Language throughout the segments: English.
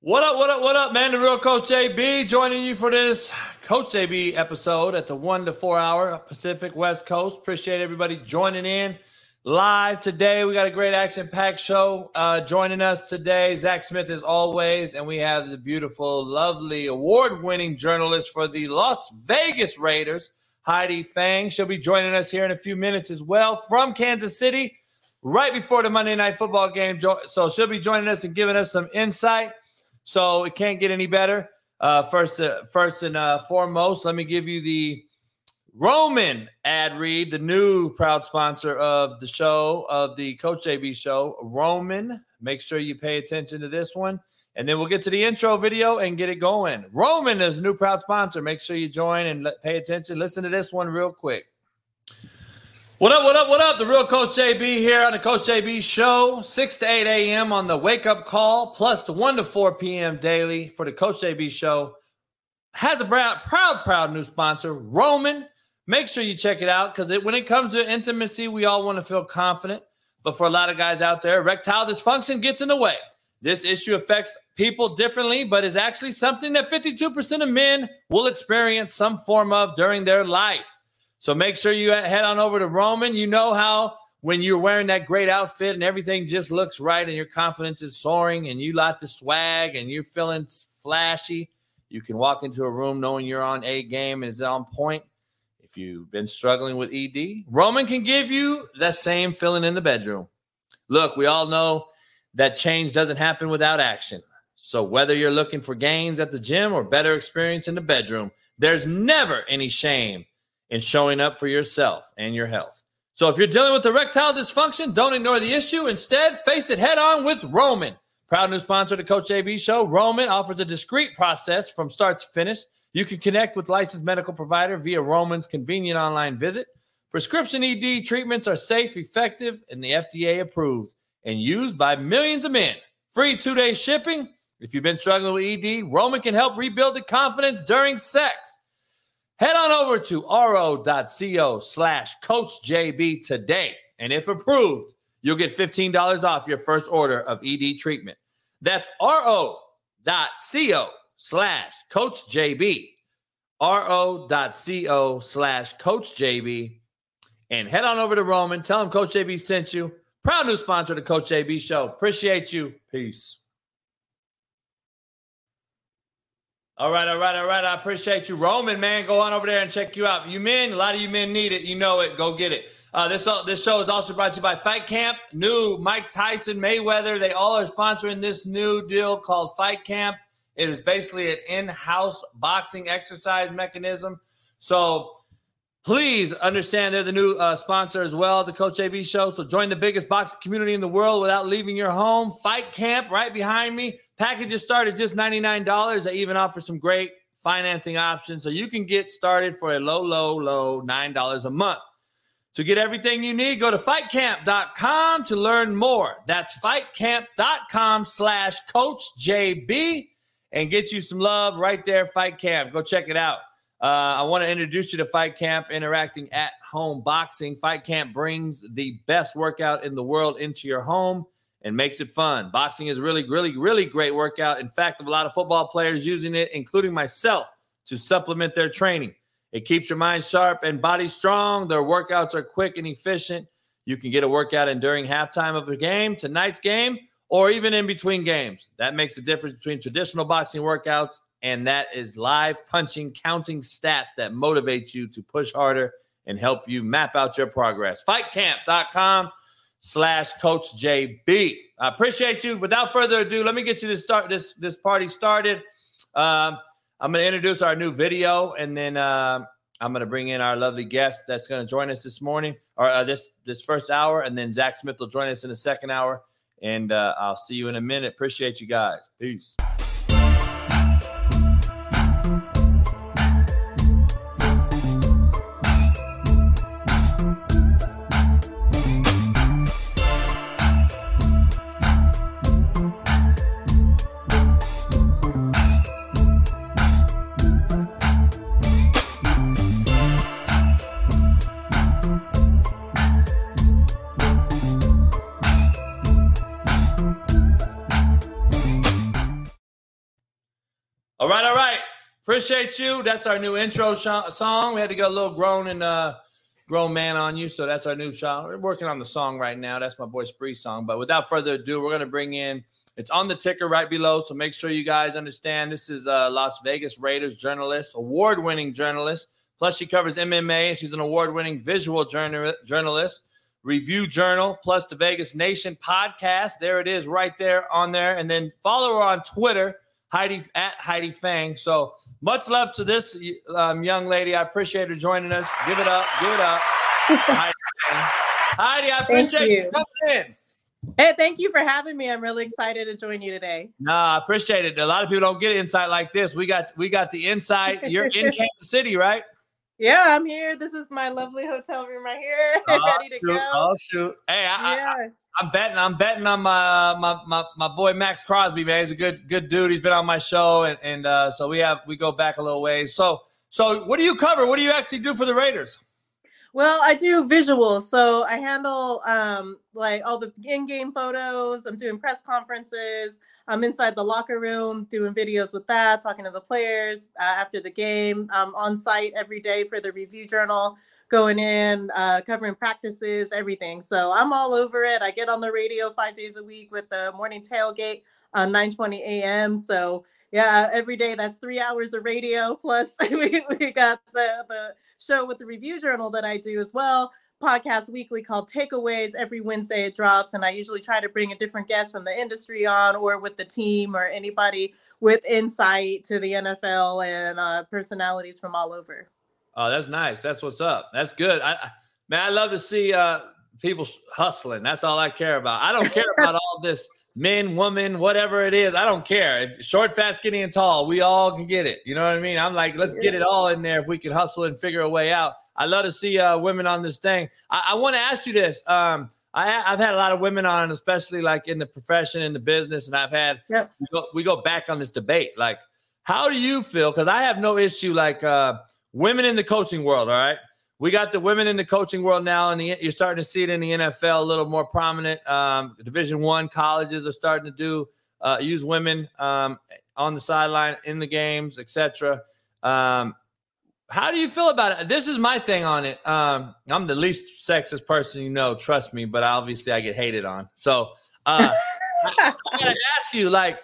What up, what up, what up, man? The real Coach JB joining you for this Coach JB episode at the one to four hour Pacific West Coast. Appreciate everybody joining in live today. We got a great action packed show uh, joining us today. Zach Smith, as always, and we have the beautiful, lovely, award winning journalist for the Las Vegas Raiders, Heidi Fang. She'll be joining us here in a few minutes as well from Kansas City right before the Monday Night Football game. So she'll be joining us and giving us some insight. So it can't get any better. Uh, first, uh, first and uh, foremost, let me give you the Roman ad read, the new proud sponsor of the show, of the Coach JB show. Roman, make sure you pay attention to this one. And then we'll get to the intro video and get it going. Roman is a new proud sponsor. Make sure you join and pay attention. Listen to this one real quick. What up, what up, what up? The real Coach JB here on the Coach JB show, 6 to 8 a.m. on the wake up call, plus the 1 to 4 p.m. daily for the Coach JB show. Has a proud, proud, proud new sponsor, Roman. Make sure you check it out because when it comes to intimacy, we all want to feel confident. But for a lot of guys out there, erectile dysfunction gets in the way. This issue affects people differently, but is actually something that 52% of men will experience some form of during their life. So make sure you head on over to Roman. You know how when you're wearing that great outfit and everything just looks right and your confidence is soaring and you like the swag and you're feeling flashy, you can walk into a room knowing you're on a game and is on point. If you've been struggling with ED, Roman can give you the same feeling in the bedroom. Look, we all know that change doesn't happen without action. So whether you're looking for gains at the gym or better experience in the bedroom, there's never any shame in showing up for yourself and your health. So if you're dealing with erectile dysfunction, don't ignore the issue. Instead, face it head on with Roman. Proud new sponsor of the Coach JB Show, Roman offers a discreet process from start to finish. You can connect with licensed medical provider via Roman's convenient online visit. Prescription ED treatments are safe, effective, and the FDA approved and used by millions of men. Free two-day shipping. If you've been struggling with ED, Roman can help rebuild the confidence during sex. Head on over to ro.co slash coachjb today. And if approved, you'll get $15 off your first order of ED treatment. That's ro.co slash coachjb. ro.co slash coachjb. And head on over to Roman. Tell him Coach JB sent you. Proud new sponsor of the Coach JB show. Appreciate you. Peace. All right, all right, all right. I appreciate you, Roman. Man, go on over there and check you out. You men, a lot of you men need it. You know it. Go get it. Uh, this this show is also brought to you by Fight Camp. New Mike Tyson, Mayweather. They all are sponsoring this new deal called Fight Camp. It is basically an in-house boxing exercise mechanism. So please understand they're the new uh, sponsor as well, the Coach JB Show. So join the biggest boxing community in the world without leaving your home. Fight Camp right behind me. Packages start at just $99. They even offer some great financing options. So you can get started for a low, low, low $9 a month. To get everything you need, go to fightcamp.com to learn more. That's fightcamp.com slash coach JB and get you some love right there, Fight Camp. Go check it out. Uh, I want to introduce you to Fight Camp Interacting at Home Boxing. Fight Camp brings the best workout in the world into your home and makes it fun. Boxing is really, really, really great workout. In fact, a lot of football players using it, including myself, to supplement their training. It keeps your mind sharp and body strong. Their workouts are quick and efficient. You can get a workout in during halftime of a game, tonight's game, or even in between games. That makes the difference between traditional boxing workouts and that is live punching, counting stats that motivates you to push harder and help you map out your progress. Fightcamp.com slash coach JB. I appreciate you. Without further ado, let me get you to start this this party started. Um, I'm going to introduce our new video, and then uh, I'm going to bring in our lovely guest that's going to join us this morning or uh, this this first hour, and then Zach Smith will join us in the second hour. And uh, I'll see you in a minute. Appreciate you guys. Peace. Appreciate you. That's our new intro sh- song. We had to go a little grown and uh, grown man on you, so that's our new song. We're working on the song right now. That's my boy Spree song. But without further ado, we're gonna bring in. It's on the ticker right below, so make sure you guys understand. This is a Las Vegas Raiders journalist, award-winning journalist. Plus, she covers MMA, and she's an award-winning visual journal- journalist. Review Journal, plus the Vegas Nation podcast. There it is, right there on there. And then follow her on Twitter, Heidi at Heidi Fang. So much love to this um, young lady. I appreciate her joining us. Give it up, give it up, Heidi. Heidi, I appreciate you. you coming in. Hey, thank you for having me. I'm really excited to join you today. Nah, I appreciate it. A lot of people don't get insight like this. We got we got the insight. You're in Kansas City, right? Yeah, I'm here. This is my lovely hotel room right here. Oh, ready shoot. go. Oh shoot! Hey, I, yeah. I, am betting. I'm betting on my, my my my boy Maxx Crosby. Man, he's a good good dude. He's been on my show, and and uh, so we have we go back a little ways. So so what do you cover? What do you actually do for the Raiders? Well, I do visuals. So I handle um, like all the in-game photos. I'm doing press conferences. I'm inside the locker room doing videos with that, talking to the players uh, after the game. I'm on site every day for the review journal, going in, uh, covering practices, everything. So I'm all over it. I get on the radio five days a week with the morning tailgate on 9:20 a.m. So yeah, every day that's three hours of radio. Plus we, we got the the show with the review journal that I do as well podcast weekly called Takeaways. Every Wednesday it drops, and I usually try to bring a different guest from the industry on, or with the team, or anybody with insight to the NFL and uh, personalities from all over. Oh, that's nice. That's what's up. That's good. I, man, I love to see uh, people hustling. That's all I care about. I don't care about all this men, woman, whatever it is. I don't care. If short, fat, skinny, and tall, we all can get it. You know what I mean? I'm like, let's get it all in there if we can hustle and figure a way out. I love to see uh, women on this thing. I, I want to ask you this. Um, I, have had a lot of women on, especially like in the profession, in the business, and I've had yep. we, go, we, go, back on this debate. Like, how do you feel? Because I have no issue like uh, women in the coaching world. All right, we got the women in the coaching world now, and you're starting to see it in the NFL a little more prominent. Um, Division one colleges are starting to do uh, use women um, on the sideline in the games, etc. Um, how do you feel about it? This is my thing on it. Um, I'm the least sexist person you know, trust me, but obviously I get hated on. So uh, I, I gotta ask you, like,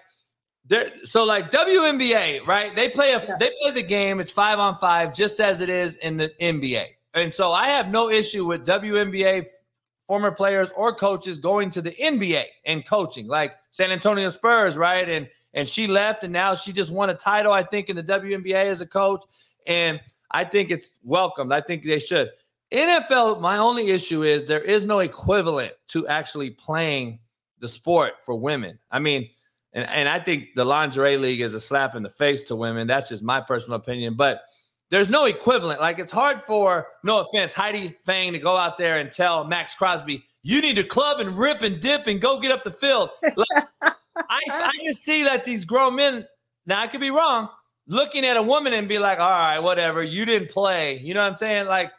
there. So like WNBA, right? They play a yeah. they play the game. It's five on five, just as it is in the NBA. And so I have no issue with WNBA former players or coaches going to the NBA and coaching, like San Antonio Spurs, right? And and she left, and now she just won a title, I think, in the WNBA as a coach. And I think it's welcomed. I think they should. NFL, my only issue is there is no equivalent to actually playing the sport for women. I mean, and, and I think the lingerie league is a slap in the face to women. That's just my personal opinion. But there's no equivalent. Like it's hard for, no offense, Heidi Fang to go out there and tell Maxx Crosby, you need to club and rip and dip and go get up the field. Like, I, I can see that these grown men, now I could be wrong, looking at a woman and be like, all right, whatever, you didn't play. You know what I'm saying? Like,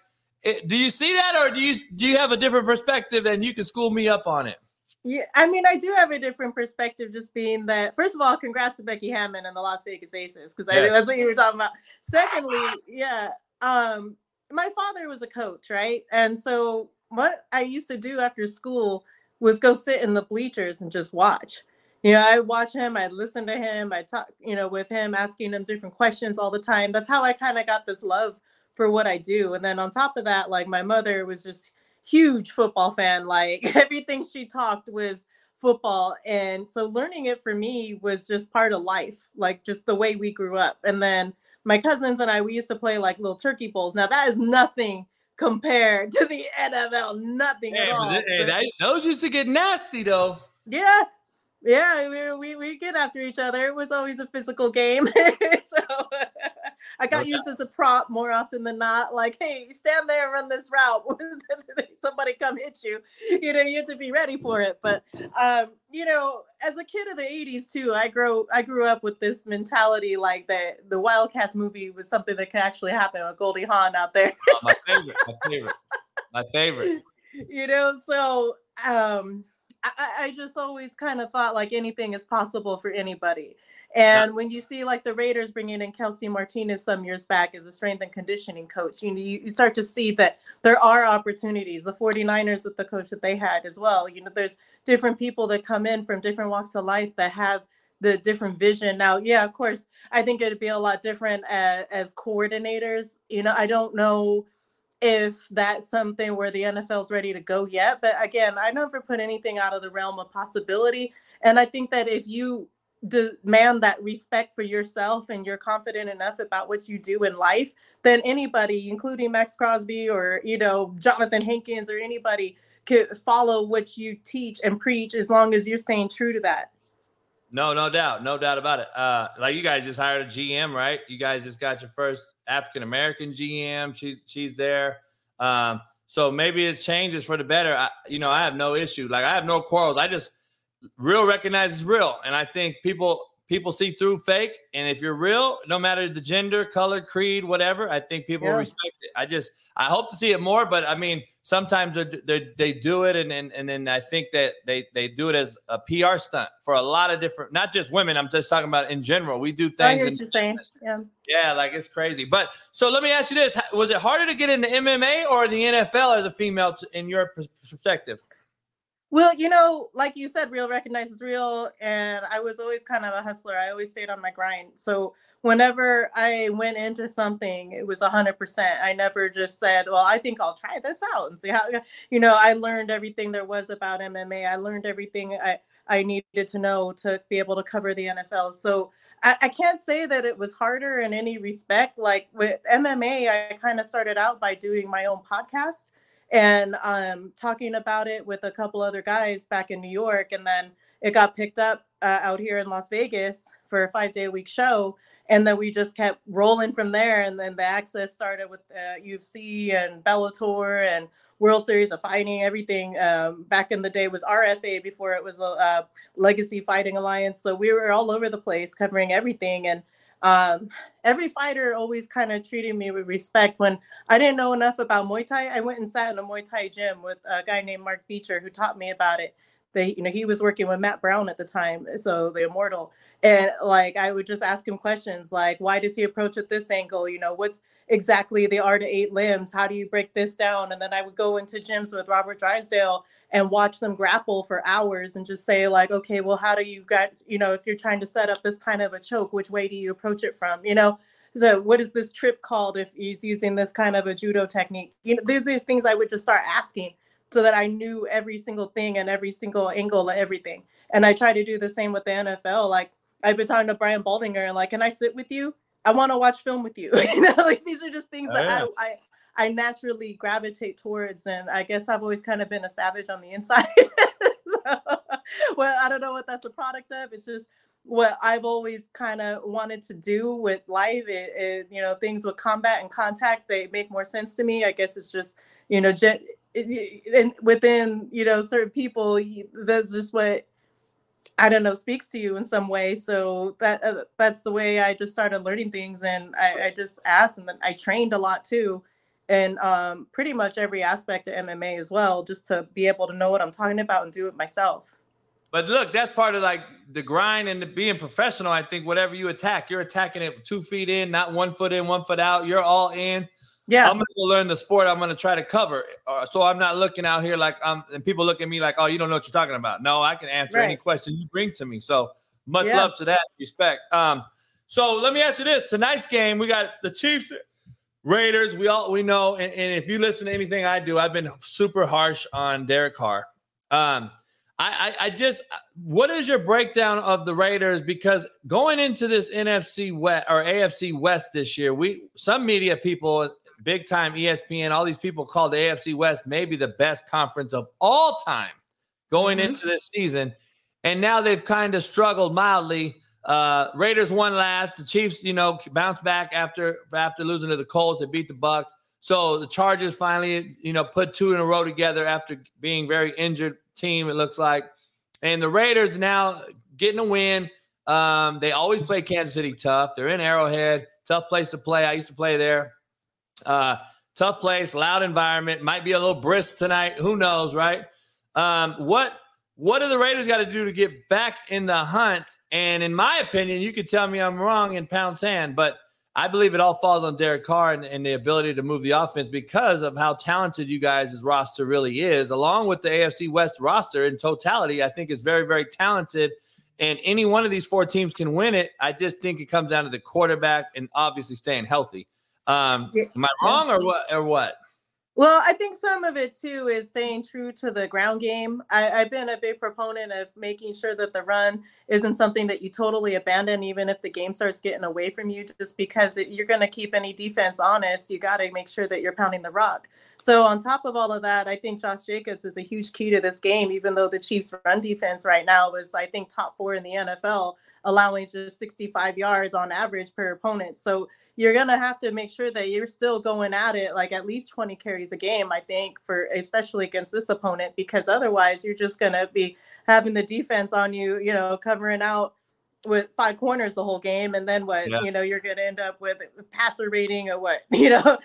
it, do you see that, or do you do you have a different perspective and you can school me up on it? Yeah, I mean, I do have a different perspective, just being that. First of all, congrats to Becky Hammon and the Las Vegas Aces, because I think that's what you were talking about. Secondly, yeah, um, my father was a coach, right? And so what I used to do after school was go sit in the bleachers and just watch you know, I watch him, I listen to him, I talk, you know, with him, asking him different questions all the time. That's how I kind of got this love for what I do. And then on top of that, like my mother was just huge football fan. Like everything she talked was football. And so learning it for me was just part of life, like just the way we grew up. And then my cousins and I, we used to play like little turkey bowls. Now that is nothing compared to the NFL, nothing hey, at all. Hey, that, those used to get nasty though. Yeah, yeah, we, we we get after each other. It was always a physical game, so I got okay. used as a prop more often than not. Like, hey, stand there run this route. Somebody come hit you. You know, you have to be ready for it. But um, you know, as a kid of the '80s too, I grow I grew up with this mentality like that the Wildcats movie was something that could actually happen with Goldie Hawn out there. oh, my favorite, my favorite, my favorite. You know, so um I, I just always kind of thought like anything is possible for anybody. And yeah. when you see like the Raiders bringing in Kelsey Martinez some years back as a strength and conditioning coach, you know, you, you start to see that there are opportunities. The 49ers with the coach that they had as well. You know, there's different people that come in from different walks of life that have the different vision now yeah of course i think it'd be a lot different as, as coordinators you know i don't know if that's something where the NFL's ready to go yet. But again, I never put anything out of the realm of possibility. And I think that if you demand that respect for yourself and you're confident enough about what you do in life, then anybody, including Maxx Crosby or you know Jonathan Hankins or anybody, could follow what you teach and preach as long as you're staying true to that. No, no doubt, no doubt about it. Uh, like you guys just hired a GM, right? You guys just got your first African American GM. She's she's there. Um, so maybe it changes for the better. I, you know, I have no issue. Like I have no quarrels. I just real recognizes real, and I think people people see through fake. And if you're real, no matter the gender, color, creed, whatever, I think people yeah. respect it. I just I hope to see it more, but I mean, sometimes they're, they're, they do it, and, and and then I think that they they do it as a PR stunt for a lot of different, not just women. I'm just talking about in general. We do things. I hear what you're saying. Yeah. Yeah, like it's crazy. But so let me ask you this: Was it harder to get into MMA or the NFL as a female, in your perspective? Well, you know, like you said, real recognizes real. And I was always kind of a hustler. I always stayed on my grind. So whenever I went into something, it was 100%. I never just said, well, I think I'll try this out and see how, you know, I learned everything there was about MMA. I learned everything I, I needed to know to be able to cover the NFL. So I, I can't say that it was harder in any respect. Like with MMA, I kind of started out by doing my own podcast and um, talking about it with a couple other guys back in New York. And then it got picked up uh, out here in Las Vegas for a five day a week show. And then we just kept rolling from there. And then the access started with uh, UFC and Bellator and World Series of Fighting. Everything um, back in the day was RFA before it was a uh, Legacy Fighting Alliance. So we were all over the place covering everything. And um, every fighter always kind of treated me with respect. When I didn't know enough about Muay Thai, I went and sat in a Muay Thai gym with a guy named Mark Beecher who taught me about it they you know he was working with matt brown at the time uh, so the immortal and like i would just ask him questions like why does he approach at this angle? You know what's exactly the art of eight limbs? How do you break this down? And then i would go into gyms with robert drysdale and watch them grapple for hours and just say like okay well how do you get you know if you're trying to set up this kind of a choke which way do you approach it from? You know? So what is this trip called if he's using this kind of a judo technique? You know these are things i would just start asking so that I knew every single thing and every single angle of everything. And I try to do the same with the NFL. Like I've been talking to Brian Baldinger and like, can I sit with you? I want to watch film with you. you know, like these are just things oh, that yeah. I, I I naturally gravitate towards. And I guess I've always kind of been a savage on the inside. so, well, I don't know what that's a product of. It's just what I've always kind of wanted to do with life. It, it, you know, things with combat and contact, they make more sense to me. I guess it's just, you know, gen- and within you know certain people that's just what i don't know speaks to you in some way. So that uh, that's the way i just started learning things and I, I just asked and then i trained a lot too. And um, pretty much every aspect of mma as well just to be able to know what i'm talking about and do it myself. But look that's part of like the grind and the being professional. I think whatever you attack you're attacking it two feet in not one foot in one foot out. You're all in yeah. I'm gonna learn the sport. I'm gonna try to cover. Uh, so I'm not looking out here like I'm, and people look at me like, oh, you don't know what you're talking about. No, I can answer right. any question you bring to me. So much yeah. love to that, respect. Um, so let me ask you this: tonight's game, we got the Chiefs, Raiders. We all we know, and, and if you listen to anything I do, I've been super harsh on Derek Carr. Um, I, I, I just, what is your breakdown of the Raiders? Because going into this NFC West or AFC West this year, we some media people big time ESPN, all these people called the AFC West maybe the best conference of all time going mm-hmm. into this season. And now they've kind of struggled mildly. Uh, Raiders won last. The Chiefs, you know, bounced back after after losing to the Colts. They beat the Bucs. So the Chargers finally, you know, put two in a row together after being very injured team. It looks like, and the Raiders now getting a win. Um, they always play Kansas City tough. They're in Arrowhead, tough place to play. I used to play there. Uh, tough place, loud environment. Might be a little brisk tonight. Who knows, right? Um, what what do the Raiders got to do to get back in the hunt? And in my opinion, you could tell me I'm wrong and pound sand, but I believe it all falls on Derek Carr and, and, the ability to move the offense because of how talented you guys' roster really is, along with the AFC West roster in totality. I think it's very, very talented. And any one of these four teams can win it. I just think it comes down to the quarterback and obviously staying healthy. Um, am I wrong or what? Or what? Well, I think some of it too is staying true to the ground game. I, have been a big proponent of making sure that the run isn't something that you totally abandon, even if the game starts getting away from you, just because if you're going to keep any defense honest, you got to make sure that you're pounding the rock. So, on top of all of that, I think Josh Jacobs is a huge key to this game, even though the Chiefs' run defense right now is, I think, top four in the NFL allowing just 65 yards on average per opponent. So you're going to have to make sure that you're still going at it like at least 20 carries a game, I think, for especially against this opponent, because otherwise you're just going to be having the defense on you, you know, covering out with five corners the whole game and then what yeah. you know you're going to end up with a passer rating or what you know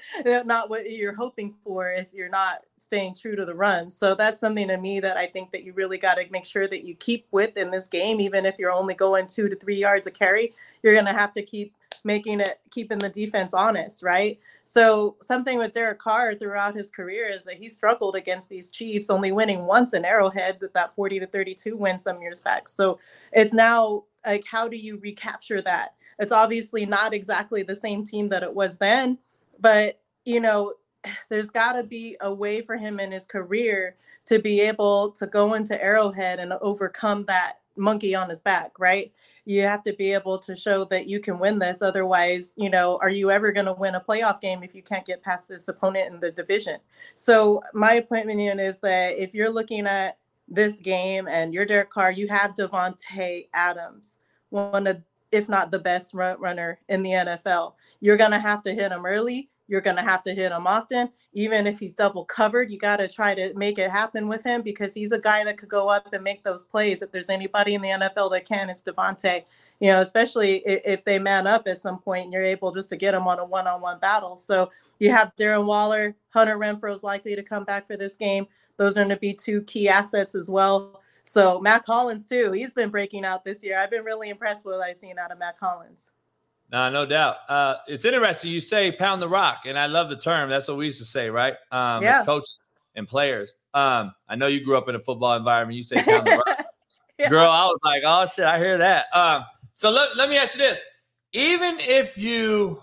not what you're hoping for if you're not staying true to the run so that's something to me that i think that you really got to make sure that you keep with in this game even if you're only going two to three yards a carry you're going to have to keep making it keeping the defense honest, right? So something with Derek Carr throughout his career is that he struggled against these Chiefs, only winning once in Arrowhead with that 40 to 32 win some years back. So it's now like how do you recapture that? It's obviously not exactly the same team that it was then, but you know, there's got to be a way for him in his career to be able to go into Arrowhead and overcome that monkey on his back, right? You have to be able to show that you can win this. Otherwise, you know, are you ever going to win a playoff game if you can't get past this opponent in the division? So, my opinion is that if you're looking at this game and you're Derek Carr, you have Davante Adams, one of if not the best run runner in the NFL. You're going to have to hit him early. You're going to have to hit him often. Even if he's double covered, you got to try to make it happen with him because he's a guy that could go up and make those plays. If there's anybody in the NFL that can, it's Davante. You know, especially if, if they man up at some point and you're able just to get him on a one on one battle. So you have Darren Waller, Hunter Renfrow is likely to come back for this game. Those are going to be two key assets as well. So Mack Hollins too, he's been breaking out this year. I've been really impressed with what I've seen out of Mack Hollins. No, no doubt. Uh, it's interesting. You say pound the rock, and I love the term. That's what we used to say, right? Um, yeah. As coaches and players. Um, I know you grew up in a football environment. You say pound the rock. yeah. Girl, I was like, oh shit, I hear that. Um, so let, let me ask you this. Even if you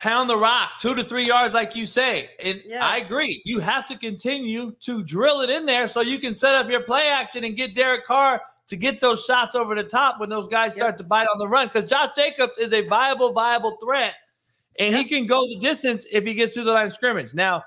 pound the rock two to three yards, like you say, and yeah. I agree, you have to continue to drill it in there so you can set up your play action and get Derek Carr to get those shots over the top when those guys start to bite on the run. Because Josh Jacobs is a viable, viable threat, and yep. he can go the distance if he gets to the line of scrimmage. Now,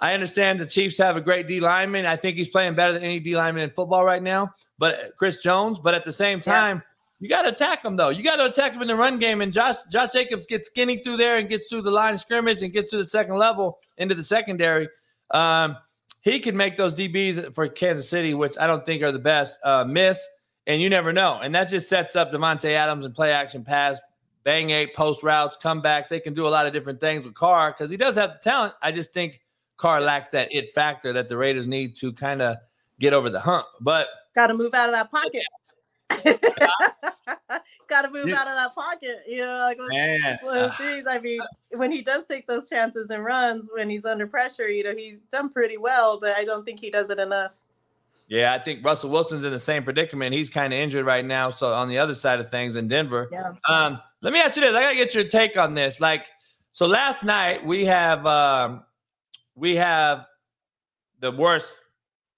I understand the Chiefs have a great D lineman. I think he's playing better than any D lineman in football right now. But uh, Chris Jones. But at the same time, you got to attack them though. You got to attack them in the run game. And Josh Josh Jacobs gets skinny through there and gets through the line of scrimmage and gets to the second level into the secondary. Um, he can make those DBs for Kansas City, which I don't think are the best, uh, miss and you never know. And that just sets up Davante Adams and play action pass, bang eight, post routes, comebacks. They can do a lot of different things with Carr because he does have the talent. I just think Carr lacks that it factor that the Raiders need to kind of get over the hump. But got to move out of that pocket. He's got to move out of that pocket, you know. Like one, one of the things. I mean, when he does take those chances and runs when he's under pressure, you know, he's done pretty well, but I don't think he does it enough. Yeah, I think Russell Wilson's in the same predicament. He's kind of injured right now. So on the other side of things in Denver. Yeah. Um, let me ask you this. I gotta get your take on this. Like, so last night we have um, we have the worst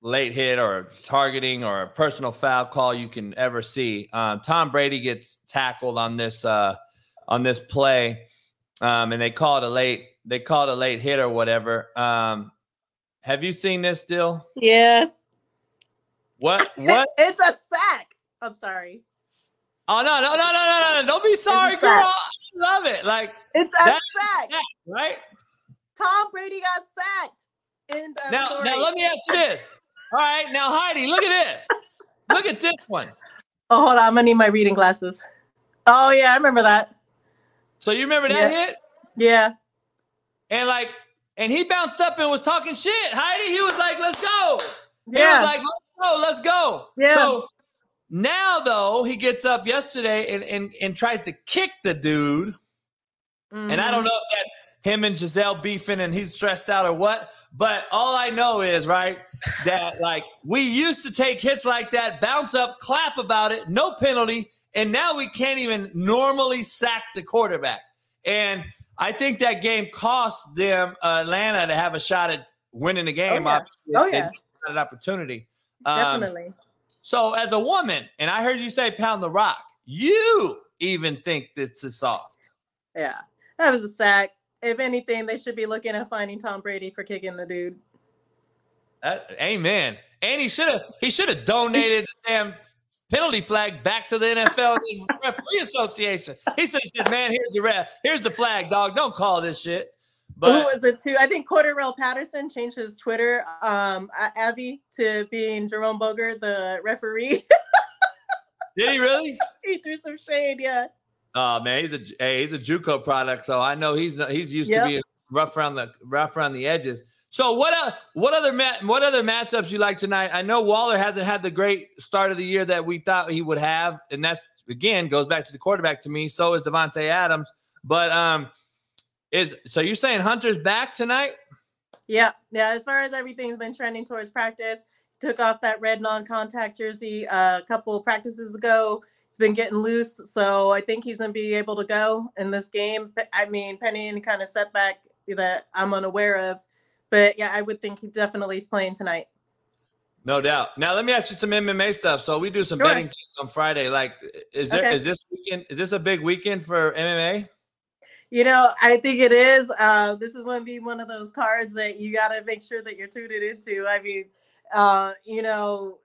late hit or targeting or a personal foul call you can ever see. Um, Tom Brady gets tackled on this uh, on this play, um, and they call it a late they call it a late hit or whatever. Um, have you seen this still? Yes. What? What? it's a sack. I'm sorry. Oh no no no no no no! Don't be sorry, girl. I love it. Like it's a sack, right? Tom Brady got sacked. In the now, story. now let me ask you this. All right, now Heidi, look at this. look at this one. Oh, hold on. I'm gonna need my reading glasses. Oh yeah, I remember that. So you remember that yeah. hit? Yeah. And like, and he bounced up and was talking shit. Heidi, he was like, "Let's go." Yeah. He was like, "Let's go." go. Let's go. Yeah. So now though, he gets up yesterday and and, and tries to kick the dude. Mm-hmm. And I don't mm-hmm. know if that's him and Gisele beefing and he's stressed out or what. But all I know is, right, that like we used to take hits like that, bounce up, clap about it, no penalty. And now we can't even normally sack the quarterback. And I think that game cost them uh, Atlanta to have a shot at winning the game. Oh, yeah. Oh, yeah. An opportunity. Um, Definitely. So, as a woman, and I heard you say pound the rock, you even think this is soft. Yeah, that was a sack. If anything, they should be looking at finding Tom Brady for kicking the dude. Uh, amen. And he should have he should have donated the damn penalty flag back to the NFL referee association. He said, "Man, here's the ref. Here's the flag, dog. Don't call this shit." But who was it too? I think Cordarrelle Patterson changed his Twitter, um, Abby, to being Jerome Boger, the referee. Did he really? he threw some shade, yeah. Oh man, he's a hey, he's a JUCO product, so I know he's not, he's used yep. to being rough around the rough around the edges. So what uh, what other mat what other matchups you like tonight? I know Waller hasn't had the great start of the year that we thought he would have, and that's again goes back to the quarterback to me. So is Davante Adams, but um, is so you're saying Hunter's back tonight? Yeah, yeah. As far as everything's been trending towards practice, took off that red non-contact jersey uh, a couple practices ago. It's been getting loose, so I think he's gonna be able to go in this game. I mean, penny any kind of setback that I'm unaware of, but yeah, I would think he definitely is playing tonight. No doubt. Now let me ask you some MMA stuff. So we do some sure. betting on Friday. Like, is there okay. is this weekend? Is this a big weekend for MMA? You know, I think it is. Uh, this is going to be one of those cards that you got to make sure that you're tuned into. I mean, uh, you know,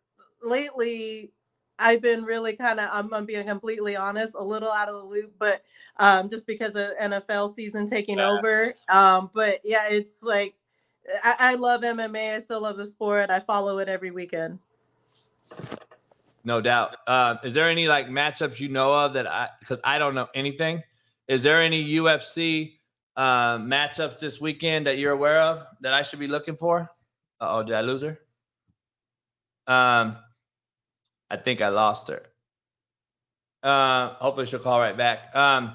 lately I've been really kind of, I'm, I'm, being completely honest, a little out of the loop, but um, just because of NFL season taking yeah. over. Um, but yeah, it's like, I, I love MMA. I still love the sport. I follow it every weekend. No doubt. Uh, is there any like matchups you know of that I, because I don't know anything. Is there any UFC uh, matchups this weekend that you're aware of that I should be looking for? oh, did I lose her? Um, I think I lost her. Uh, hopefully she'll call right back. Um,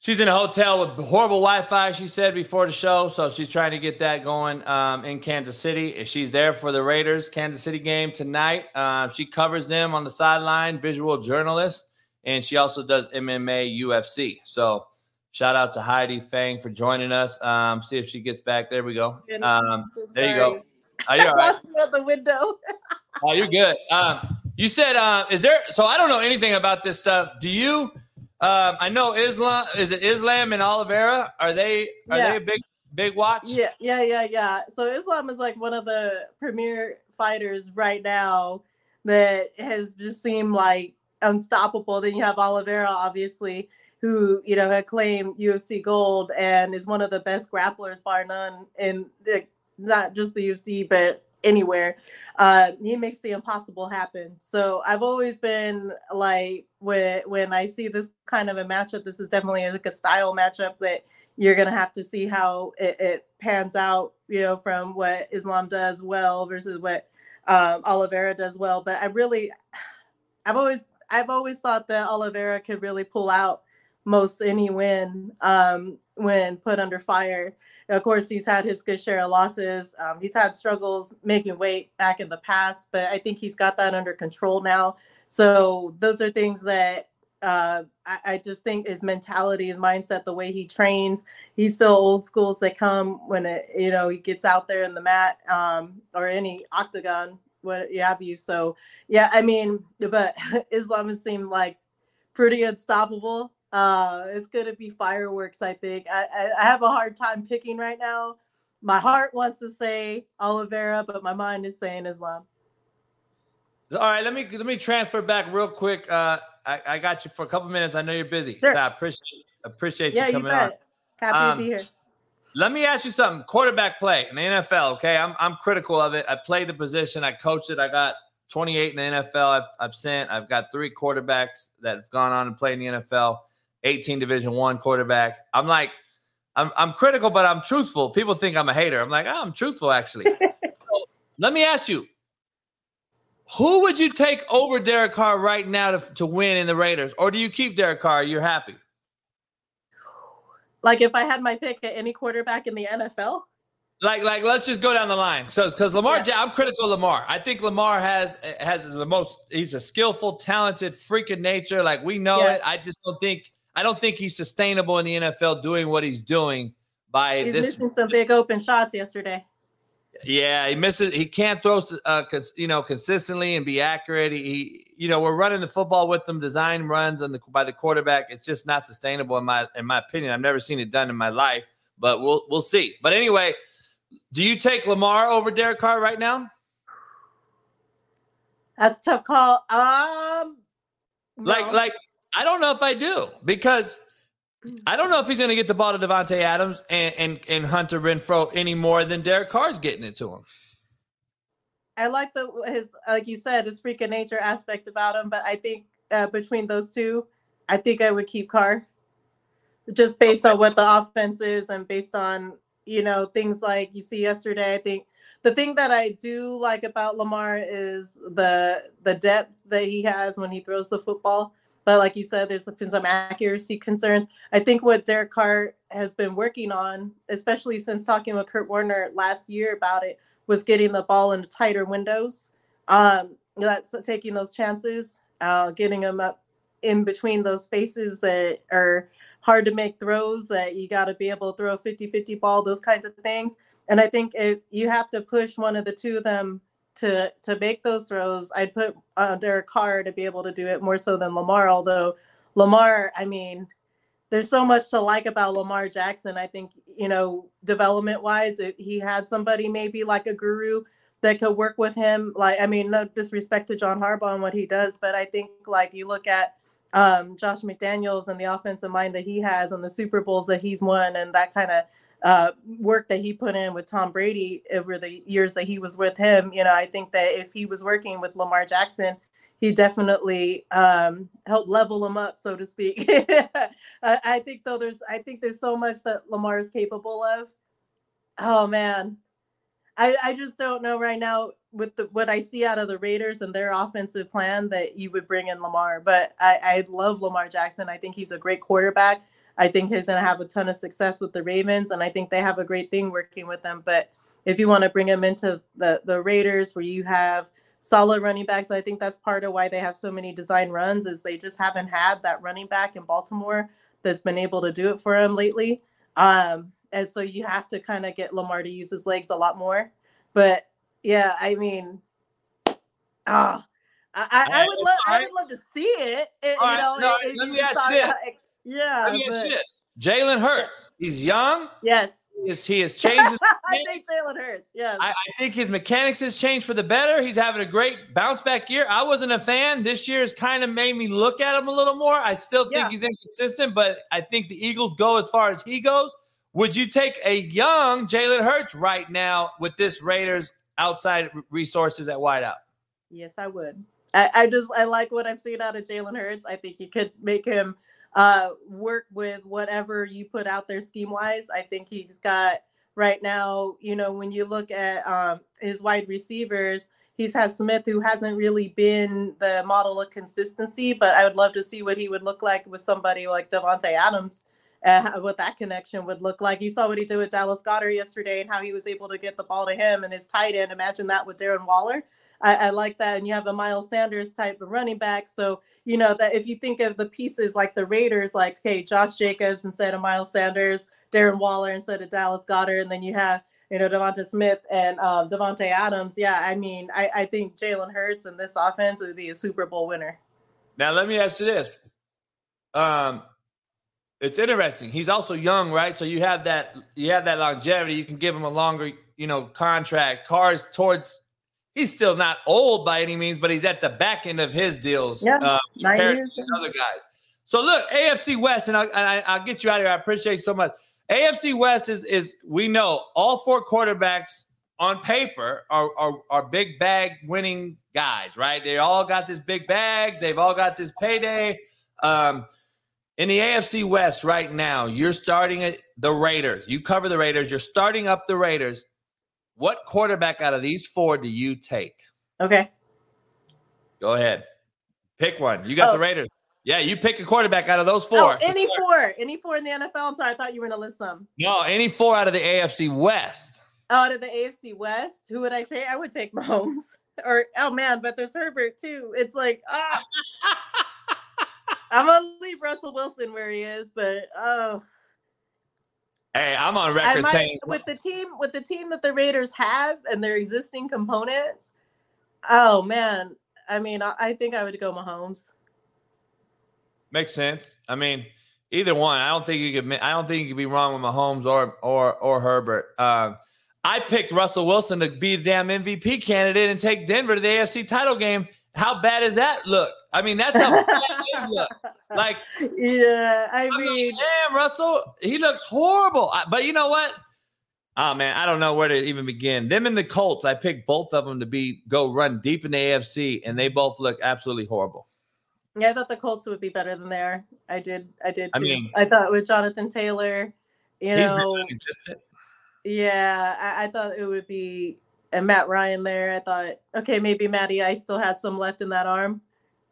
she's in a hotel with horrible Wi-Fi. She said before the show, so she's trying to get that going um, in Kansas City. She's there for the Raiders Kansas City game tonight. Uh, she covers them on the sideline, visual journalist and she also does MMA UFC. So shout out to Heidi Fang for joining us. Um, see if she gets back. There we go. Um, there you go. Are you all right? out the window. oh, you're good. Um, you said, uh, is there? So I don't know anything about this stuff. Do you? Um, I know Islam. Is it Islam and Oliveira? Are they? Are yeah. they a big big watch? Yeah, yeah, yeah, yeah. So Islam is like one of the premier fighters right now that has just seemed like unstoppable. Then you have Oliveira, obviously, who you know had claimed UFC gold and is one of the best grapplers, bar none, in the, not just the UFC but anywhere. Uh, he makes the impossible happen. So I've always been like when when I see this kind of a matchup, this is definitely like a style matchup that you're gonna have to see how it, it pans out. You know, from what Islam does well versus what um, Oliveira does well. But I really, I've always I've always thought that Oliveira could really pull out most any win um, when put under fire. Of course, he's had his good share of losses. Um, he's had struggles making weight back in the past, but I think he's got that under control now. So those are things that uh, I, I, just think his mentality, his mindset, the way he trains, he's still old schools that come when it, you know, he gets out there in the mat um, or any octagon what you have you. So yeah, I mean, but Islam has seemed like pretty unstoppable. Uh, it's gonna be fireworks. I think. I, I, I have a hard time picking right now. My heart wants to say Oliveira, but my mind is saying Islam. All right, let me let me transfer back real quick. Uh, I, I got you for a couple minutes. I know you're busy. Sure. I appreciate appreciate yeah, you coming you bet. on. Happy um, to be here. Let me ask you something. Quarterback play in the NFL. Okay, I'm I'm critical of it. I played the position. I coached it. I got 28 in the NFL. I've, I've sent. I've got three quarterbacks that have gone on and played in the NFL. 18 Division One quarterbacks. I'm like, I'm I'm critical, but I'm truthful. People think I'm a hater. I'm like, oh, I'm truthful actually. so let me ask you. Who would you take over Derek Carr right now to, to win in the Raiders? Or do you keep Derek Carr? You're happy? Like if I had my pick at any quarterback in the NFL? Like, like, let's just go down the line. So, because Lamar, yeah. I'm critical of Lamar. I think Lamar has has the most. He's a skillful, talented, freak of nature. Like we know yes. it. I just don't think. I don't think he's sustainable in the NFL doing what he's doing. By he's this, missing some big open shots yesterday. Yeah, he misses. He can't throw, uh, you know, consistently and be accurate. He, you know, we're running the football with them, design runs on the by the quarterback. It's just not sustainable in my in my opinion. I've never seen it done in my life, but we'll we'll see. But anyway, do you take Lamar over Derek Carr right now? That's tough call. Um, no. like like I don't know if I do because I don't know if he's going to get the ball to Davante Adams and, and, and Hunter Renfrow any more than Derek Carr's getting it to him. I like the his like you said his freak of nature aspect about him, but I think uh, between those two, I think I would keep Carr, just based on what the offense is and based on you know things like you see yesterday. I think the thing that I do like about Lamar is the the depth that he has when he throws the football. But like you said, there's some accuracy concerns. I think what Derek Carr has been working on, especially since talking with Kurt Warner last year about it, was getting the ball into tighter windows. Um, that's taking those chances, uh, getting them up in between those spaces that are hard to make throws, that you got to be able to throw a 50 50 ball, those kinds of things. And I think if you have to push one of the two of them to to make those throws. I'd put Derek Carr to be able to do it more so than Lamar. Although Lamar, I mean, there's so much to like about Lamar Jackson. I think you know, development wise, he had somebody maybe like a guru that could work with him. Like, I mean, no disrespect to John Harbaugh and what he does, but I think like you look at um, Josh McDaniels and the offensive mind that he has and the Super Bowls that he's won and that kind of uh, work that he put in with Tom Brady over the years that he was with him, you know, I think that if he was working with Lamar Jackson, he definitely um, helped level him up, so to speak. I, think though there's I think there's so much that Lamar is capable of. Oh man, I I just don't know right now with the, what I see out of the Raiders and their offensive plan that you would bring in Lamar. But I, I love Lamar Jackson. I think he's a great quarterback. I think he's going to have a ton of success with the Ravens, and I think they have a great thing working with them. But if you want to bring him into the the Raiders, where you have solid running backs, I think that's part of why they have so many design runs is they just haven't had that running back in Baltimore that's been able to do it for him lately. Um, and so you have to kind of get Lamar to use his legs a lot more. But yeah, I mean, ah. Oh, I, I, would love I would love to see it. it you know, no, it, let me ask you this. Yeah. Let me ask you this. Jalen Hurts. He's young. Yes. He has, he has changed. His I think Jalen Hurts. Yes. I, I, think his mechanics has changed for the better. He's having a great bounce back year. I wasn't a fan. This year has kind of made me look at him a little more. I still think yeah. he's inconsistent, but I think the Eagles go as far as he goes. Would you take a young Jalen Hurts right now with this Raiders outside resources at wideout? Yes, I would. I, I just I like what I've seen out of Jalen Hurts. I think you could make him – uh, work with whatever you put out there scheme wise. I think he's got right now, you know, when you look at um, his wide receivers, he's had Smith who hasn't really been the model of consistency, but I would love to see what he would look like with somebody like Davante Adams. Uh, what that connection would look like. You saw what he did with Dallas Goedert yesterday and how he was able to get the ball to him and his tight end. Imagine that with Darren Waller. I, I, like that. And you have a Miles Sanders type of running back. So, you know, that if you think of the pieces like the Raiders, like, hey, Josh Jacobs instead of Miles Sanders, Darren Waller instead of Dallas Goedert, and then you have, you know, Devonta Smith and um, Davante Adams. Yeah, I mean, I, I think Jalen Hurts and this offense would be a Super Bowl winner. Now, let me ask you this. Um, it's interesting. He's also young, right? So you have that you have that longevity. You can give him a longer, you know, contract. Cars towards he's still not old by any means, but he's at the back end of his deals. Yeah, uh, nine years. Other guys. So look, AFC West, and I'll, I'll get you out of here. I appreciate you so much. AFC West is is we know all four quarterbacks on paper are, are are big bag winning guys, right? They all got this big bag. They've all got this payday. Um, in the AFC West right now, you're starting at the Raiders. You cover the Raiders. You're starting up the Raiders. What quarterback out of these four do you take? Okay. Go ahead. Pick one. You got Oh. the Raiders. Yeah, you pick a quarterback out of those four. Oh, any four, any four in the NFL. I'm sorry, I thought you were gonna list some. No, any four out of the AFC West. Oh, out of the AFC West, who would I take? I would take Mahomes. Or oh man, but there's Herbert too. It's like ah, I'm gonna leave Russell Wilson where he is, but oh, Hey, I'm on record might, saying with the team with the team that the Raiders have and their existing components. Oh man, I mean, I, I think I would go Mahomes. makes sense. I mean, either one. I don't think you could. I don't think you could be wrong with Mahomes or or or Herbert. Um, I picked Russell Wilson to be the damn MVP candidate and take Denver to the AFC title game. How bad does that look? I mean, that's how bad they look. Like, yeah, I I mean, mean, damn, Russell, he looks horrible. I- But you know what? Oh man, I don't know where to even begin. Them and the Colts, I picked both of them to be go run deep in the AFC, and they both look absolutely horrible. yeah, I thought the Colts would be better than they are. I did, I did. Too. I mean- I thought with Jonathan Taylor, you know. Yeah, I, I thought it would be and Matt Ryan there. I thought, okay, maybe Matty Ice still has some left in that arm.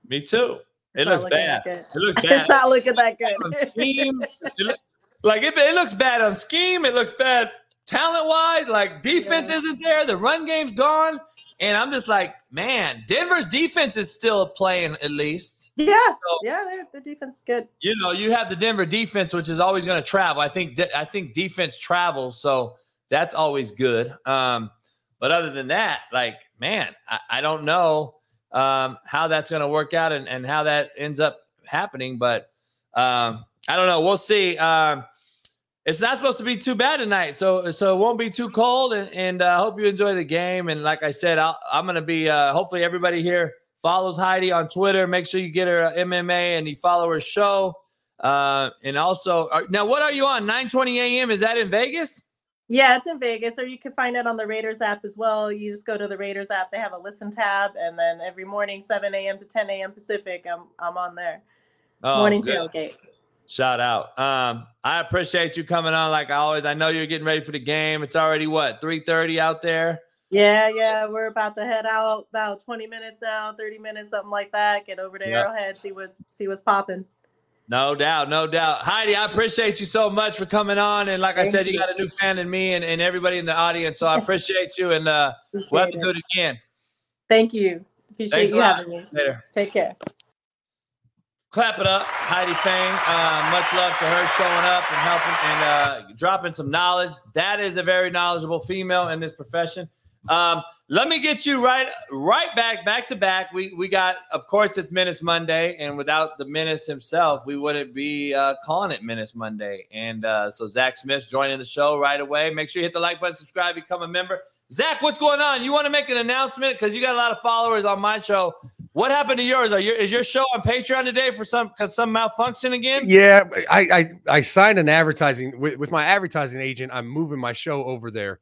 Me too. It looks bad. It looks bad. It's not looking that good. scheme. It look- like it, it looks bad on scheme. It looks bad talent wise. Like defense Yeah. isn't there. The run game's gone. And I'm just like, man, Denver's defense is still playing at least. yeah, yeah, their, their defense is good. You know, you have the Denver defense, which is always going to travel. I think I think defense travels, so that's always good. Um, but other than that, like, man, I, I don't know um, how that's going to work out and, and how that ends up happening. But um, I don't know. We'll see. Um, it's not supposed to be too bad tonight, so so it won't be too cold. And and I uh, hope you enjoy the game. And like I said, I'll, I'm going to be. Uh, hopefully, everybody here follows Heidi on Twitter. Make sure you get her uh, MMA and you follow her show. Uh, and also, now what are you on? 9:20 a.m. Is that in Vegas? Yeah, it's in Vegas, or you can find it on the Raiders app as well. You just go to the Raiders app; they have a listen tab, and then every morning, 7 a.m. to 10 a.m. Pacific, I'm I'm on there. Oh, morning good. tailgate. Shout out. Um, I appreciate you coming on like I always. I know you're getting ready for the game. It's already what 3:30 out there. Yeah, yeah, we're about to head out about 20 minutes now, 30 minutes, something like that. Get over to Yep. Arrowhead, see what see what's popping. No doubt, no doubt. Heidi, I appreciate you so much for coming on. And like I said, you you. got a new fan in me and, and everybody in the audience. So I appreciate you. And uh, we'll have to do it. it again Thank you. Appreciate Thanks you having me. later. Take care. Clap it up, Heidi Fang. Uh, much love to her showing up and helping and uh, dropping some knowledge. That is a very knowledgeable female in this profession. Um, let me get you right, right back, back to back. We we got, of course, it's Menace Monday, and without the Menace himself, we wouldn't be uh, calling it Menace Monday. And uh, so Zach Smith's joining the show right away. Make sure you hit the like button, subscribe, become a member. Zach, what's going on? You want to make an announcement because you got a lot of followers on my show. What happened to yours? Are your is your show on Patreon today for some cause some malfunction again? Yeah, I I, I signed an advertising with, with my advertising agent. I'm moving my show over there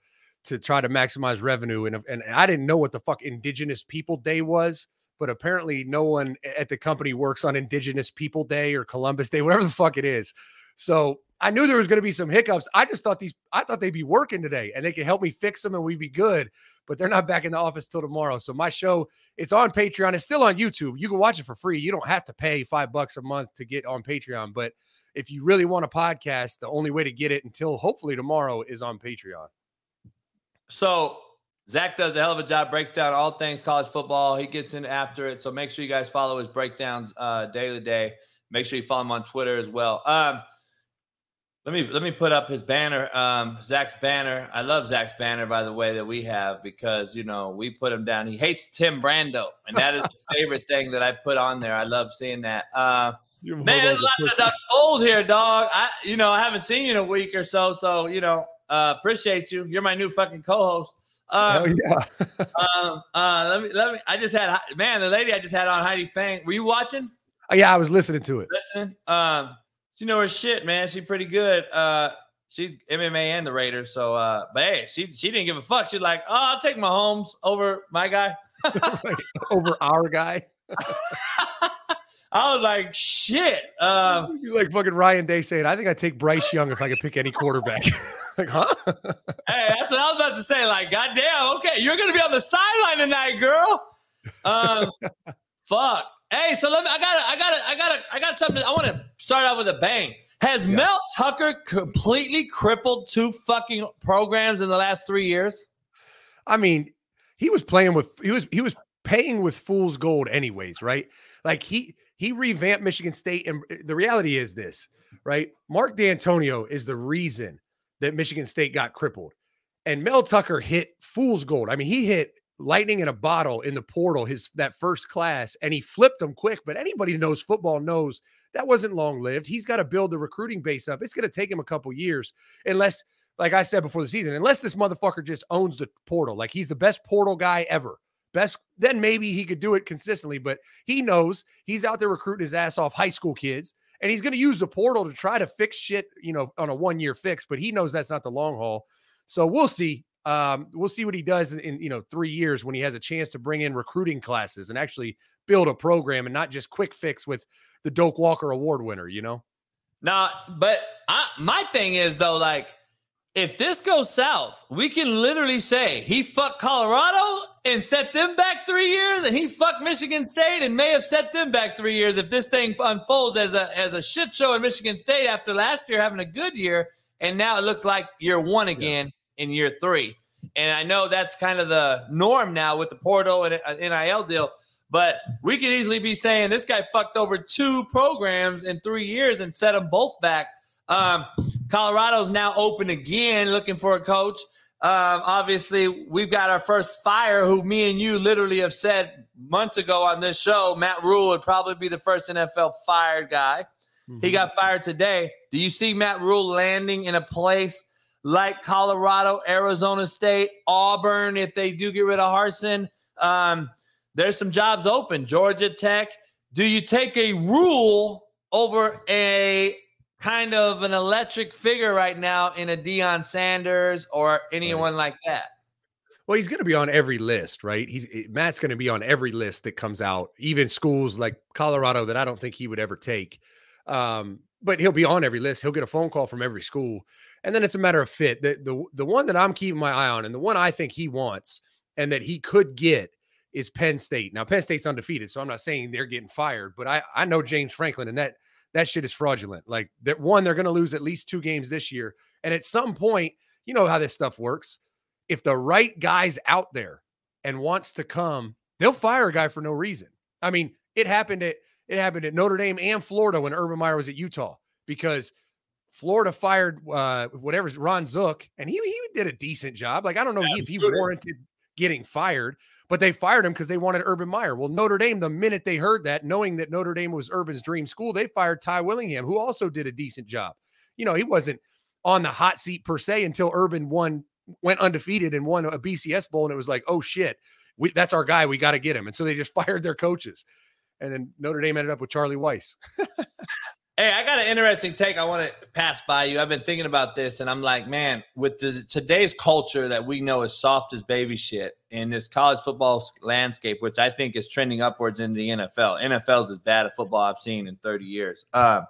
to try to maximize revenue, and and I didn't know what the fuck Indigenous People Day was, but apparently no one at the company works on Indigenous People Day or Columbus Day, whatever the fuck it is. So I knew there was going to be some hiccups. I just thought these, I thought they'd be working today and they could help me fix them and we'd be good. But they're not back in the office till tomorrow. So my show, it's on Patreon. It's still on YouTube. You can watch it for free. You don't have to pay five bucks a month to get on Patreon. But if you really want a podcast, the only way to get it until hopefully tomorrow is on Patreon. So Zach does a hell of a job, breaks down all things college football. He gets in after it. So make sure you guys follow his breakdowns uh, daily day. Make sure you follow him on Twitter as well. Um, let me let me put up his banner, um, Zach's banner. I love Zach's banner, by the way, that we have because you know we put him down. He hates Tim Brando, and that is the favorite thing that I put on there. I love seeing that. Uh, Man, there's lots of old here, dog. I, you know, I haven't seen you in a week or so, so you know, uh, appreciate you. You're my new fucking co-host. Oh Um, yeah. um, uh, let me, let me. I just had, man, the lady I just had on Heidi Fang. Were you watching, Oh, yeah, I was listening to it. listening? Um, she know her shit, man. She pretty good. Uh, she's MMA and the Raiders. So, uh, but hey, she she didn't give a fuck. She's like, oh, I'll take Mahomes over my guy. Over our guy. I was like, shit. Um, You're like fucking Ryan Day saying, I think I'd take Bryce Young if I could pick any quarterback. like, huh? Hey, that's what I was about to say. Like, goddamn, okay, you're gonna be on the sideline tonight, girl. Um, Fuck. Hey, so let me. I got. it. I got. it. I got. it. I got something. I want to start out with a bang. Has yeah. Mel Tucker completely crippled two fucking programs in the last three years? I mean, he was playing with. He was. He was paying with fool's gold, anyways. Right? Like he he revamped Michigan State, and eh, the reality is this, right? Mark Dantonio is the reason that Michigan State got crippled, and Mel Tucker hit fool's gold. I mean, he hit lightning in a bottle in the portal his that first class and he flipped them quick. But anybody who knows football knows that wasn't long lived he's got to build the recruiting base up. It's going to take him a couple years unless like i said before the season unless this motherfucker just owns the portal. Like he's the best portal guy ever best then maybe he could do it consistently but he knows he's out there recruiting his ass off high school kids and he's going to use the portal to try to fix shit you know on a one year fix but he knows that's not the long haul so we'll see um, we'll see what he does in, you know three years when he has a chance to bring in recruiting classes and actually build a program and not just quick fix with the Doak Walker Award winner. You know. Nah, but I, my thing is though, like if this goes south, we can literally say he fucked Colorado and set them back three years, and he fucked Michigan State and may have set them back three years if this thing unfolds as a as a shit show in Michigan State after last year having a good year, and now it looks like year one again. Yeah in year three. And I know that's kind of the norm now with the portal and NIL deal. But we could easily be saying this guy fucked over two programs in three years and set them both back. Um, Colorado's now open again, looking for a coach. Um, obviously, we've got our first fire, who me and you literally have said months ago on this show. Matt Rhule would probably be the first NFL fired guy. Mm-hmm. He got fired today. Do you see Matt Rhule landing in a place like Colorado, Arizona State, Auburn, if they do get rid of Harsin, Um, there's some jobs open. Georgia Tech. Do you take a Rhule over a kind of an electric figure right now in a Deion Sanders or anyone right. like that? Well, he's going to be on every list, right? He's eh, Matt's going to be on every list that comes out, even schools like Colorado that I don't think he would ever take. Um, but he'll be on every list. He'll get a phone call from every school and then it's a matter of fit. The, the the one that I'm keeping my eye on, and the one I think he wants, and that he could get is Penn State. Now Penn State's undefeated, so I'm not saying they're getting fired, but I I know James Franklin, and that that shit is fraudulent. Like that one, they're going to lose at least two games this year, and at some point, you know how this stuff works. If the right guy's out there and wants to come, they'll fire a guy for no reason. I mean, it happened at it happened at Notre Dame and Florida when Urban Meyer was at Utah because Florida fired uh, whatever's Ron Zook, and he he did a decent job. Like I don't know yeah, if he warranted getting fired, but they fired him because they wanted Urban Meyer. Well, Notre Dame, the minute they heard that, knowing that Notre Dame was Urban's dream school, they fired Ty Willingham, who also did a decent job. You know, he wasn't on the hot seat per se until Urban won, went undefeated and won a BCS bowl, and it was like, oh shit, we, that's our guy. We got to get him. And so they just fired their coaches, and then Notre Dame ended up with Charlie Weis. Hey, I got an interesting take I want to pass by you. I've been thinking about this and I'm like, man, with the today's culture that we know is soft as baby shit in this college football landscape, which I think is trending upwards in the NFL. NFL's as bad at football I've seen in 30 years. Uh,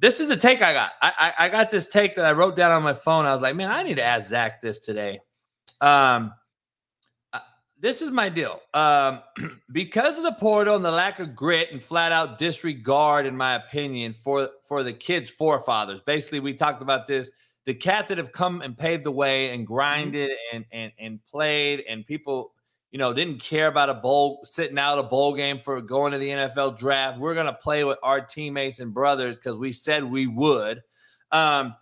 this is the take I got. I, I, I, got this take that I wrote down on my phone. I was like, man, I need to ask Zach this today. Um, this is my deal. Um, because of the portal and the lack of grit and flat out disregard, in my opinion, for for the kids' forefathers. Basically, we talked about this. The cats that have come and paved the way and mm-hmm. grinded and and and played, and people, you know, didn't care about a bowl sitting out a bowl game for going to the NFL draft. We're gonna play with our teammates and brothers because we said we would. Um,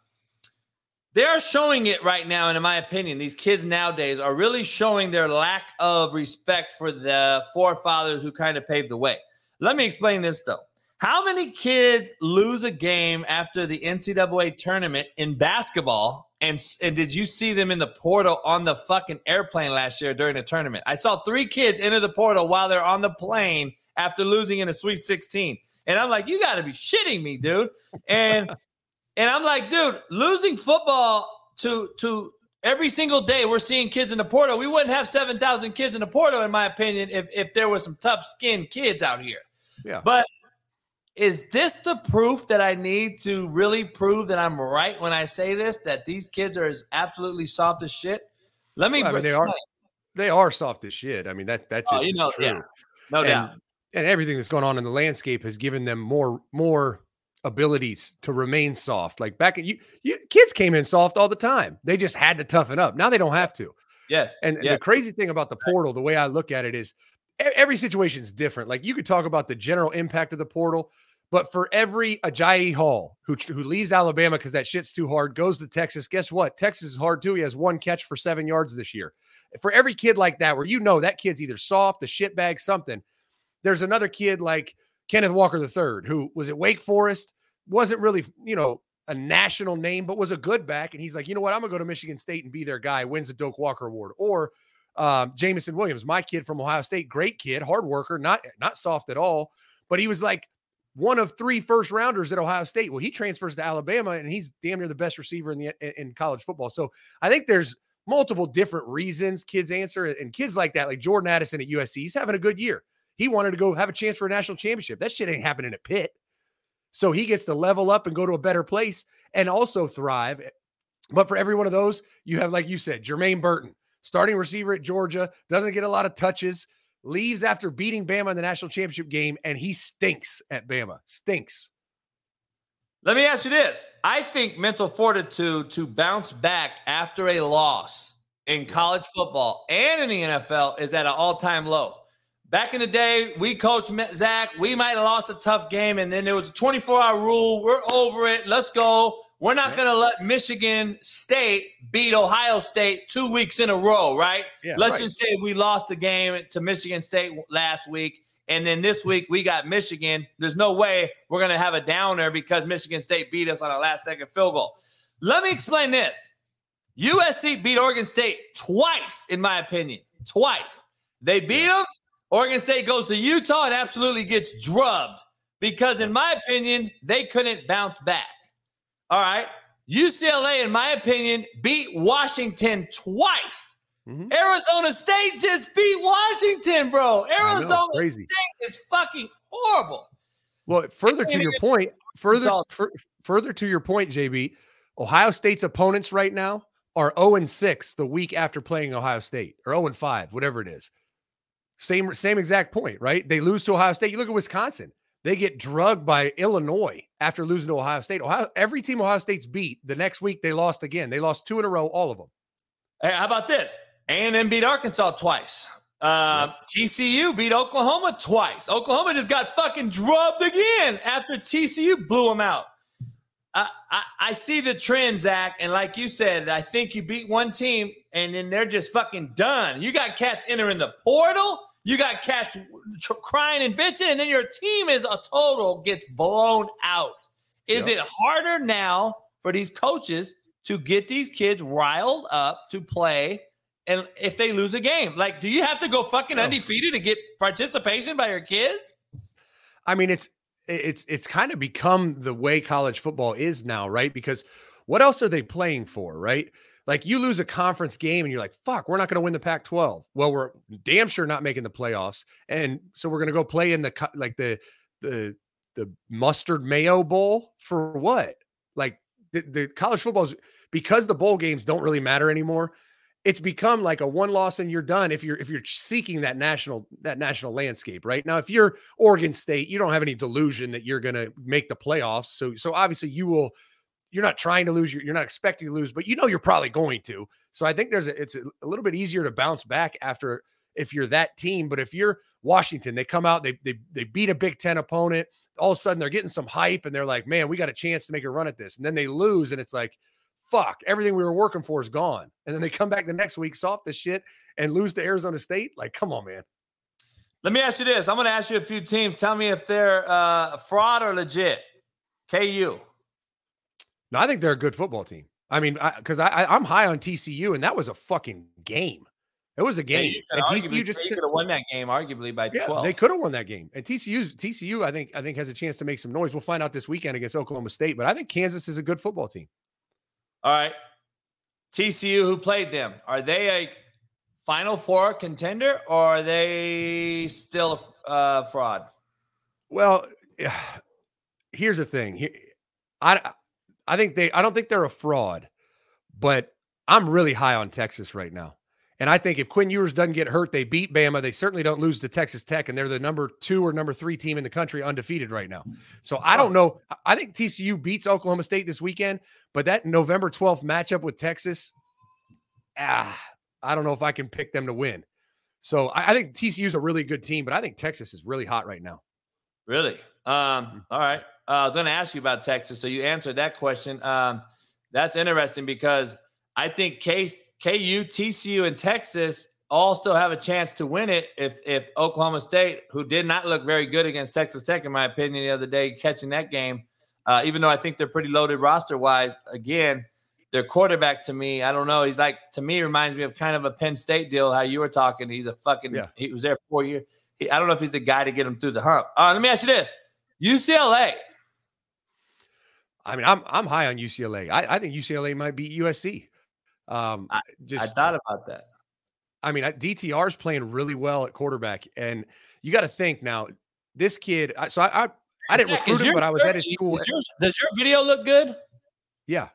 they're showing it right now, and in my opinion, these kids nowadays are really showing their lack of respect for the forefathers who kind of paved the way. Let me explain this though. How many kids lose a game after the NCAA tournament in basketball? And, and did you see them in the portal on the fucking airplane last year during the tournament? I saw three kids enter the portal while they're on the plane after losing in a Sweet 16. And I'm like, you got to be shitting me, dude. And and I'm like, dude, losing football to to every single day we're seeing kids in the portal. We wouldn't have 7,000 kids in the portal, in my opinion, if, if there were some tough skinned kids out here. Yeah. But is this the proof that I need to really prove that I'm right when I say this, that these kids are as absolutely soft as shit? Let me well, I mean, they are they are soft as shit. I mean, that that oh, just oh, you know, is true. Yeah. No and, doubt. and everything that's going on in the landscape has given them more more abilities to remain soft. Like back at you, you kids came in soft all the time. They just had to toughen up. Now they don't have to. Yes. And yes. the crazy thing about the portal, the way I look at it is every situation is different. Like you could talk about the general impact of the portal, but for every Agiye Hall who, who leaves Alabama because that shit's too hard, goes to Texas, guess what? Texas is hard too. He has one catch for seven yards this year. For every kid like that, where you know that kid's either soft, a shitbag, something, there's another kid like Kenneth Walker III, who was at Wake Forest, wasn't really, you know, a national name, but was a good back. And he's like, you know what? I'm gonna go to Michigan State and be their guy, wins the Doak Walker Award. Or um, Jameson Williams, my kid from Ohio State, great kid, hard worker, not not soft at all, but he was like one of three first rounders at Ohio State. Well, he transfers to Alabama, and he's damn near the best receiver in the in college football. So I think there's multiple different reasons kids answer, and kids like that, like Jordan Addison at USC, he's having a good year. He wanted to go have a chance for a national championship. That shit ain't happening at Pitt. So he gets to level up and go to a better place and also thrive. But for every one of those, you have, like you said, Jermaine Burton, starting receiver at Georgia, doesn't get a lot of touches, leaves after beating Bama in the national championship game, and he stinks at Bama. Stinks. Let me ask you this. I think mental fortitude to bounce back after a loss in college football and in the NFL is at an all time low. Back in the day, we coached Zach. We might have lost a tough game, and then there was a 24 hour rule. We're over it. Let's go. We're not going to let Michigan State beat Ohio State two weeks in a row, right? Yeah, Let's right. just say we lost the game to Michigan State last week, and then this week we got Michigan. There's no way we're going to have a downer because Michigan State beat us on a last second field goal. Let me explain this USC beat Oregon State twice, in my opinion. Twice. They beat them Oregon State goes to Utah and absolutely gets drubbed because, in my opinion, they couldn't bounce back. All right. UCLA, in my opinion, beat Washington twice. Mm-hmm. Arizona State just beat Washington, bro. Arizona know, State is fucking horrible. Well, further to your point, further further to your point, JB, Ohio State's opponents right now are 0 and 6 the week after playing Ohio State, or 0 and 5, whatever it is. Same same exact point, right? They lose to Ohio State. You look at Wisconsin. They get drugged by Illinois after losing to Ohio State. Ohio, every team Ohio State's beat, the next week they lost again. They lost two in a row, all of them. Hey, how about this? A&M beat Arkansas twice. Uh, TCU beat Oklahoma twice. Oklahoma just got fucking drubbed again after TCU blew them out. I, I, I see the trend, Zach, and like you said, I think you beat one team and then they're just fucking done. You got cats entering the portal you got cats crying and bitching, and then your team is a total gets blown out. Is yep. it harder now for these coaches to get these kids riled up to play? And if they lose a game, like, do you have to go fucking no. undefeated to get participation by your kids? I mean, it's it's it's kind of become the way college football is now, right? Because what else are they playing for, right? Like you lose a conference game and you're like, fuck, we're not going to win the Pac 12. Well, we're damn sure not making the playoffs. And so we're going to go play in the, like the, the, the mustard mayo bowl for what? Like the, the college footballs, because the bowl games don't really matter anymore. It's become like a one loss and you're done if you're if you're seeking that national that national landscape right now if you're Oregon State you don't have any delusion that you're going to make the playoffs so so obviously you will you're not trying to lose, you're not expecting to lose, but you know you're probably going to. So I think there's a, it's a, little bit easier to bounce back after if you're that team. But if you're Washington, they come out, they they they beat a Big Ten opponent. All of a sudden, they're getting some hype, and they're like, "Man, we got a chance to make a run at this." And then they lose, and it's like, "Fuck, everything we were working for is gone." And then they come back the next week, soft as shit, and lose to Arizona State. Like, come on, man. Let me ask you this: I'm going to ask you a few teams. Tell me if they're uh, fraud or legit. KU. No, I think they're a good football team. I mean, because I, I, am high on TCU, and that was a fucking game. It was a game. Yeah, and TCU just could have won that game, arguably by yeah, 12. They could have won that game. And TCU, TCU, I think, I think has a chance to make some noise. We'll find out this weekend against Oklahoma State. But I think Kansas is a good football team. All right, TCU, who played them, are they a Final Four contender, or are they still a uh, fraud? Well, here's the thing. I I think they I don't think they're a fraud, but I'm really high on Texas right now. And I think if Quinn Ewers doesn't get hurt, they beat Bama. They certainly don't lose to Texas Tech, and they're the number two or number three team in the country undefeated right now. So I don't know. I think TCU beats Oklahoma State this weekend, but that November 12th matchup with Texas, ah, I don't know if I can pick them to win. So I, I think TCU is a really good team, but I think Texas is really hot right now. Really? Um, mm-hmm. all right. Uh, I was going to ask you about Texas, so you answered that question. Um, that's interesting because I think Case, KU, TCU, and Texas all still have a chance to win it if if Oklahoma State, who did not look very good against Texas Tech, in my opinion, the other day, catching that game, uh, even though I think they're pretty loaded roster wise. Again, their quarterback to me, I don't know. He's like to me reminds me of kind of a Penn State deal. How you were talking, he's a fucking. Yeah. He was there four years. He, I don't know if he's the guy to get him through the hump. Uh, let me ask you this: UCLA. I mean, I'm I'm high on UCLA. I, I think UCLA might beat USC. Um, I, just I thought about that. I mean, DTR is playing really well at quarterback, and you got to think now. This kid, so I I, I didn't recruit him, but I was at his school. Your, does your video look good? Yeah,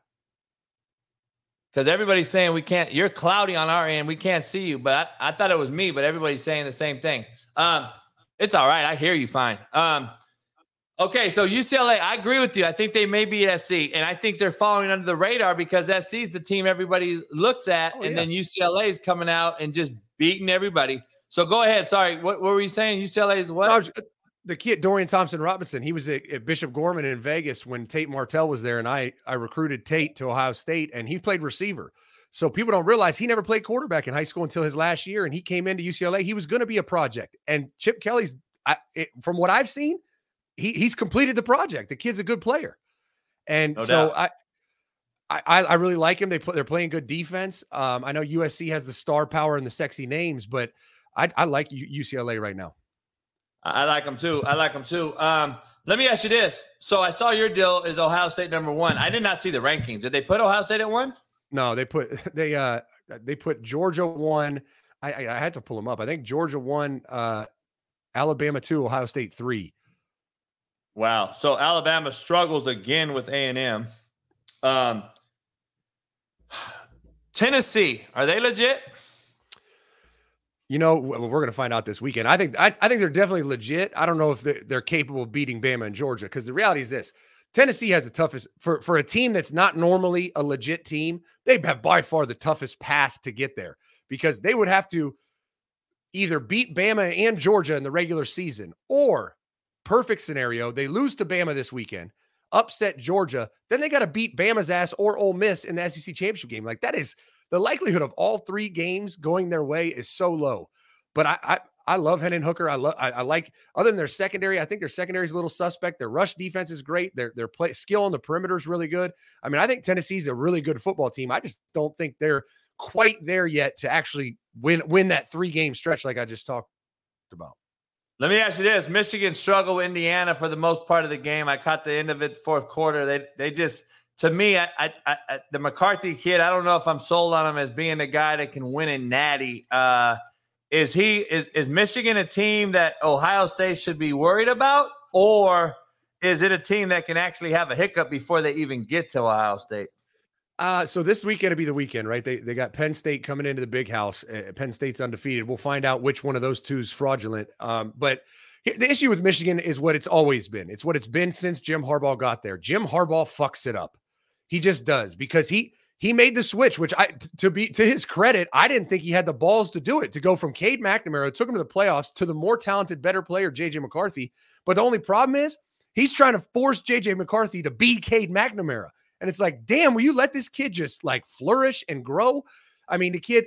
because everybody's saying we can't. You're cloudy on our end. We can't see you. But I, I thought it was me. But everybody's saying the same thing. Um, it's all right. I hear you fine. Um, okay, so UCLA, I agree with you. I think they may be SC, and I think they're following under the radar because SC is the team everybody looks at, oh, and yeah. then UCLA is coming out and just beating everybody. So go ahead. Sorry, what, what were you saying? UCLA is what? No, uh, the kid Dorian Thompson Robinson, he was at, at, Bishop Gorman in Vegas when Tate Martell was there, and I I recruited Tate to Ohio State, and he played receiver. So people don't realize he never played quarterback in high school until his last year, and he came into UCLA. He was going to be a project, and Chip Kelly's, I, it, from what I've seen, he he's completed the project. The kid's a good player, and no so I. I, I really like him. They play, they're playing good defense. Um, I know USC has the star power and the sexy names, but I, I like UCLA right now. I like them too. I like them too. Um, let me ask you this. So I saw your deal is Ohio State number one. I did not see the rankings. Did they put Ohio State at one? No, they put they uh they put Georgia one. I, I, I had to pull them up. I think Georgia one, uh, Alabama two, Ohio State three. Wow. So Alabama struggles again with A and M. Um, Tennessee, are they legit? You know, we're going to find out this weekend. I think I, I think they're definitely legit. I don't know if they're, they're capable of beating Bama and Georgia because the reality is this: Tennessee has the toughest for for a team that's not normally a legit team. They have by far the toughest path to get there because they would have to either beat Bama and Georgia in the regular season, or perfect scenario, they lose to Bama this weekend, upset Georgia, then they got to beat Bama's ass or Ole Miss in the SEC championship game. Like that is the likelihood of all three games going their way is so low. But I I, I love Hendon Hooker. I love I, I, like other than their secondary. I think their secondary is a little suspect. Their rush defense is great. Their their play skill on the perimeter is really good. I mean, I think Tennessee's a really good football team. I just don't think they're quite there yet to actually win win that three game stretch like I just talked about. Let me ask you this: Michigan struggled with Indiana for the most part of the game. I caught the end of it fourth quarter. They they just to me, I, I, I, the McCarthy kid, I don't know if I'm sold on him as being a guy that can win in Natty. Uh, is he is is Michigan a team that Ohio State should be worried about, or is it a team that can actually have a hiccup before they even get to Ohio State? Uh, so this weekend to be the weekend, right? They they got Penn State coming into the big house. Uh, Penn State's undefeated. We'll find out which one of those two is fraudulent. Um, but the issue with Michigan is what it's always been. It's what it's been since Jim Harbaugh got there. Jim Harbaugh fucks it up. He just does because he he made the switch, which I to be to his credit, I didn't think he had the balls to do it to go from Cade McNamara, took him to the playoffs, to the more talented, better player, JJ McCarthy. But the only problem is he's trying to force JJ McCarthy to be Cade McNamara. And it's like, damn, will you let this kid just like flourish and grow? I mean, the kid,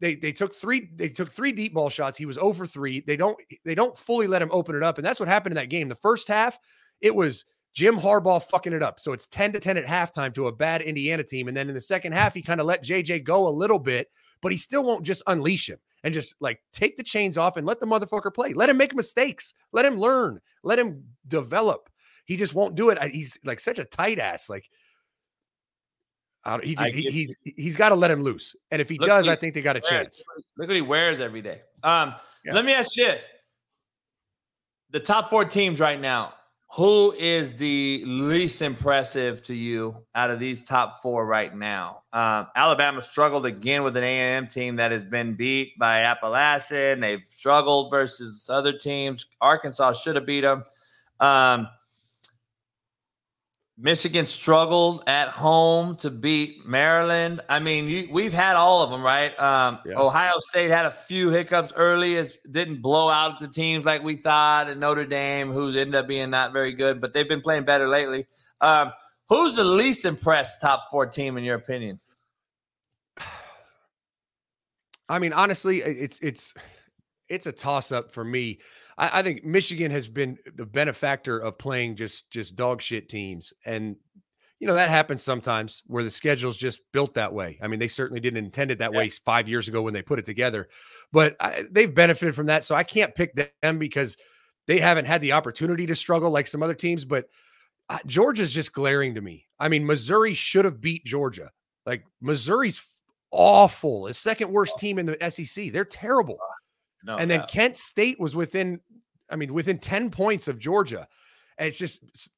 they they took three, they took three deep ball shots. He was over three. They don't they don't fully let him open it up. And that's what happened in that game. The first half, it was Jim Harbaugh fucking it up. So it's 10 to 10 at halftime to a bad Indiana team. And then in the second half, he kind of let JJ go a little bit, but he still won't just unleash him and just like take the chains off and let the motherfucker play. Let him make mistakes. Let him learn. Let him develop. He just won't do it. He's like such a tight ass. Like, he just, he, he's he's got to let him loose. And if he look does, I think they got a chance. Look what he wears every day. Um, yeah. let me ask you this. The top four teams right now, who is the least impressive to you out of these top four right now? Um, Alabama struggled again with an A&M team that has been beat by Appalachian. They've struggled versus other teams. Arkansas should have beat them. Um, Michigan struggled at home to beat Maryland. I mean, you, we've had all of them, right? Um, yeah. Ohio State had a few hiccups early, as didn't blow out the teams like we thought, and Notre Dame, who's ended up being not very good, but they've been playing better lately. Um, who's the least impressed top four team in your opinion? I mean, honestly, it's it's it's a toss up for me. I, I, think Michigan has been the benefactor of playing just just dog shit teams, and you know that happens sometimes where the schedule's just built that way. I mean, they certainly didn't intend it that yeah. way five years ago when they put it together, but I, they've benefited from that. So I can't pick them because they haven't had the opportunity to struggle like some other teams. But uh, Georgia's just glaring to me. I mean, Missouri should have beat Georgia. Like Missouri's awful, the second worst team in the SEC. They're terrible. No, and then no. Kent State was within, I mean, within 10 points of Georgia. And it's just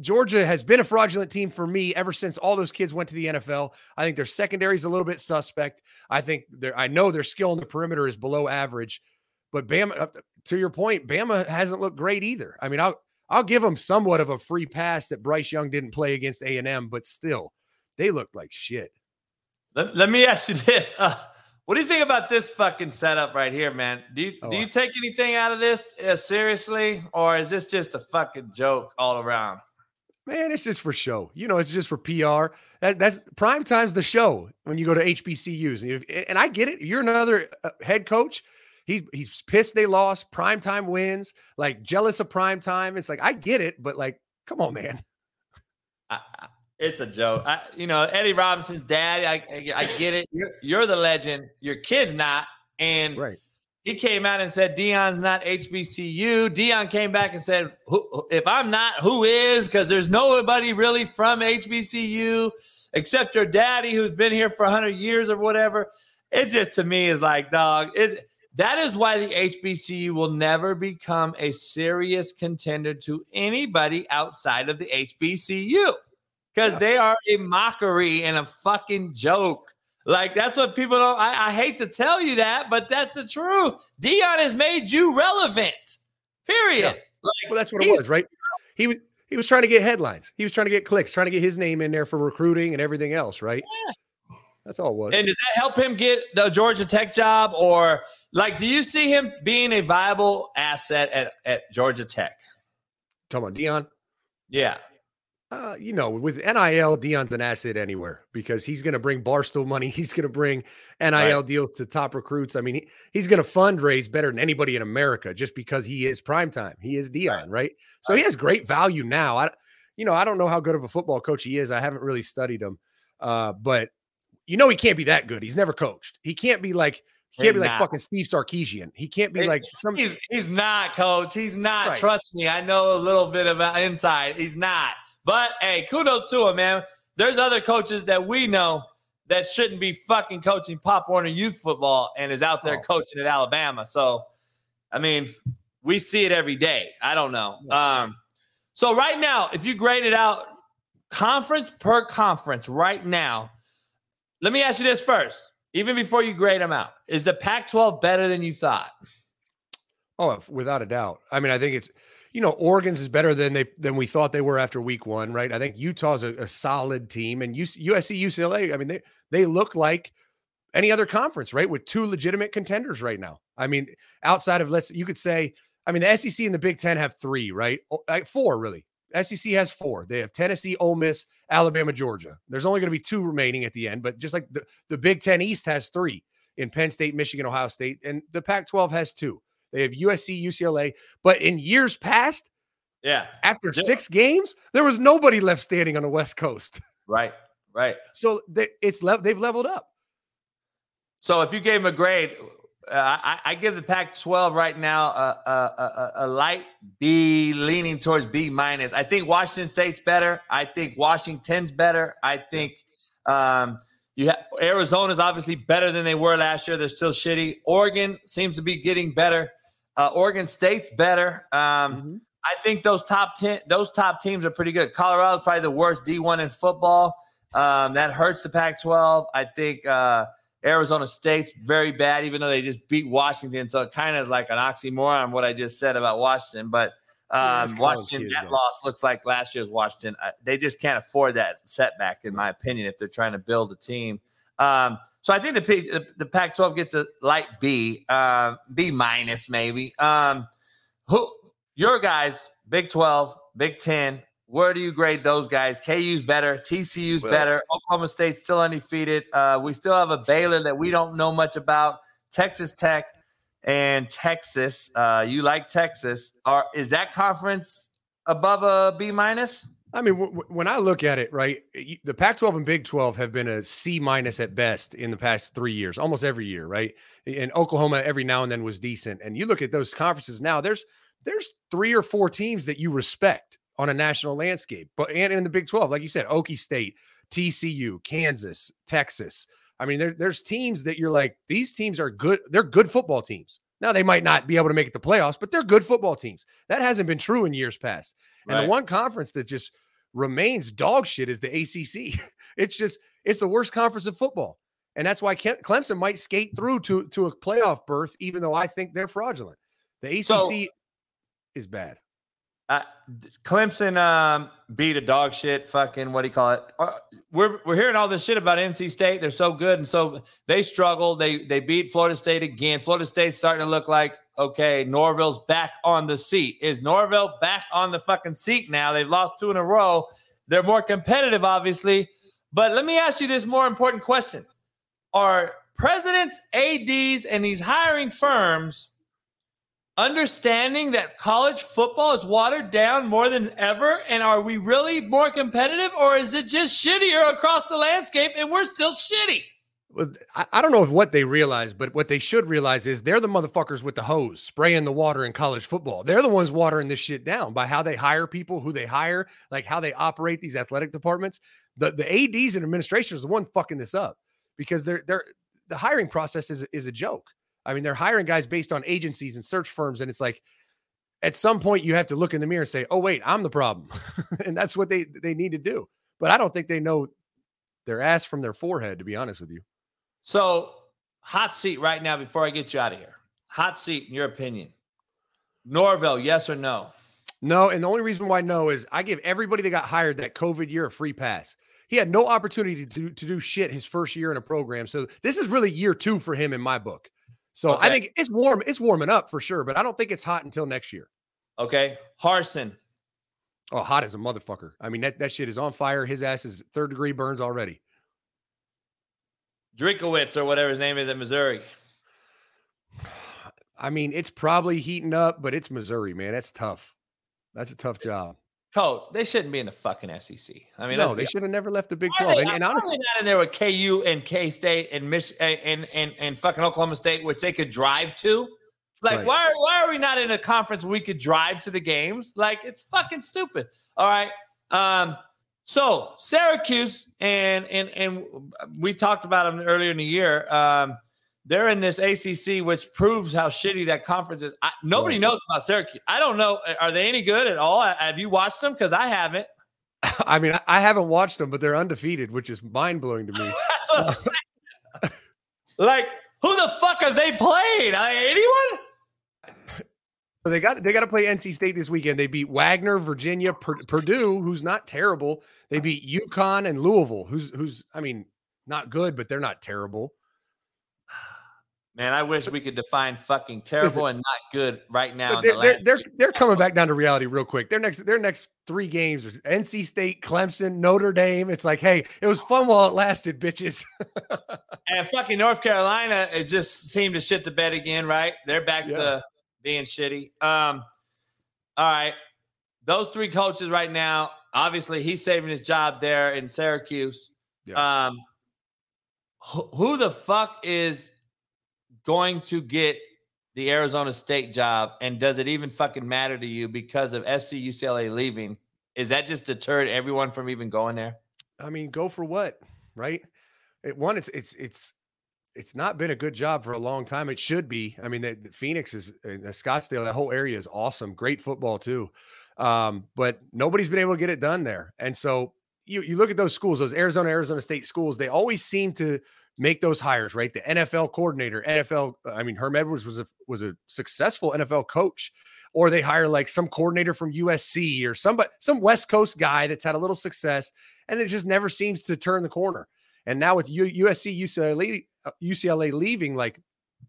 Georgia has been a fraudulent team for me ever since all those kids went to the NFL. I think their secondary is a little bit suspect. I think their I know their skill in the perimeter is below average, but Bama to your point, Bama hasn't looked great either. I mean, I'll I'll give them somewhat of a free pass that Bryce Young didn't play against A&M, but still, they looked like shit. Let, let me ask you this. Uh, what do you think about this fucking setup right here, man? Do you oh, do you take anything out of this uh, seriously, or is this just a fucking joke all around? Man, it's just for show. You know, it's just for PR. That, that's prime time's the show when you go to HBCUs, and, and I get it. You're another uh, head coach. He's he's pissed they lost. Prime time wins. Like jealous of prime time. It's like I get it, but like, come on, man. I, it's a joke. I, you know, Eddie Robinson's dad. I, I, I get it. You're, you're, the legend. Your kid's not. And right. he came out and said Deion's not HBCU. Deion came back and said, if I'm not, who is? Because there's nobody really from HBCU except your daddy who's been here for 100 years or whatever. It just to me is like, dog. It that is why the HBCU will never become a serious contender to anybody outside of the HBCU because yeah. they are a mockery and a fucking joke. Like that's what people don't. I, I, hate to tell you that, but that's the truth. Deion has made you relevant. Period. Yeah. Like, well, that's what it was, right? He was he was trying to get headlines. He was trying to get clicks, trying to get his name in there for recruiting and everything else, right? Yeah. That's all it was. And does that help him get the Georgia Tech job, or like, do you see him being a viable asset at at Georgia Tech? Talking about Deion. Yeah. Uh, you know, with NIL, Deion's an asset anywhere because he's going to bring Barstool money. He's going to bring NIL right. deals to top recruits. I mean, he, he's going to fundraise better than anybody in America just because he is prime time. He is Deion, right? right? So he has great value now. I, you know, I don't know how good of a football coach he is. I haven't really studied him, uh, but you know, he can't be that good. He's never coached. He can't be like he can't be like fucking Steve Sarkisian. He can't be like some. He's, he's not, coach. He's not. Trust me, I know a little bit about inside. He's not. But hey, kudos to him, man. There's other coaches that we know that shouldn't be fucking coaching Pop Warner youth football and is out there oh. coaching at Alabama. So, I mean, we see it every day. I don't know. Um, so right now, if you grade it out conference per conference right now, let me ask you this first. Even before you grade them out, is the Pac 12 better than you thought? Oh, without a doubt. I mean, I think it's you know, Oregon's is better than they than we thought they were after week one, right? I think Utah's a, a solid team, and USC, UCLA. I mean, they they look like any other conference, right? With two legitimate contenders right now. I mean, outside of let's, you could say, I mean, the SEC and the Big Ten have three, right? Oh, four, really. SEC has four. They have Tennessee, Ole Miss, Alabama, Georgia. There's only going to be two remaining at the end, but just like the, the Big Ten East has three in Penn State, Michigan, Ohio State, and the Pac 12 has two. They have USC, UCLA. But in years past, yeah, after yeah. six games, there was nobody left standing on the West Coast. Right, right. So they, it's le- they've leveled up. So if you gave them a grade, uh, I, I, give the Pac-12 right now a, a, a, a, light B, leaning towards B minus. I think Washington State's better. I think Washington's better. I think um, you have Arizona's obviously better than they were last year. They're still shitty. Oregon seems to be getting better. Uh, Oregon State's better. Um, mm-hmm. I think those top ten, those top teams are pretty good. Colorado's probably the worst D1 in football. Um, that hurts the Pac-12. I think uh, Arizona State's very bad, even though they just beat Washington. So it kind of is like an oxymoron what I just said about Washington. But um, yeah, Washington, that loss looks like last year's Washington. Uh, they just can't afford that setback, in my opinion, if they're trying to build a team. Um, so I think the the, the Pac-12 gets a light B, uh, B minus maybe. Um, who your guys, Big 12, Big 10, where do you grade those guys? KU's better, TCU's well, better, Oklahoma State's still undefeated. Uh, we still have a Baylor that we don't know much about, Texas Tech and Texas. Uh, you like Texas? Are is that conference above a B minus? I mean, w- when I look at it, right, the Pac-12 and Big 12 have been a C minus at best in the past three years, almost every year, right? And Oklahoma every now and then was decent. And you look at those conferences now. There's there's three or four teams that you respect on a national landscape. But and in the Big 12, like you said, Okie State, TCU, Kansas, Texas. I mean, there, there's teams that you're like, these teams are good. They're good football teams. Now they might not be able to make it to the playoffs, but they're good football teams. That hasn't been true in years past. And right. the one conference that just remains dog shit is the ACC. it's just it's the worst conference of football. And that's why Clemson might skate through to to a playoff berth even though I think they're fraudulent. The ACC so, is bad. Uh, Clemson um, beat a dog shit. Fucking what do you call it? Uh, we're we're hearing all this shit about NC State. They're so good, and so they struggle. They they beat Florida State again. Florida State's starting to look like okay. Norvell's back on the seat. Is Norvell back on the fucking seat now? They've lost two in a row. They're more competitive, obviously. But let me ask you this more important question: Are presidents, ads, and these hiring firms? Understanding that college football is watered down more than ever? And are we really more competitive or is it just shittier across the landscape and we're still shitty? Well, I don't know if what they realize, but what they should realize is they're the motherfuckers with the hose spraying the water in college football. They're the ones watering this shit down by how they hire people, who they hire, like how they operate these athletic departments. The the ads and administration is the one fucking this up because they're they're the hiring process is is a joke. I mean, they're hiring guys based on agencies and search firms, and it's like at some point you have to look in the mirror and say, "Oh wait, I'm the problem," and that's what they they need to do. But I don't think they know their ass from their forehead, to be honest with you. So, hot seat right now before I get you out of here. Hot seat, in your opinion, Norvell, yes or no? No, and the only reason why no is I give everybody that got hired that COVID year a free pass. He had no opportunity to, to do shit his first year in a program. So this is really year two for him in my book. So okay. I think it's warm. It's warming up for sure, but I don't think it's hot until next year. Okay, Harsin. Oh, hot as a motherfucker. I mean, that, that shit is on fire. His ass is third degree burns already. Drinkwitz or whatever his name is in Missouri. I mean, it's probably heating up, but it's Missouri, man. That's tough. That's a tough job. Coach, they shouldn't be in the fucking SEC. I mean, no, they should have never left the Big Twelve. They, and, and honestly, not in there with KU and K State and Mich and, and and fucking Oklahoma State, which they could drive to. Like, right. why why are we not in a conference we could drive to the games? Like, it's fucking stupid. All right. Um. So Syracuse and and and we talked about them earlier in the year. Um they're in this ACC, which proves how shitty that conference is. I, nobody right. knows about Syracuse. I don't know. Are they any good at all? Have you watched them? Because I haven't. I mean, I haven't watched them, but they're undefeated, which is mind blowing to me. like, who the fuck have they played? Uh, anyone? So they got they got to play NC State this weekend. They beat Wagner, Virginia, Purdue, who's not terrible. They beat UConn and Louisville, who's who's I mean not good, but they're not terrible. Man, I wish we could define fucking terrible and not good right now. They're, the they're, they're, they're, coming back down to reality real quick. Their next their next three games are NC State, Clemson, Notre Dame. It's like, hey, it was fun while it lasted, bitches. and fucking North Carolina it just seemed to shit the bed again, right? They're back yeah. to being shitty. Um, all right. Those three coaches right now, obviously he's saving his job there in Syracuse. Yeah. Um, who, who the fuck is going to get the Arizona State job? And does it even fucking matter to you because of SC UCLA leaving? Is that just deterred everyone from even going there? I mean, go for what, right? It, one, it's it's it's it's not been a good job for a long time. It should be. I mean, the, the Phoenix is Scottsdale. That whole area is awesome. Great football too, um, but nobody's been able to get it done there. And so you you look at those schools, those Arizona Arizona State schools. They always seem to make those hires, right? The NFL coordinator, NFL. Uh, I mean, Herm Edwards was a was a successful NFL coach, or they hire like some coordinator from USC or somebody, some West Coast guy that's had a little success, and it just never seems to turn the corner. And now with USC, UCLA, UCLA uh, leaving, like,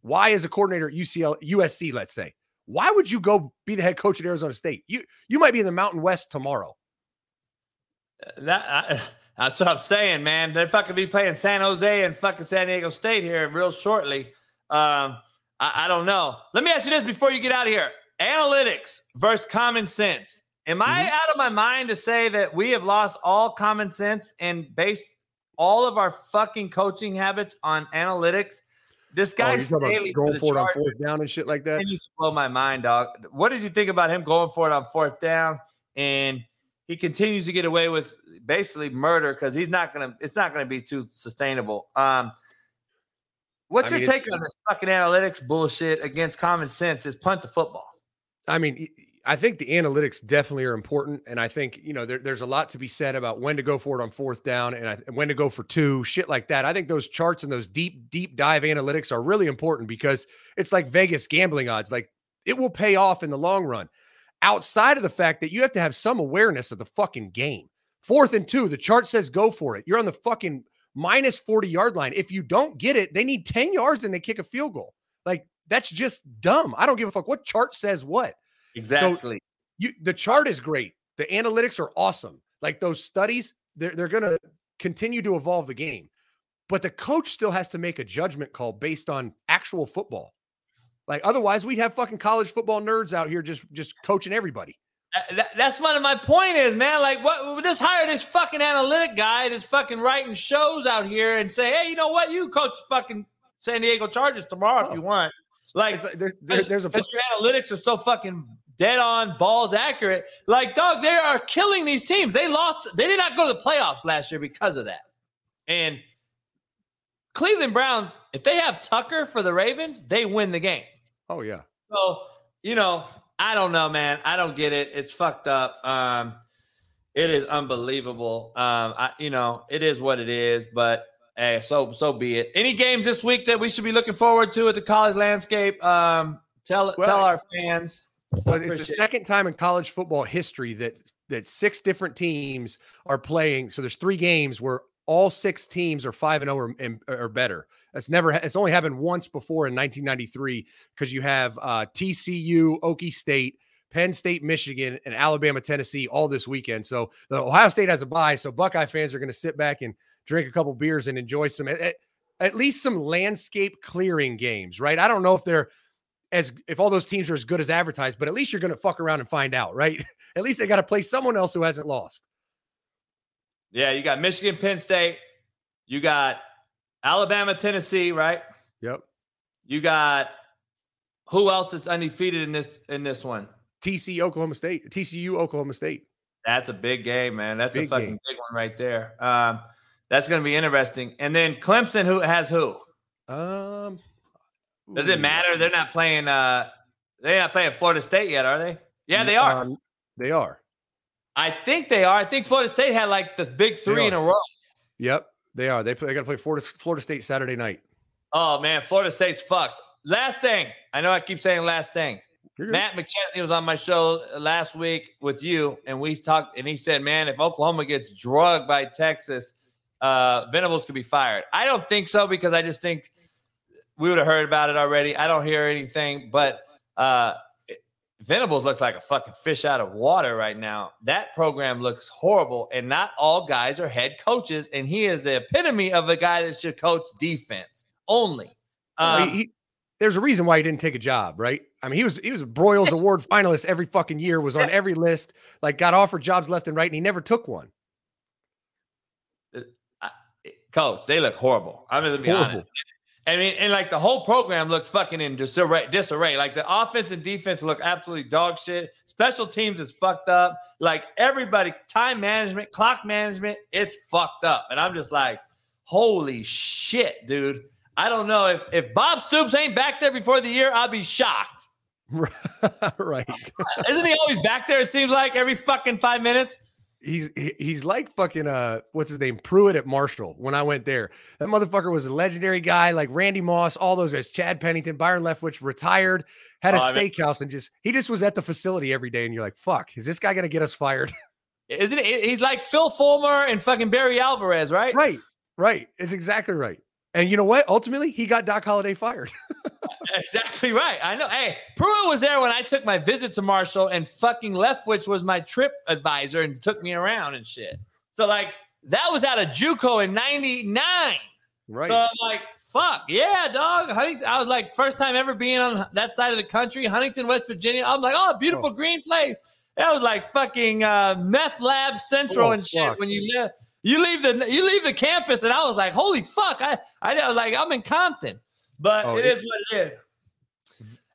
why is a coordinator at UCL, USC, let's say, why would you go be the head coach at Arizona State? You you might be in the Mountain West tomorrow. Uh, that I, that's what I'm saying, man. They're fucking be playing San Jose and fucking San Diego State here real shortly. Um, I, I don't know. Let me ask you this before you get out of here: analytics versus common sense. Am I mm-hmm. out of my mind to say that we have lost all common sense and base all of our fucking coaching habits on analytics? This guy oh, going for, for it on fourth down and shit like that. And you blow my mind, dog. What did you think about him going for it on fourth down? And he continues to get away with basically murder because he's not gonna. It's not gonna be too sustainable. Um, what's I your take on this fucking analytics bullshit against common sense? Is punt the football? I mean, I think the analytics definitely are important, and I think you know there, there's a lot to be said about when to go for it on fourth down and, I, and when to go for two, shit like that. I think those charts and those deep deep dive analytics are really important because it's like Vegas gambling odds. Like it will pay off in the long run. Outside of the fact that you have to have some awareness of the fucking game. Fourth and two, the chart says go for it. You're on the fucking minus 40 yard line. If you don't get it, they need 10 yards and they kick a field goal. Like that's just dumb. I don't give a fuck what chart says what. Exactly. So you the chart is great. The analytics are awesome. Like those studies, they're they're gonna continue to evolve the game. But the coach still has to make a judgment call based on actual football. Like otherwise, we'd have fucking college football nerds out here just just coaching everybody. Uh, that's what my point is, man. Like, what? Just hire this fucking analytic guy, this fucking writing shows out here, and say, hey, you know what? You coach fucking San Diego Chargers tomorrow oh. if you want. Like, like there, there, there's a your analytics are so fucking dead on, balls accurate. Like, dog, they are killing these teams. They lost. They did not go to the playoffs last year because of that. And Cleveland Browns, if they have Tucker for the Ravens, they win the game. Oh yeah. So you know, I don't know, man. I don't get it. It's fucked up. Um, it is unbelievable. Um, I, you know, it is what it is. But hey, so so be it. Any games this week that we should be looking forward to at the college landscape? Um, tell well, tell our fans. Well, it's the second time in college football history that that six different teams are playing. So there's three games where all six teams are five and zero or, or, better. That's never. It's only happened once before in 1993 because you have uh, TCU, Okie State, Penn State, Michigan, and Alabama, Tennessee all this weekend. So the Ohio State has a bye. So Buckeye fans are going to sit back and drink a couple beers and enjoy some at, at least some landscape clearing games, right? I don't know if they're as if all those teams are as good as advertised, but at least you're going to fuck around and find out, right? at least they got to play someone else who hasn't lost. Yeah, you got Michigan, Penn State. You got Alabama, Tennessee, right? Yep. You got who else is undefeated in this in this one? TC Oklahoma State. TCU Oklahoma State. That's a big game, man. That's big a fucking game. big one right there. Um, that's going to be interesting. And then Clemson, who has who? Um, does it matter? They're not playing. Uh, they're not playing Florida State yet, are they? Yeah, they are. Um, they are. I think they are. I think Florida State had like the big three in a row. Yep, they are. They play, they got to play Florida Florida State Saturday night. Oh man, Florida State's fucked. Last thing, I know I keep saying last thing. Matt McChesney was on my show last week with you, and we talked, and he said, "Man, if Oklahoma gets drugged by Texas, uh, Venables could be fired." I don't think so because I just think we would have heard about it already. I don't hear anything, but uh, Venables looks like a fucking fish out of water right now. That program looks horrible, and not all guys are head coaches. And he is the epitome of a guy that should coach defense only. Um, he, there's a reason why he didn't take a job, right? I mean, he was he was a Broyles Award finalist every fucking year, was on every list, like got offered jobs left and right, and he never took one. Uh, coach, they look horrible. I'm gonna be horrible. honest. I mean, and like the whole program looks fucking in disarray. disarray. Like the offense and defense look absolutely dog shit. Special teams is fucked up. Like everybody, time management, clock management, it's fucked up. And I'm just like, holy shit, dude. I don't know if if Bob Stoops ain't back there before the year, I'll be shocked. right. Isn't he always back there? It seems like every fucking five minutes. He's he's like fucking uh what's his name Pruett at Marshall when I went there. That motherfucker was a legendary guy like Randy Moss, all those guys. Chad Pennington, Byron Leftwich retired, had a oh, steakhouse, and just he just was at the facility every day. And you're like, fuck, is this guy gonna get us fired? Isn't it? He's like Phil Fulmer and fucking Barry Alvarez, right? Right, right. It's exactly right. And you know what? Ultimately, he got Doc Holliday fired. exactly right. I know. Hey, Pruett was there when I took my visit to Marshall, and fucking Leftwich was my trip advisor and took me around and shit. So like that was out of JUCO in '99. Right. So I'm like, fuck yeah, dog. Huntington. I was like, first time ever being on that side of the country, Huntington, West Virginia. I'm like, oh, beautiful oh. green place. That was like fucking uh, meth lab central oh, and shit. Fuck. When you live, you leave the you leave the campus, and I was like, holy fuck! I I was like, I'm in Compton, but oh, it, it is what it is.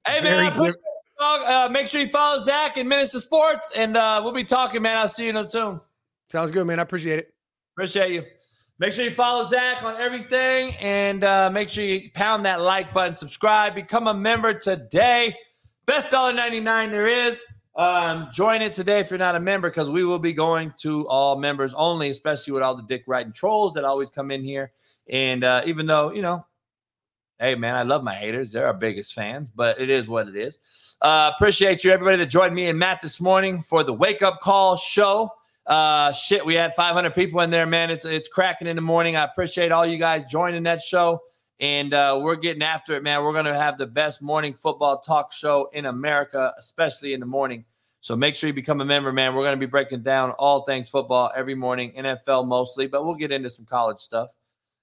Hey man, I uh, make sure you follow Zach and Minister Sports, and uh, we'll be talking, man. I'll see you soon. Sounds good, man. I appreciate it. Appreciate you. Make sure you follow Zach on everything, and uh, make sure you pound that like button, subscribe, become a member today. Best dollar ninety nine there is. Um, join it today if you're not a member, because we will be going to all members only, especially with all the dick riding trolls that always come in here. And uh, even though, you know, hey man, I love my haters. They're our biggest fans, but it is what it is. Uh, appreciate you, everybody that joined me and Matt this morning for the wake up call show. Uh, shit, we had 500 people in there, man. It's it's cracking in the morning. I appreciate all you guys joining that show and uh, we're getting after it, man. We're going to have the best morning football talk show in America, especially in the morning. So make sure you become a member, man. We're going to be breaking down all things football every morning, NFL mostly, but we'll get into some college stuff.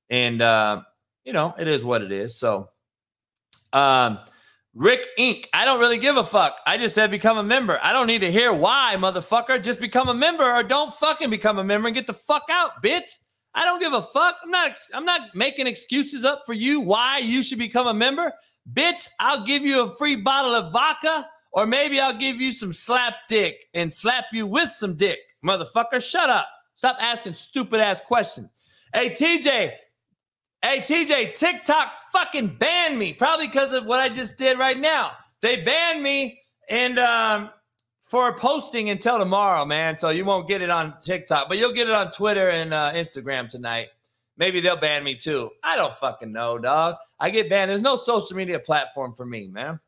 And uh, you know, it is what it is. So, um, Rick Inc. I don't really give a fuck. I just said become a member. I don't need to hear why, motherfucker. Just become a member or don't fucking become a member and get the fuck out, bitch. I don't give a fuck. I'm not I'm not making excuses up for you why you should become a member. Bitch, I'll give you a free bottle of vodka or maybe I'll give you some slap dick and slap you with some dick. Motherfucker, shut up. Stop asking stupid ass questions. Hey TJ, hey TJ, TikTok fucking banned me probably because of what I just did right now. They banned me and um for posting until tomorrow, man. So you won't get it on TikTok, but you'll get it on Twitter and uh, Instagram tonight. Maybe they'll ban me too. I don't fucking know, dog. I get banned. There's no social media platform for me, man.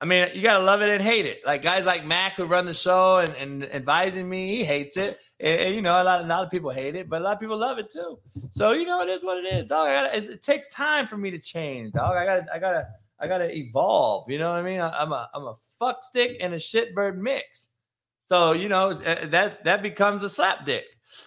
I mean, you gotta love it and hate it. Like guys like Mac who run the show and, and advising me, he hates it. And, and, you know, a lot, a lot of people hate it, but a lot of people love it too. So you know, it is what it is, dog. Gotta, it takes time for me to change, dog. I gotta, I gotta, I gotta evolve. You know what I mean? I, I'm a, I'm a fuck stick and a shitbird mix. So you know uh, that that becomes a slap dick.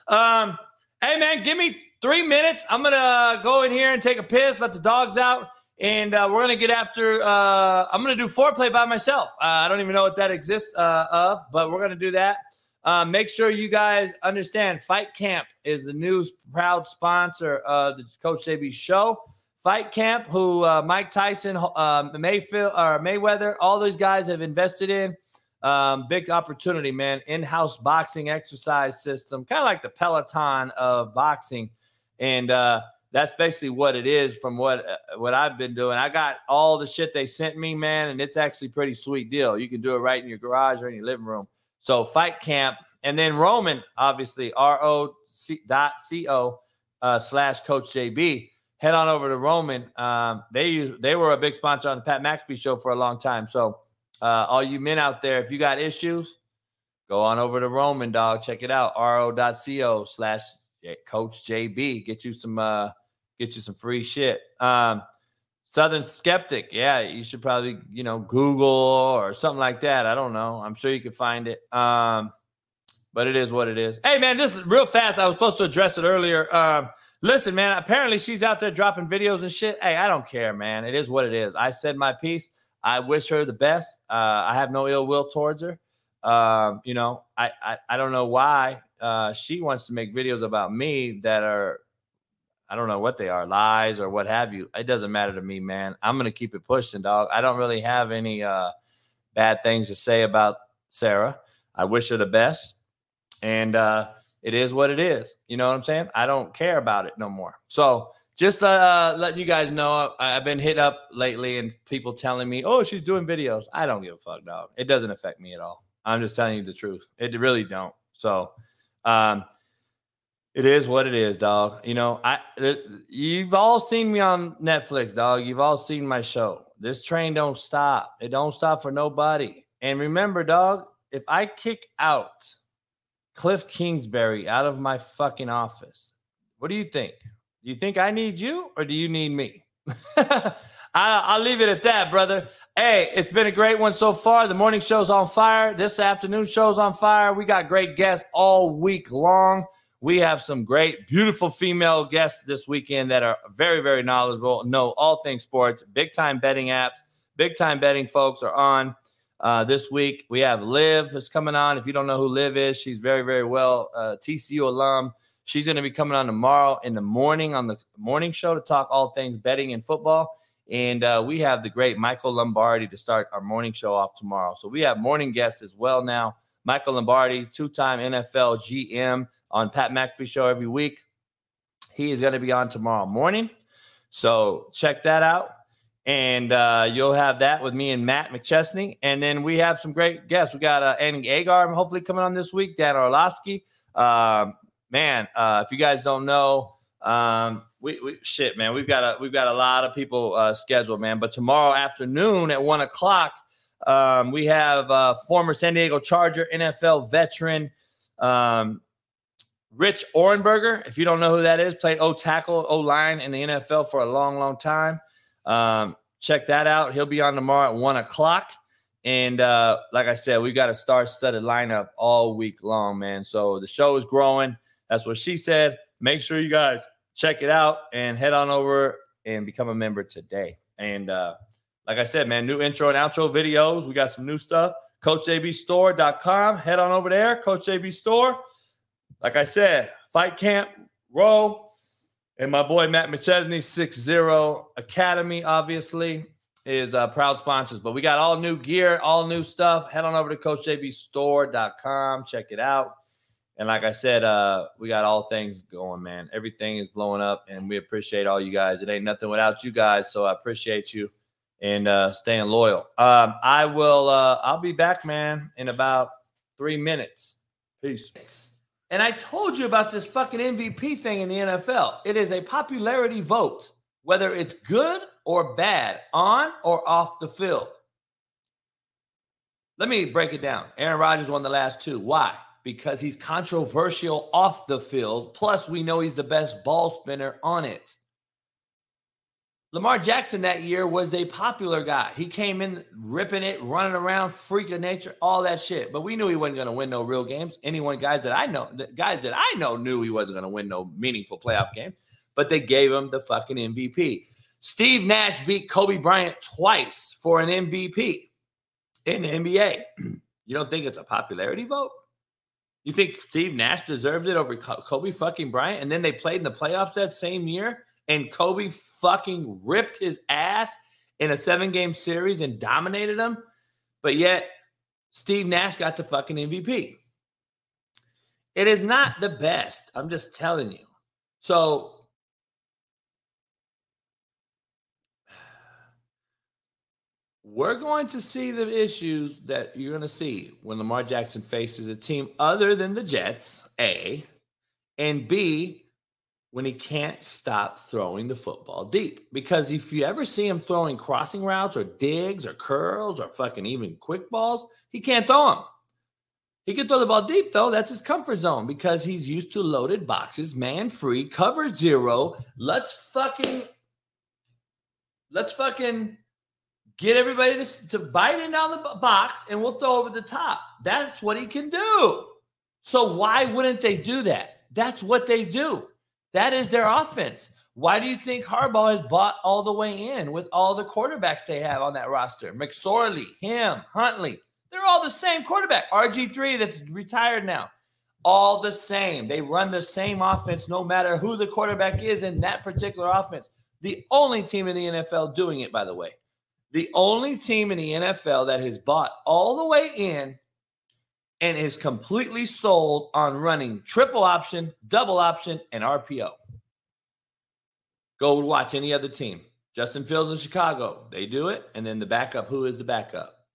Um, hey man, give me three minutes. I'm gonna go in here and take a piss, let the dogs out, and uh, we're gonna get after. Uh, I'm gonna do foreplay by myself. Uh, I don't even know what that exists uh, of, but we're gonna do that. Uh, make sure you guys understand Fight Camp is the new proud sponsor of the Coach JB show. Fight Camp, who uh, Mike Tyson, uh, Mayfield, or Mayweather, all those guys have invested in. Um, big opportunity, man. In-house boxing exercise system, kind of like the Peloton of boxing, and uh, that's basically what it is. From what uh, what I've been doing, I got all the shit they sent me, man, and it's actually pretty sweet deal. You can do it right in your garage or in your living room. So Fight Camp, and then Roman, obviously, R O C dot C O uh, slash Coach JB head on over to Roman. Um, they use they were a big sponsor on the Pat McAfee show for a long time. So uh, all you men out there, if you got issues, go on over to Roman, dog. Check it out. ro.co slash coach JB. Get you some uh get you some free shit. Um Southern Skeptic. Yeah, you should probably, you know, Google or something like that. I don't know. I'm sure you can find it. Um, but it is what it is. Hey man, just real fast. I was supposed to address it earlier. Um, Listen, man, apparently she's out there dropping videos and shit. Hey, I don't care, man. It is what it is. I said my piece. I wish her the best. Uh, I have no ill will towards her. Um, you know, I, I, I don't know why uh, she wants to make videos about me that are, I don't know what they are, lies or what have you. It doesn't matter to me, man. I'm gonna keep it pushing, dog. I don't really have any uh, bad things to say about Sarah. I wish her the best, and uh, it is what it is. You know what I'm saying? I don't care about it no more. So just uh, letting you guys know, I've been hit up lately and people telling me, oh, she's doing videos. I don't give a fuck, dog. It doesn't affect me at all. I'm just telling you the truth. It really don't. So, um, it is what it is, dog. You know, I you've all seen me on Netflix, dog. You've all seen my show. This train don't stop. It don't stop for nobody. And remember, dog, if I kick out Cliff Kingsbury out of my fucking office, what do you think? Do you think I need you or do you need me? I, will leave it at that, brother. Hey, it's been a great one so far. The morning show's on fire. This afternoon show's on fire. We got great guests all week long. We have some great, beautiful female guests this weekend that are very, very knowledgeable, know all things sports, big time betting apps, big time betting folks are on. Uh, this week we have Liv is coming on. If you don't know who Liv is, she's very, very well uh, TCU alum. She's going to be coming on tomorrow in the morning on the morning show to talk all things betting and football. And uh, we have the great Michael Lombardi to start our morning show off tomorrow. So we have morning guests as well now. Michael Lombardi, two time NFL GM on Pat McAfee show every week. He is going to be on tomorrow morning. So check that out. And uh, you'll have that with me and Matt McChesney. And then we have some great guests. We got uh, Andy Agar hopefully coming on this week, Dan Orlovsky. Um, man, uh, if you guys don't know, um, we, we shit, man, we've got a we've got a lot of people uh, scheduled, man. But tomorrow afternoon at one o'clock, um, we have uh, former San Diego Charger NFL veteran um, Rich Ohrnberger. If you don't know who that is, played O tackle, O line in the NFL for a long, long time. Um, check that out. He'll be on tomorrow at one o'clock. And uh, like I said, we got a star-studded lineup all week long, man. So the show is growing. That's what she said. Make sure you guys check it out and head on over and become a member today. And uh, like I said, man, new intro and outro videos. We got some new stuff. CoachJBStore.com. Head on over there, Coach. Like I said, Fight Camp, Ro, and my boy Matt McChesney, 6-0 Academy, obviously, is uh, proud sponsors. But we got all new gear, all new stuff. Head on over to CoachJBStore.com. Check it out. And like I said, uh, we got all things going, man. Everything is blowing up, and we appreciate all you guys. It ain't nothing without you guys, so I appreciate you and uh, staying loyal. Um, I will. Uh, I'll be back, man, in about three minutes. Peace. And I told you about this fucking MVP thing in the NFL. It is a popularity vote, whether it's good or bad, on or off the field. Let me break it down. Aaron Rodgers won the last two. Why? because he's controversial off the field. Plus, we know he's the best ball spinner on it. Lamar Jackson that year was a popular guy. He came in ripping it, running around, freak of nature, all that shit. But we knew he wasn't going to win no real games. Anyone, guys that I know, guys that I know knew he wasn't going to win no meaningful playoff game. But they gave him the fucking MVP. Steve Nash beat Kobe Bryant twice for an MVP in the NBA. You don't think it's a popularity vote? You think Steve Nash deserved it over Kobe fucking Bryant? And then they played in the playoffs that same year, and Kobe fucking ripped his ass in a seven game series and dominated them. But yet, Steve Nash got the fucking MVP. It is not the best. I'm just telling you. So we're going to see the issues that you're going to see when Lamar Jackson faces a team other than the Jets, A, and B, when he can't stop throwing the football deep. Because if you ever see him throwing crossing routes or digs or curls or fucking even quick balls, he can't throw them. He can throw the ball deep, though. That's his comfort zone because he's used to loaded boxes, man free, cover zero. Let's fucking, let's fucking get everybody to, to bite in down the box and we'll throw over the top. That's what he can do. So why wouldn't they do that? That's what they do. That is their offense. Why do you think Harbaugh has bought all the way in with all the quarterbacks they have on that roster? McSorley, him, Huntley. They're all the same quarterback. RG3 that's retired now. All the same. They run the same offense no matter who the quarterback is in that particular offense. The only team in the NFL doing it, by the way the only team in the NFL that has bought all the way in and is completely sold on running triple option, double option, and RPO. Go watch any other team. Justin Fields in Chicago, they do it. And then the backup, who is the backup?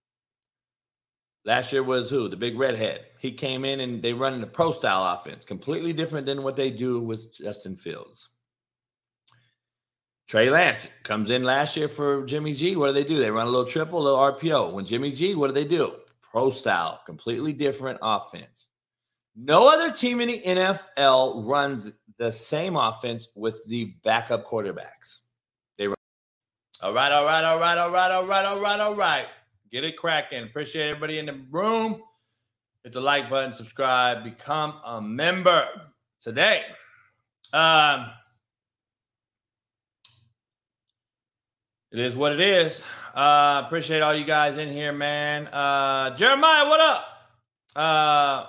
Last year was who? The big redhead. He came in and they run the pro style offense, completely different than what they do with Justin Fields. Trey Lance comes in last year for Jimmy G. What do they do? They run a little triple, a little RPO. When Jimmy G, what do they do? Pro style, completely different offense. No other team in the NFL runs the same offense with the backup quarterbacks. They run. All right, all right, all right, all right, all right, all right, all right. Get it cracking. Appreciate everybody in the room. Hit the like button, subscribe, become a member today. Um, it is what it is. Uh, appreciate all you guys in here, man. Uh, Jeremiah, what up? Uh,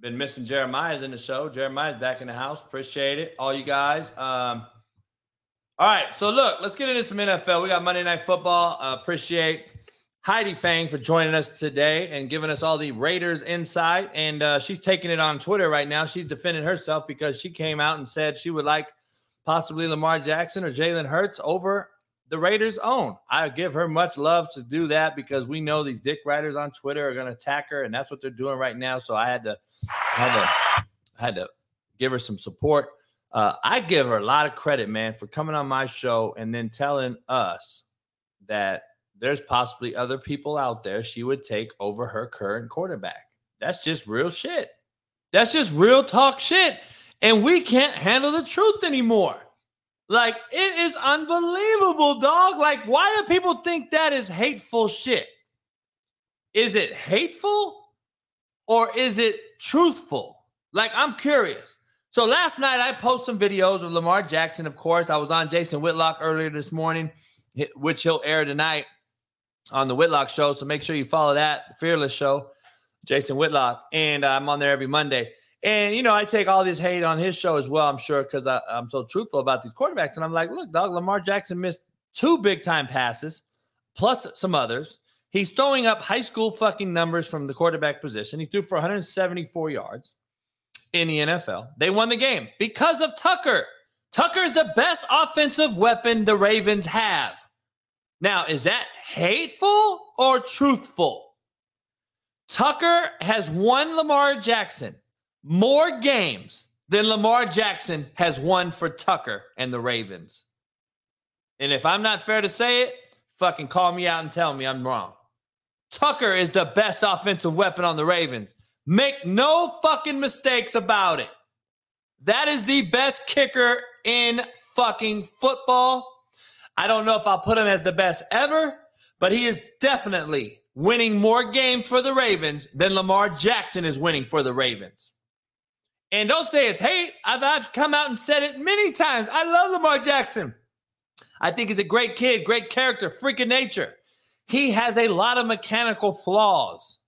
been missing Jeremiah's in the show. Jeremiah's back in the house. Appreciate it. All you guys. Um, all right, so look, let's get into some NFL. We got Monday Night Football. Uh, appreciate Heidi Fang for joining us today and giving us all the Raiders insight. And uh, she's taking it on Twitter right now. She's defending herself because she came out and said she would like possibly Lamar Jackson or Jalen Hurts over the Raiders' own. I give her much love to do that because we know these dick riders on Twitter are going to attack her, and that's what they're doing right now. So I had to, I had to, had to give her some support. Uh, I give her a lot of credit, man, for coming on my show and then telling us that there's possibly other people out there she would take over her current quarterback. That's just real shit. That's just real talk shit. And we can't handle the truth anymore. Like, it is unbelievable, dog. Like, why do people think that is hateful shit? Is it hateful or is it truthful? Like, I'm curious. So last night I posted some videos of Lamar Jackson. Of course, I was on Jason Whitlock earlier this morning, which he'll air tonight on the Whitlock Show. So make sure you follow that Fearless Show, Jason Whitlock, and I'm on there every Monday. And you know, I take all this hate on his show as well. I'm sure because I'm so truthful about these quarterbacks. And I'm like, look, dog, Lamar Jackson missed two big time passes, plus some others. He's throwing up high school fucking numbers from the quarterback position. He threw for 174 yards in the NFL. They won the game because of Tucker. Tucker is the best offensive weapon the Ravens have. Now, is that hateful or truthful? Tucker has won Lamar Jackson more games than Lamar Jackson has won for Tucker and the Ravens. And if I'm not fair to say it, fucking call me out and tell me I'm wrong. Tucker is the best offensive weapon on the Ravens. Make no fucking mistakes about it. That is the best kicker in fucking football. I don't know if I'll put him as the best ever, but he is definitely winning more games for the Ravens than Lamar Jackson is winning for the Ravens. And don't say it's hate. I've, I've come out and said it many times. I love Lamar Jackson. I think he's a great kid, great character, freaking nature. He has a lot of mechanical flaws.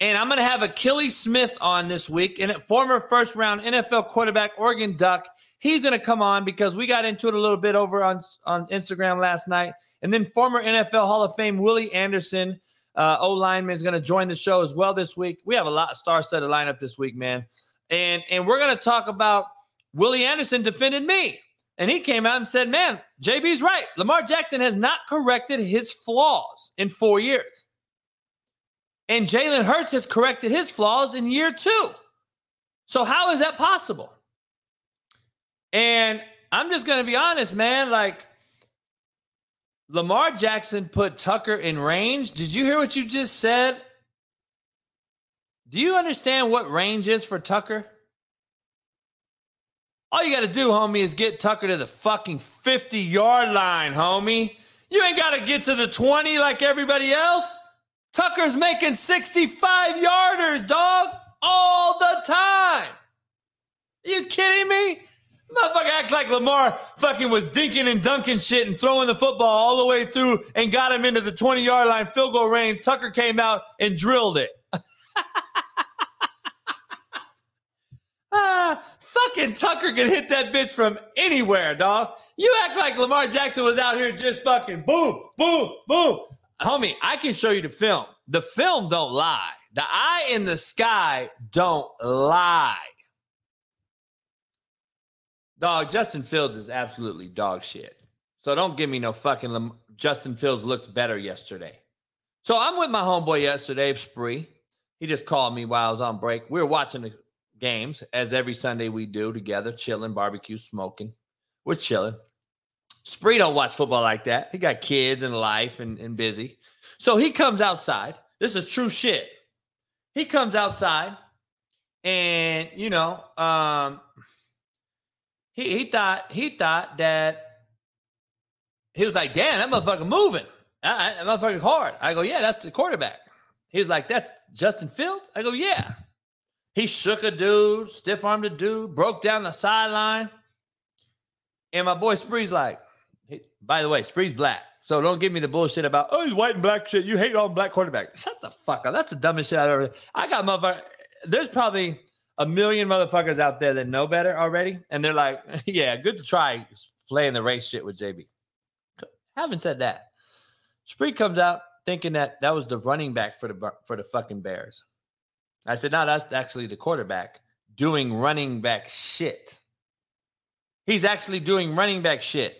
And I'm going to have Akili Smith on this week, and former first round NFL quarterback, Oregon Duck. He's going to come on because we got into it a little bit over on, on Instagram last night. And then former NFL Hall of Fame, Willie Anderson, uh, O lineman, is going to join the show as well this week. We have a lot of star studded lineup this week, man. And, and we're going to talk about Willie Anderson defended me. And he came out and said, man, JB's right. Lamar Jackson has not corrected his flaws in four years. And Jalen Hurts has corrected his flaws in year two. So, how is that possible? And I'm just going to be honest, man. Like, Lamar Jackson put Tucker in range. Did you hear what you just said? Do you understand what range is for Tucker? All you got to do, homie, is get Tucker to the fucking 50 yard line, homie. You ain't got to get to the 20 like everybody else. Tucker's making 65 yarders, dog, all the time. Are you kidding me? Motherfucker acts like Lamar fucking was dinking and dunking shit and throwing the football all the way through and got him into the 20 yard line field goal range. Tucker came out and drilled it. ah, fucking Tucker can hit that bitch from anywhere, dog. You act like Lamar Jackson was out here just fucking boom, boom, boom homie, I can show you the film. The film don't lie. The eye in the sky don't lie. Dog, Justin Fields is absolutely dog shit. So don't give me no fucking Lam- Justin Fields looks better yesterday. So I'm with my homeboy yesterday, Spree. He just called me while I was on break. We were watching the games as every Sunday we do together, chilling, barbecue, smoking. We're chilling. Spree don't watch football like that. He got kids and life and, and busy. So he comes outside. This is true shit. He comes outside and you know, um, he he thought he thought that he was like, damn, that motherfucker moving. That motherfucker's hard. I go, yeah, that's the quarterback. He was like, that's Justin Fields? I go, yeah. He shook a dude, stiff armed a dude, broke down the sideline. And my boy Spree's like, hey, by the way, Spree's black. So don't give me the bullshit about, oh, he's white and black shit. You hate all black quarterbacks. Shut the fuck up. That's the dumbest shit I've ever. I got motherfucker. There's probably a million motherfuckers out there that know better already. And they're like, yeah, good to try playing the race shit with JB. Having said that, Spree comes out thinking that that was the running back for the for the fucking Bears. I said, no, that's actually the quarterback doing running back shit. He's actually doing running back shit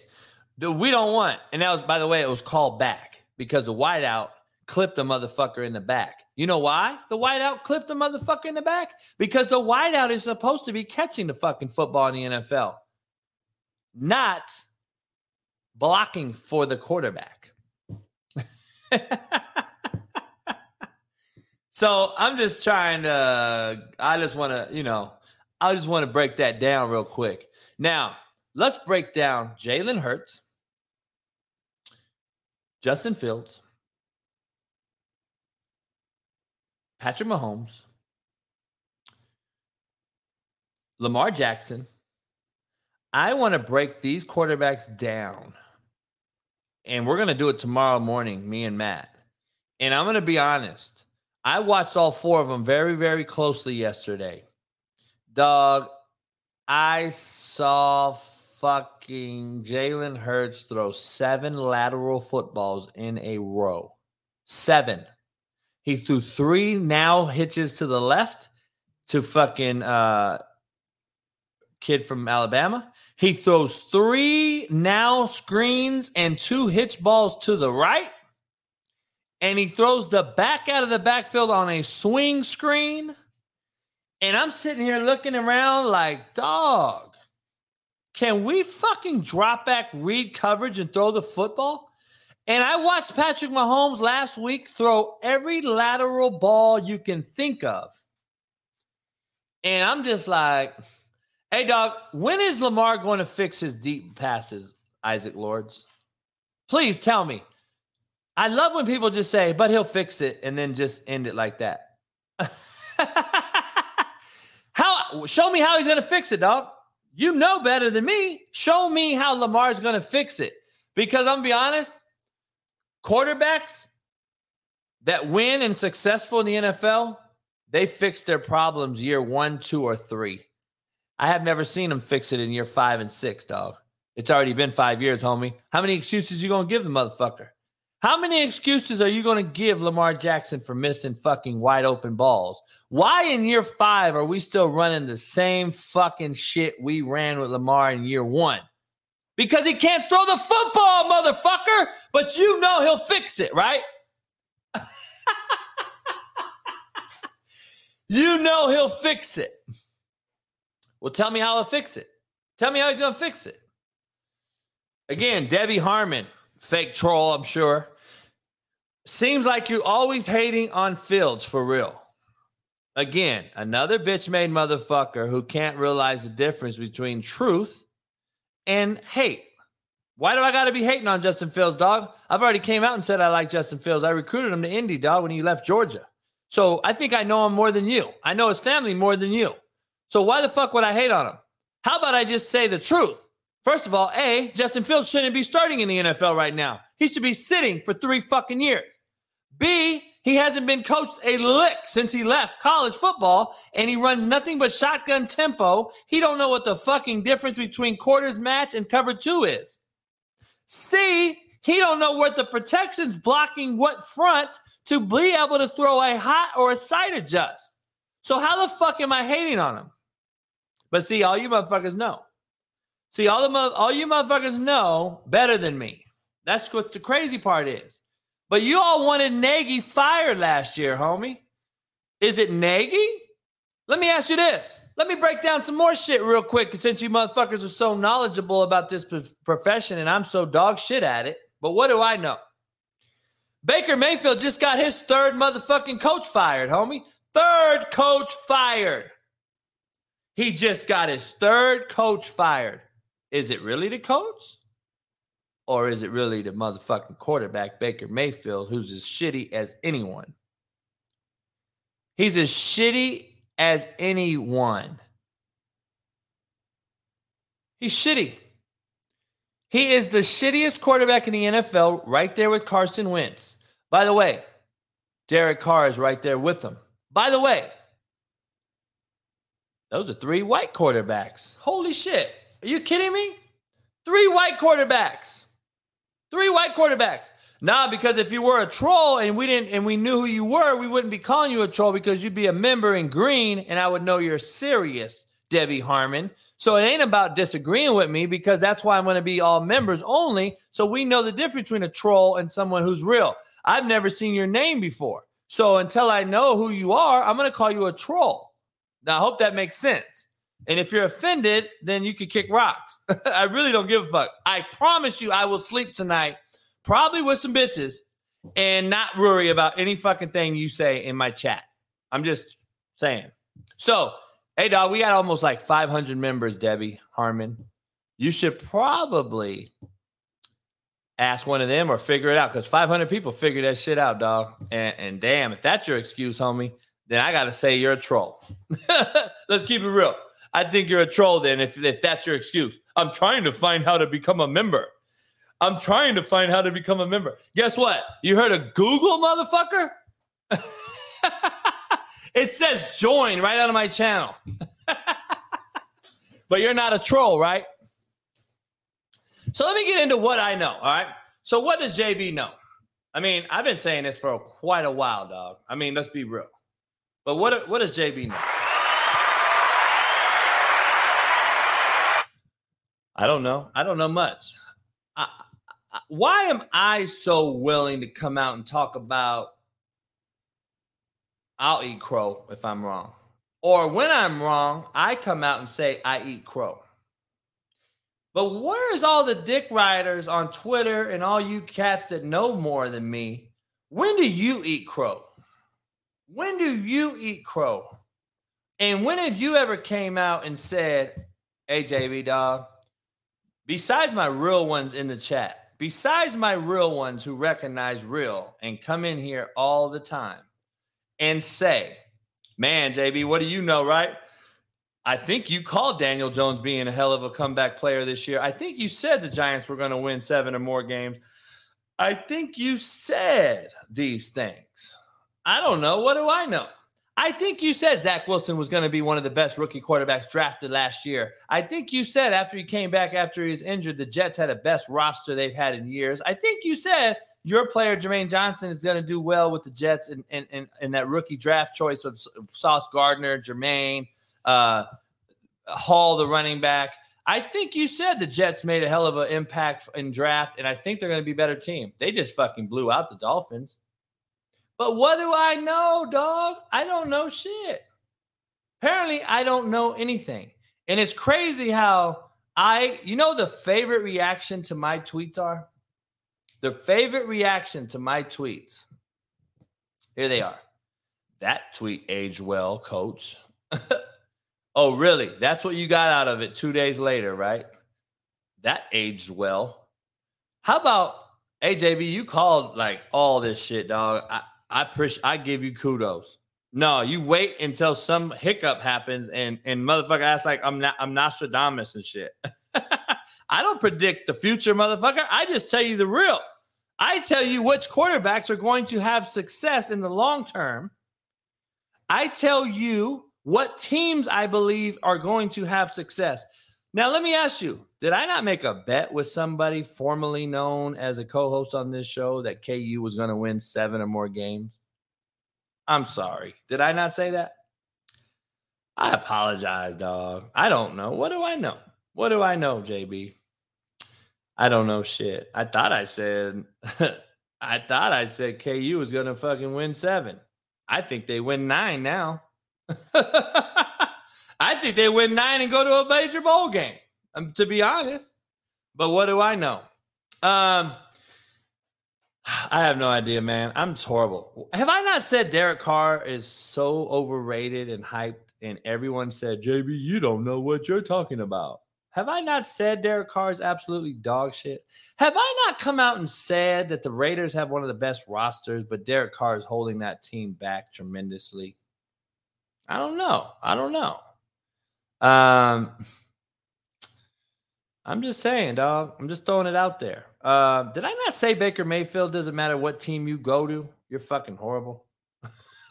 that we don't want. And that was, by the way, it was called back because the wideout clipped the motherfucker in the back. You know why the wideout clipped the motherfucker in the back? Because the wideout is supposed to be catching the fucking football in the NFL, not blocking for the quarterback. so I'm just trying to, I just want to, you know, I just want to break that down real quick. Now, let's break down Jalen Hurts, Justin Fields, Patrick Mahomes, Lamar Jackson. I want to break these quarterbacks down. And we're going to do it tomorrow morning, me and Matt. And I'm going to be honest. I watched all four of them very, very closely yesterday. Dog, I saw fucking Jalen Hurts throw seven lateral footballs in a row. Seven. He threw three now hitches to the left to fucking uh kid from Alabama. He throws three now screens and two hitch balls to the right. And he throws the back out of the backfield on a swing screen. And I'm sitting here looking around like, dog, can we fucking drop back, read coverage, and throw the football? And I watched Patrick Mahomes last week throw every lateral ball you can think of. And I'm just like, hey, dog, when is Lamar going to fix his deep passes, Isaac Lords? Please tell me. I love when people just say, but he'll fix it and then just end it like that. how show me how he's to fix it, dog. You know better than me. Show me how Lamar's to fix it. Because I'm to be honest, quarterbacks that win and successful in the NFL, they fix their problems year one, two, or three. I have never seen them fix it in year five and six, dog. It's already been five years, homie. How many excuses you gonna give the motherfucker? How many excuses are you gonna give Lamar Jackson for missing fucking wide open balls? Why in year five are we still running the same fucking shit we ran with Lamar in year one? Because he can't throw the football, motherfucker. But you know he'll fix it, right? you know he'll fix it. Well, tell me how he'll fix it. Tell me how he's going to fix it. Again, Debbie Harmon, fake troll, I'm sure. Seems like you're always hating on Fields for real. Again, another bitch made motherfucker who can't realize the difference between truth and hate. Why do I got to be hating on Justin Fields, dog? I've already came out and said I like Justin Fields. I recruited him to Indy, dog, when he left Georgia. So I think I know him more than you. I know his family more than you. So why the fuck would I hate on him? How about I just say the truth? First of all, A, Justin Fields shouldn't be starting in the NFL right now. He should be sitting for three fucking years. B, he hasn't been coached a lick since he left college football, and he runs nothing but shotgun tempo. He don't know what the fucking difference between quarters match and cover two is. C, he don't know what the protection's blocking what front to be able to throw a hot or a side adjust. So how the fuck am I hating on him? But see, all you motherfuckers know. See, all the all you motherfuckers know better than me. That's what the crazy part is. But you all wanted Nagy fired last year, homie. Is it Nagy? Let me ask you this. Let me break down some more shit real quick since you motherfuckers are so knowledgeable about this profession and I'm so dog shit at it. But what do I know? Baker Mayfield just got his third motherfucking coach fired, homie. Third coach fired. He just got his third coach fired. Is it really the coach? Or is it really the motherfucking quarterback, Baker Mayfield, who's as shitty as anyone? He's as shitty as anyone. He's shitty. He is the shittiest quarterback in the NFL, right there with Carson Wentz. By the way, Derek Carr is right there with him. By the way, those are three white quarterbacks. Holy shit. Are you kidding me? Three white quarterbacks. Three white quarterbacks. Nah, because if you were a troll and we didn't and we knew who you were, we wouldn't be calling you a troll because you'd be a member in green and I would know you're serious, Debbie Harmon. So it ain't about disagreeing with me because that's why I'm going to be all members only. So we know the difference between a troll and someone who's real. I've never seen your name before. So until I know who you are, I'm going to call you a troll. Now, I hope that makes sense. And if you're offended, then you can kick rocks. I really don't give a fuck. I promise you, I will sleep tonight, probably with some bitches, and not worry about any fucking thing you say in my chat. I'm just saying. So, hey, dog, we got almost like 500 members, Debbie Harmon. You should probably ask one of them or figure it out because 500 people figure that shit out, dog. And, and damn, if that's your excuse, homie, then I got to say you're a troll. Let's keep it real. I think you're a troll then if, if that's your excuse. I'm trying to find how to become a member. I'm trying to find how to become a member. Guess what? You heard of Google, motherfucker? it says join right out of my channel. but you're not a troll, right? So let me get into what I know. All right. So what does JB know? I mean, I've been saying this for quite a while, dog. I mean, let's be real. But what what does JB know? I don't know. I don't know much. I, I, why am I so willing to come out and talk about I'll eat crow if I'm wrong? Or when I'm wrong, I come out and say I eat crow. But where's all the dick riders on Twitter and all you cats that know more than me? When do you eat crow? When do you eat crow? And when have you ever came out and said, hey, JB dog, besides my real ones in the chat, besides my real ones who recognize real and come in here all the time and say, man, JB, what do you know, right? I think you called Daniel Jones being a hell of a comeback player this year. I think you said the Giants were going to win seven or more games. I think you said these things. I don't know. What do I know? I think you said Zach Wilson was going to be one of the best rookie quarterbacks drafted last year. I think you said after he came back after he was injured, the Jets had a best roster they've had in years. I think you said your player Jermaine Johnson is going to do well with the Jets and in, in, in, in, that rookie draft choice of Sauce Gardner, Jermaine, uh, Hall, the running back. I think you said the Jets made a hell of an impact in draft, and I think they're going to be a better team. They just fucking blew out the Dolphins. But what do I know, dog? I don't know shit. Apparently, I don't know anything. And it's crazy how I, you know, the favorite reaction to my tweets are? The favorite reaction to my tweets. Here they are. That tweet aged well, coach. Oh, really? That's what you got out of it two days later, right? That aged well. How about AJB? You called like all this shit, dog. I, I appreciate I give you kudos. No, you wait until some hiccup happens and and motherfucker acts like I'm not I'm Nostradamus and shit. I don't predict the future, motherfucker. I just tell you the real. I tell you which quarterbacks are going to have success in the long term. I tell you what teams I believe are going to have success. Now, let me ask you did I not make a bet with somebody formerly known as a co host on this show that KU was going to win seven or more games? I'm sorry. Did I not say that? I apologize, dog. I don't know. What do I know? What do I know, JB? I don't know shit. I thought I said I thought I said KU was gonna fucking win seven. I think they win nine now. I think they win nine and go to a major bowl game. Um, to be honest, but what do I know? Um, I have no idea, man. I'm horrible. Have I not said Derek Carr is so overrated and hyped, and everyone said, JB, you don't know what you're talking about? Have I not said Derek Carr is absolutely dog shit? Have I not come out and said that the Raiders have one of the best rosters, but Derek Carr is holding that team back tremendously? I don't know. I don't know. Um, I'm just saying, dog. I'm just throwing it out there. Uh, did I not say Baker Mayfield doesn't matter what team you go to? You're fucking horrible.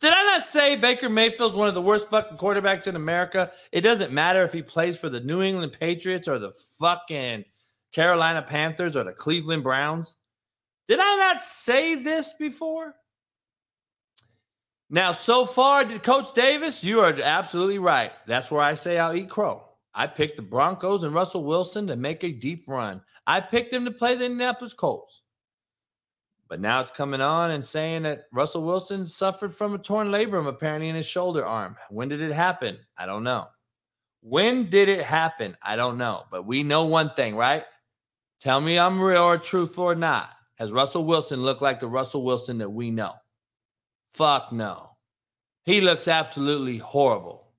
Did I not say Baker Mayfield's one of the worst fucking quarterbacks in America? It doesn't matter if he plays for the New England Patriots or the fucking Carolina Panthers or the Cleveland Browns. Did I not say this before? Now, so far, Coach Davis, you are absolutely right. That's where I say I'll eat crow. I picked the Broncos and Russell Wilson to make a deep run. I picked them to play the Indianapolis Colts. But now it's coming on and saying that Russell Wilson suffered from a torn labrum apparently in his shoulder arm. When did it happen? I don't know. When did it happen? I don't know. But we know one thing, right? Tell me I'm real or truthful or not. Has Russell Wilson looked like the Russell Wilson that we know? Fuck no. He looks absolutely horrible.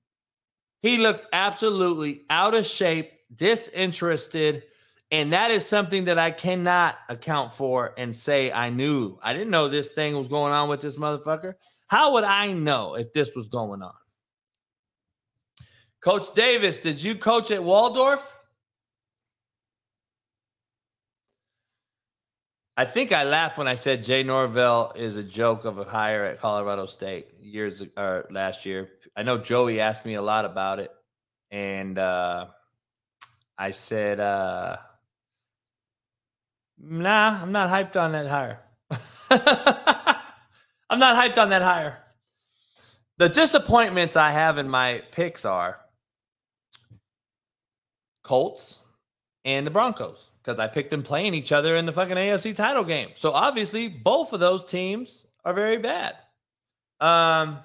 He looks absolutely out of shape, disinterested, and that is something that I cannot account for and say I knew. I didn't know this thing was going on with this motherfucker. How would I know if this was going on? Coach Davis, did you coach at Waldorf? I think I laughed when I said Jay Norvell is a joke of a hire at Colorado State years or last year. I know Joey asked me a lot about it, and uh, I said, uh, Nah, I'm not hyped on that hire. I'm not hyped on that hire. The disappointments I have in my picks are Colts and the Broncos because I picked them playing each other in the fucking AFC title game. So obviously, both of those teams are very bad. Um,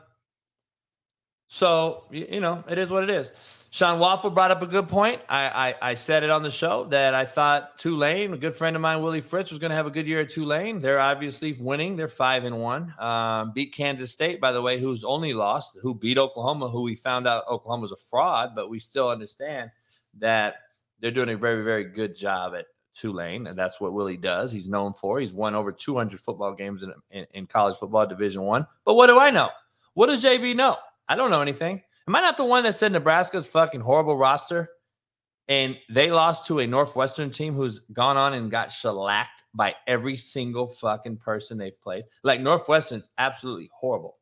so you know, it is what it is. Sean Waffle brought up a good point. I, I, I said it on the show that I thought Tulane, a good friend of mine, Willie Fritz, was going to have a good year at Tulane. They're obviously winning. They're five and one. Um, beat Kansas State, by the way, who's only lost, who beat Oklahoma, who we found out Oklahoma was a fraud, but we still understand that they're doing a very very good job at Tulane, and that's what Willie does. He's known for. He's won over 200 football games in, in, in college football, Division One. But what do I know? What does JB know? I don't know anything. Am I not the one that said Nebraska's fucking horrible roster? And they lost to a Northwestern team who's gone on and got shellacked by every single fucking person they've played. Like Northwestern's absolutely horrible.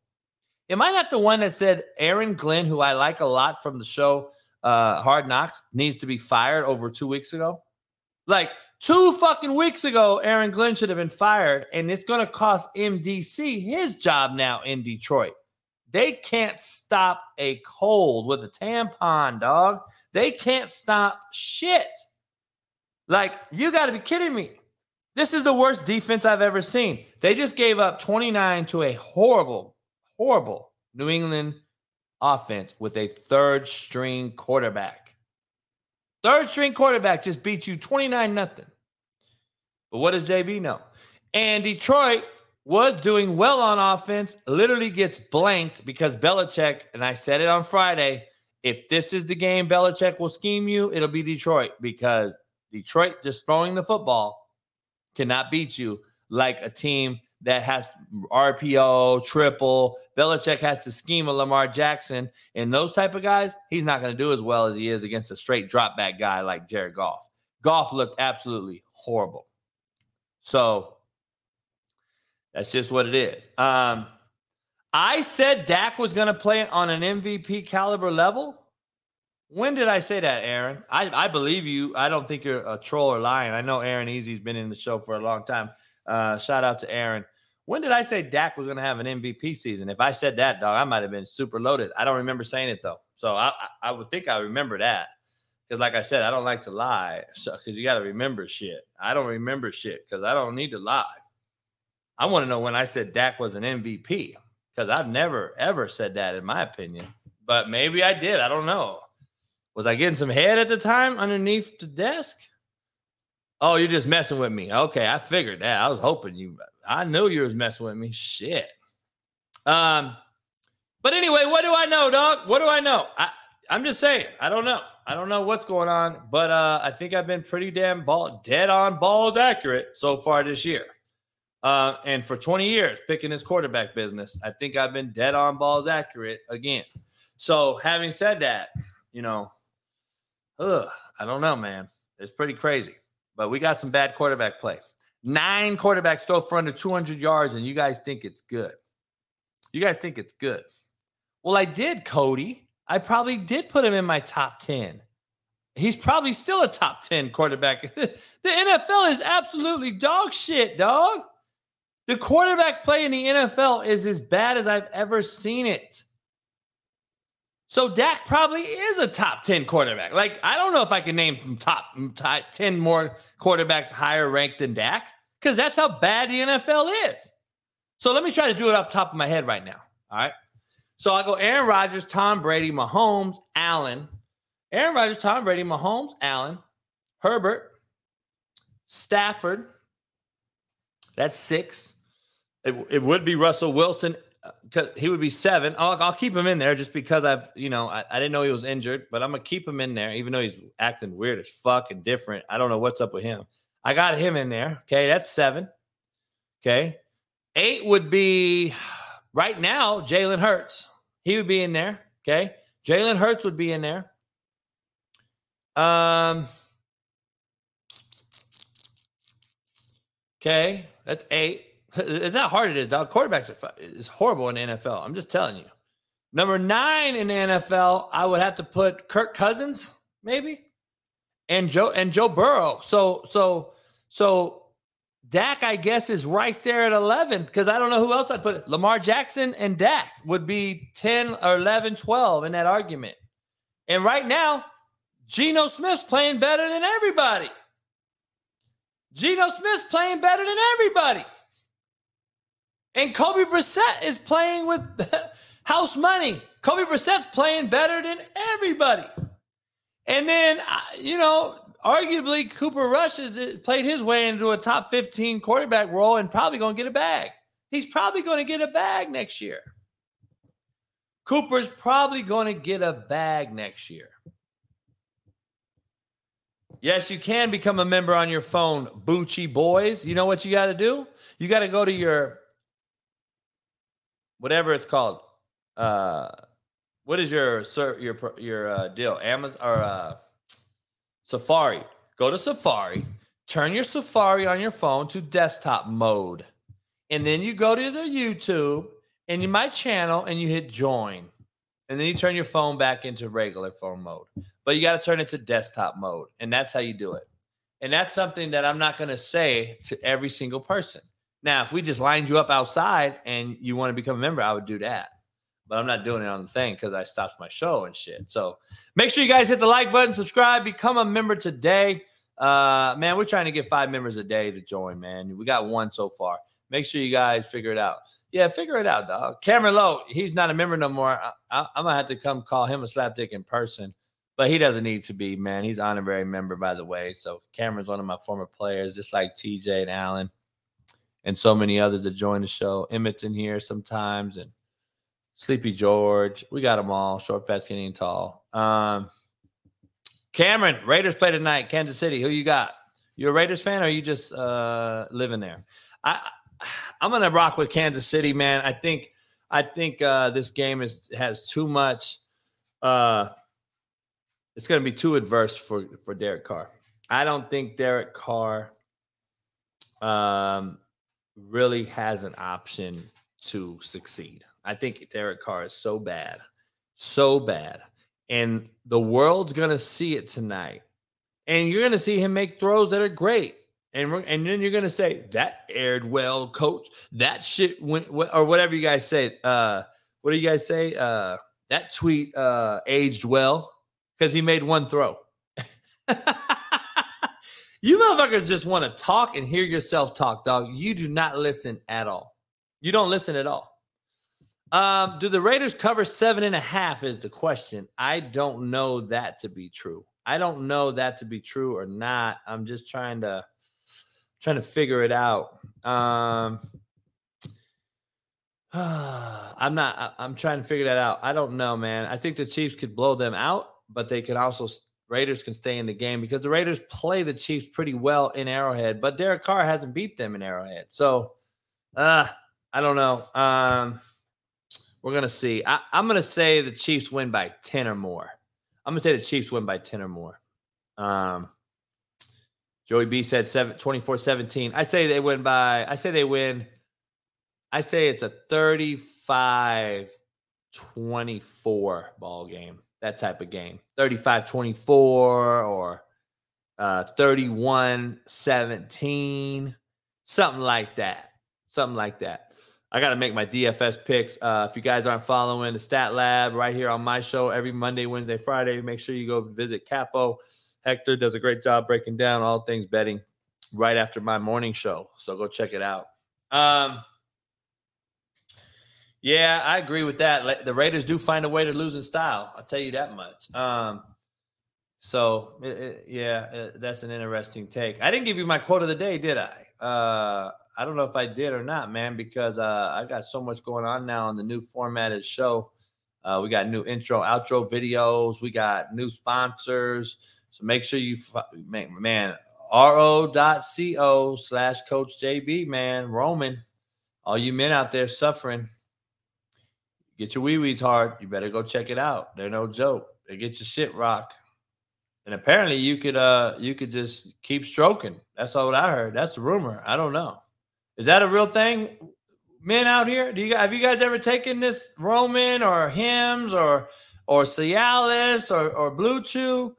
Am I not the one that said Aaron Glenn, who I like a lot from the show uh, Hard Knocks, needs to be fired over two weeks ago? Like two fucking weeks ago, Aaron Glenn should have been fired, and it's going to cost MDC his job now in Detroit. They can't stop a cold with a tampon, dog. They can't stop shit. Like, you got to be kidding me. This is the worst defense I've ever seen. They just gave up 29 to a horrible, horrible New England offense with a third string quarterback. Third string quarterback just beat you 29 nothing. But what does JB know? And Detroit was doing well on offense, literally gets blanked because Belichick, and I said it on Friday, if this is the game Belichick will scheme you, it'll be Detroit because Detroit just throwing the football cannot beat you like a team that has RPO, triple. Belichick has to scheme a Lamar Jackson and those type of guys. He's not going to do as well as he is against a straight drop back guy like Jared Goff. Goff looked absolutely horrible. So that's just what it is. Um, I said Dak was going to play on an MVP caliber level. When did I say that, Aaron? I, I believe you. I don't think you're a troll or lying. I know Aaron Easy's been in the show for a long time. Uh, shout out to Aaron. When did I say Dak was going to have an MVP season? If I said that, dog, I might have been super loaded. I don't remember saying it though, so I, I, I would think I remember that. Because, like I said, I don't like to lie. So, because you got to remember shit. I don't remember shit because I don't need to lie. I want to know when I said Dak was an MVP because I've never ever said that in my opinion. But maybe I did. I don't know. Was I getting some head at the time underneath the desk? Oh, you're just messing with me. Okay, I figured that. I was hoping you. I knew you was messing with me. Shit. Um, but anyway, what do I know, dog? What do I know? I, I'm just saying. I don't know. I don't know what's going on, but uh, I think I've been pretty damn ball dead on balls accurate so far this year. Uh, and for 20 years, picking this quarterback business, I think I've been dead on balls accurate again. So, having said that, you know, ugh, I don't know, man. It's pretty crazy, but we got some bad quarterback play. Nine quarterbacks throw for under 200 yards, and you guys think it's good. You guys think it's good. Well, I did, Cody. I probably did put him in my top 10. He's probably still a top 10 quarterback. the NFL is absolutely dog shit, dog. The quarterback play in the NFL is as bad as I've ever seen it. So Dak probably is a top 10 quarterback. Like, I don't know if I can name top, top 10 more quarterbacks higher ranked than Dak because that's how bad the NFL is. So let me try to do it off top of my head right now. All right. So I go Aaron Rodgers, Tom Brady, Mahomes, Allen. Aaron Rodgers, Tom Brady, Mahomes, Allen, Herbert, Stafford. That's six. It, it would be Russell Wilson because uh, he would be seven. I'll, I'll, keep him in there just because I've, you know, I, I, didn't know he was injured, but I'm gonna keep him in there, even though he's acting weird as fuck and different. I don't know what's up with him. I got him in there. Okay, that's seven. Okay, eight would be right now Jalen Hurts. He would be in there. Okay, Jalen Hurts would be in there. Um. Okay, that's eight. It's not hard it is, dog. Quarterbacks is horrible in the NFL. I'm just telling you. Number nine in the NFL, I would have to put Kirk Cousins, maybe, and Joe and Joe Burrow. So so so Dak, I guess, is right there at 11 because I don't know who else I'd put. Lamar Jackson and Dak would be 10 or 11, 12 in that argument. And right now, Geno Smith's playing better than everybody. Geno Smith's playing better than everybody. And Kobe Brissett is playing with house money. Kobe Brissett's playing better than everybody. And then, you know, arguably Cooper Rush has played his way into a top 15 quarterback role and probably going to get a bag. He's probably going to get a bag next year. Cooper's probably going to get a bag next year. Yes, you can become a member on your phone, Bucci boys. You know what you got to do? You got to go to your whatever it's called. Uh, what is your sir your your uh, deal? Amazon or uh, Safari? Go to Safari. Turn your Safari on your phone to desktop mode, and then you go to the YouTube and you my channel and you hit join, and then you turn your phone back into regular phone mode. But you got to turn it to desktop mode, and that's how you do it. And that's something that I'm not going to say to every single person. Now, if we just lined you up outside and you want to become a member, I would do that. But I'm not doing it on the thing because I stopped my show and shit. So make sure you guys hit the like button, subscribe, become a member today. Uh, man, we're trying to get five members a day to join, man. We got one so far. Make sure you guys figure it out. Yeah, figure it out, dog. Cameron Lowe, he's not a member no more. I, am gonna have to come call him a slapdick in person, but he doesn't need to be, man. He's honorary member, by the way. So Cameron's one of my former players, just like TJ and Allen and so many others that join the show. Emmett's in here sometimes, and Sleepy George. We got them all. Short, fat, skinny, and tall. Um, Cameron, Raiders play tonight. Kansas City. Who you got? You a Raiders fan, or you just uh, living there? I I'm gonna rock with Kansas City, man. I think I think uh, this game is has too much. Uh, it's gonna be too adverse for for Derek Carr. I don't think Derek Carr um, really has an option to succeed. I think Derek Carr is so bad, so bad. And the world's going to see it tonight. And you're going to see him make throws that are great. And, and then you're going to say, that aired well, coach. That shit went, or whatever you guys say. Uh, what do you guys say? Uh, that tweet uh, aged well because he made one throw. you motherfuckers just want to talk and hear yourself talk, dog. You do not listen at all. You don't listen at all. Um, do the Raiders cover seven and a half? Is the question. I don't know that to be true. I don't know that to be true or not. I'm just trying to trying to figure it out. Um, I'm not. I'm trying to figure that out. I don't know, man. I think the Chiefs could blow them out, but they could also Raiders can stay in the game because the Raiders play the Chiefs pretty well in Arrowhead, but Derek Carr hasn't beat them in Arrowhead. So, uh, I don't know. Um, we're gonna see. I, am gonna say the Chiefs win by 10 or more. I'm gonna say the Chiefs win by 10 or more. Um, Joey B said 7, 24 17. I say they win by, I say they win. I say it's a 35 24 ball game that type of game 35 24 or uh, 31 17, something like that. Something like that. I got to make my DFS picks. Uh, if you guys aren't following the Stat Lab right here on my show every Monday, Wednesday, Friday, make sure you go visit Capo. Hector does a great job breaking down all things betting right after my morning show. So go check it out. Um, yeah, I agree with that. The Raiders do find a way to lose in style. I'll tell you that much. Um, so it, it, yeah, it, that's an interesting take. I didn't give you my quote of the day, did I? Uh, I don't know if I did or not, man, because uh, I got so much going on now on the new formatted show. Uh, we got new intro, outro videos. We got new sponsors. So make sure you, man, ro.co slash coach JB, man, Roman. All you men out there suffering, get your wee wees hard. You better go check it out. They're no joke. They get your shit rock. And apparently you could uh you could just keep stroking. That's all I heard. That's the rumor. I don't know. Is that a real thing? Men out here, do you have you guys ever taken this Roman or Hims or or Cialis or or Blue Chew?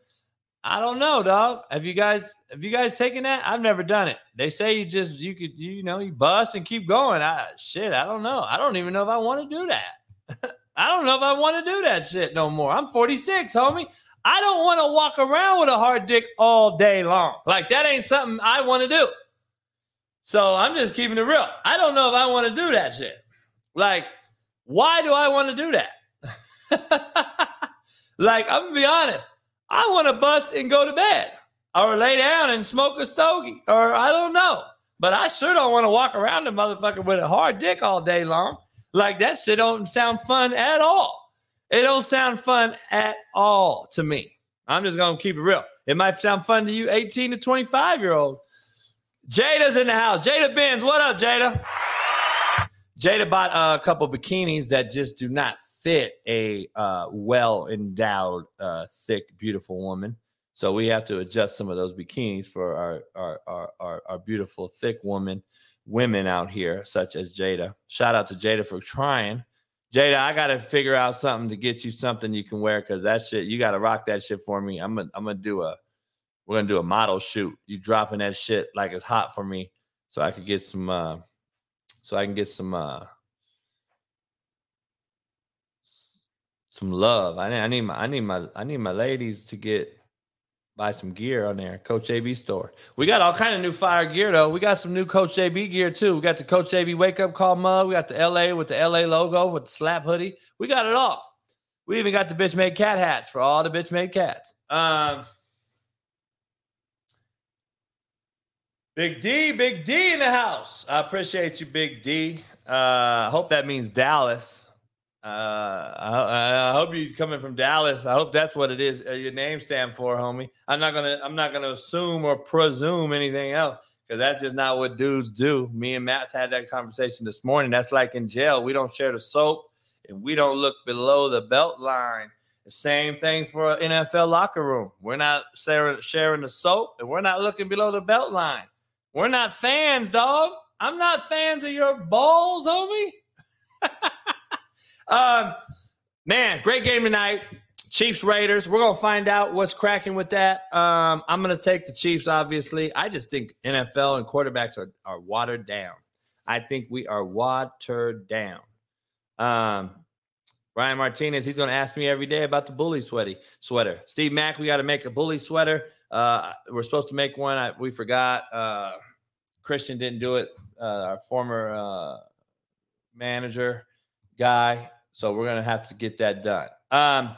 I don't know, dog. Have you guys have you guys taken that? I've never done it. They say you just you could you know you bust and keep going. I shit, I don't know. I don't even know if I want to do that. I don't know if I want to do that shit no more. I'm 46, homie. I don't want to walk around with a hard dick all day long. Like that ain't something I want to do. So I'm just keeping it real. I don't know if I want to do that shit. Like, why do I want to do that? like, I'm gonna be honest. I want to bust and go to bed or lay down and smoke a stogie or I don't know. But I sure don't want to walk around the motherfucker with a hard dick all day long. Like that shit don't sound fun at all. It don't sound fun at all to me. I'm just gonna keep it real. It might sound fun to you, 18 to 25 year old. Jada's in the house. Jada Benz, what up, Jada? Jada bought a couple bikinis that just do not fit a uh, well endowed, uh, thick, beautiful woman. So we have to adjust some of those bikinis for our our our, our, our beautiful, thick woman women out here, such as Jada. Shout out to Jada for trying. Jada, I gotta figure out something to get you something you can wear because that shit you gotta rock that shit for me. I'm gonna I'm gonna do a we're gonna do a model shoot. You dropping that shit like it's hot for me, so I could get some uh so I can get some uh some love. I need I need my I need my I need my ladies to get buy some gear on there. Coach JB store. We got all kind of new fire gear though. We got some new Coach JB gear too. We got the Coach JB wake up call mug. We got the LA with the LA logo with the slap hoodie. We got it all. We even got the bitch made cat hats for all the bitch made cats. Um, Big D, Big D in the house. I appreciate you, Big D. Uh, hope that means Dallas. Uh, I, I, hope you coming from Dallas. I hope that's what it is. Uh, your name stand for, homie. I'm not gonna. I'm not gonna assume or presume anything else because that's just not what dudes do. Me and Matt had that conversation this morning. That's like in jail. We don't share the soap and we don't look below the belt line. The same thing for NFL locker room. We're not sharing, sharing the soap and we're not looking below the belt line. We're not fans, dog. I'm not fans of your balls, homie. Um, man, great game tonight. Chiefs Raiders. We're gonna find out what's cracking with that. Um, I'm gonna take the Chiefs. Obviously, I just think NFL and quarterbacks are are watered down. I think we are watered down. Um, Ryan Martinez, he's to ask me every day about the bully sweaty sweater. Steve Mack, we got to make a bully sweater. Uh, we're supposed to make one. I, we forgot. Uh, Christian didn't do it. Uh, our former uh, manager guy. So we're going to have to get that done. Um,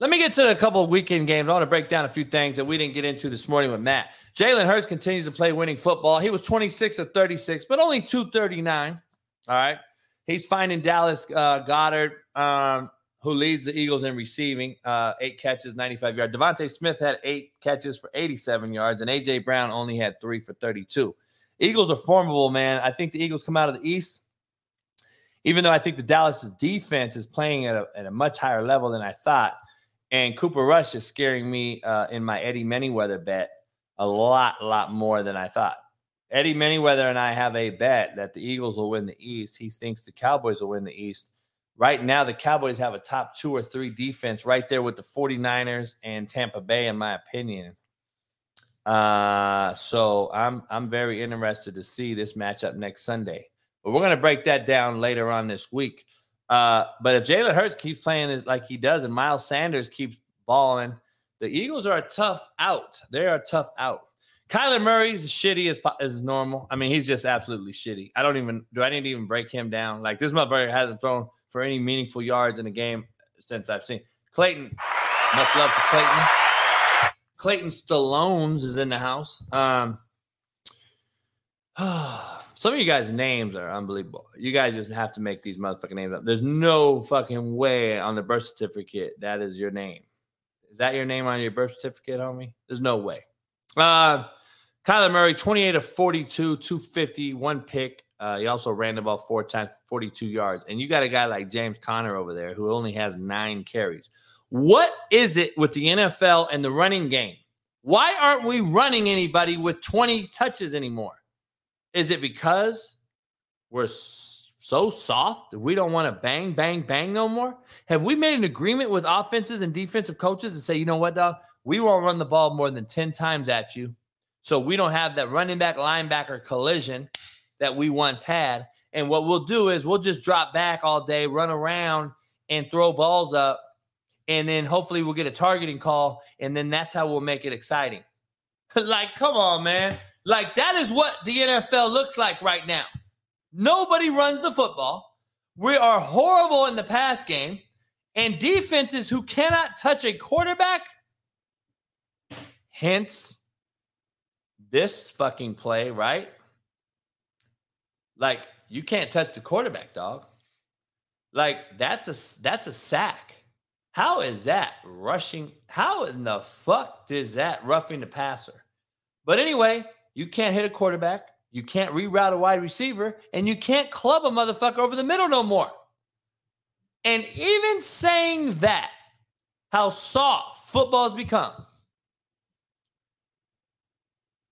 let me get to a couple of weekend games. I want to break down a few things that we didn't get into this morning with Matt. Jalen Hurts continues to play winning football. He was 26 of 36, but only 239. All right. He's finding Dallas uh, Goedert, um, who leads the Eagles in receiving, uh, eight catches, 95 yards. DeVonta Smith had eight catches for 87 yards, and A.J. Brown only had three for 32. Eagles are formidable, man. I think the Eagles come out of the East, even though I think the Dallas defense is playing at a, at a much higher level than I thought. And Cooper Rush is scaring me uh, in my Eddie Manyweather bet a lot, lot more than I thought. Eddie Manyweather and I have a bet that the Eagles will win the East. He thinks the Cowboys will win the East. Right now, the Cowboys have a top two or three defense right there with the 49ers and Tampa Bay, in my opinion. Uh, so I'm I'm very interested to see this matchup next Sunday. But we're gonna break that down later on this week. Uh, but if Jalen Hurts keeps playing like he does and Miles Sanders keeps balling, the Eagles are a tough out. They're a tough out. Kyler Murray's shitty as, as normal. I mean, he's just absolutely shitty. I don't even do I need to even break him down. Like this motherfucker hasn't thrown for any meaningful yards in a game since I've seen Clayton. Much love to Clayton. Clayton Stallones is in the house. Um, some of you guys' names are unbelievable. You guys just have to make these motherfucking names up. There's no fucking way on the birth certificate that is your name. Is that your name on your birth certificate, homie? There's no way. Uh, Kyler Murray, 28 of 42, 250, one pick. Uh, he also ran the ball four times, 42 yards. And you got a guy like James Conner over there who only has nine carries. What is it with the NFL and the running game? Why aren't we running anybody with 20 touches anymore? Is it because we're so soft that we don't want to bang, bang, bang no more? Have we made an agreement with offenses and defensive coaches to say, you know what, dog? We won't run the ball more than 10 times at you so we don't have that running back linebacker collision that we once had. And what we'll do is we'll just drop back all day, run around and throw balls up. And then hopefully we'll get a targeting call. And then that's how we'll make it exciting. like, come on, man. Like, that is what the NFL looks like right now. Nobody runs the football. We are horrible in the pass game. And defenses who cannot touch a quarterback, hence this fucking play, right? Like you can't touch the quarterback, dog. Like that's a that's a sack. How is that rushing? How in the fuck is that roughing the passer? But anyway, you can't hit a quarterback, you can't reroute a wide receiver, and you can't club a motherfucker over the middle no more. And even saying that, how soft football's become,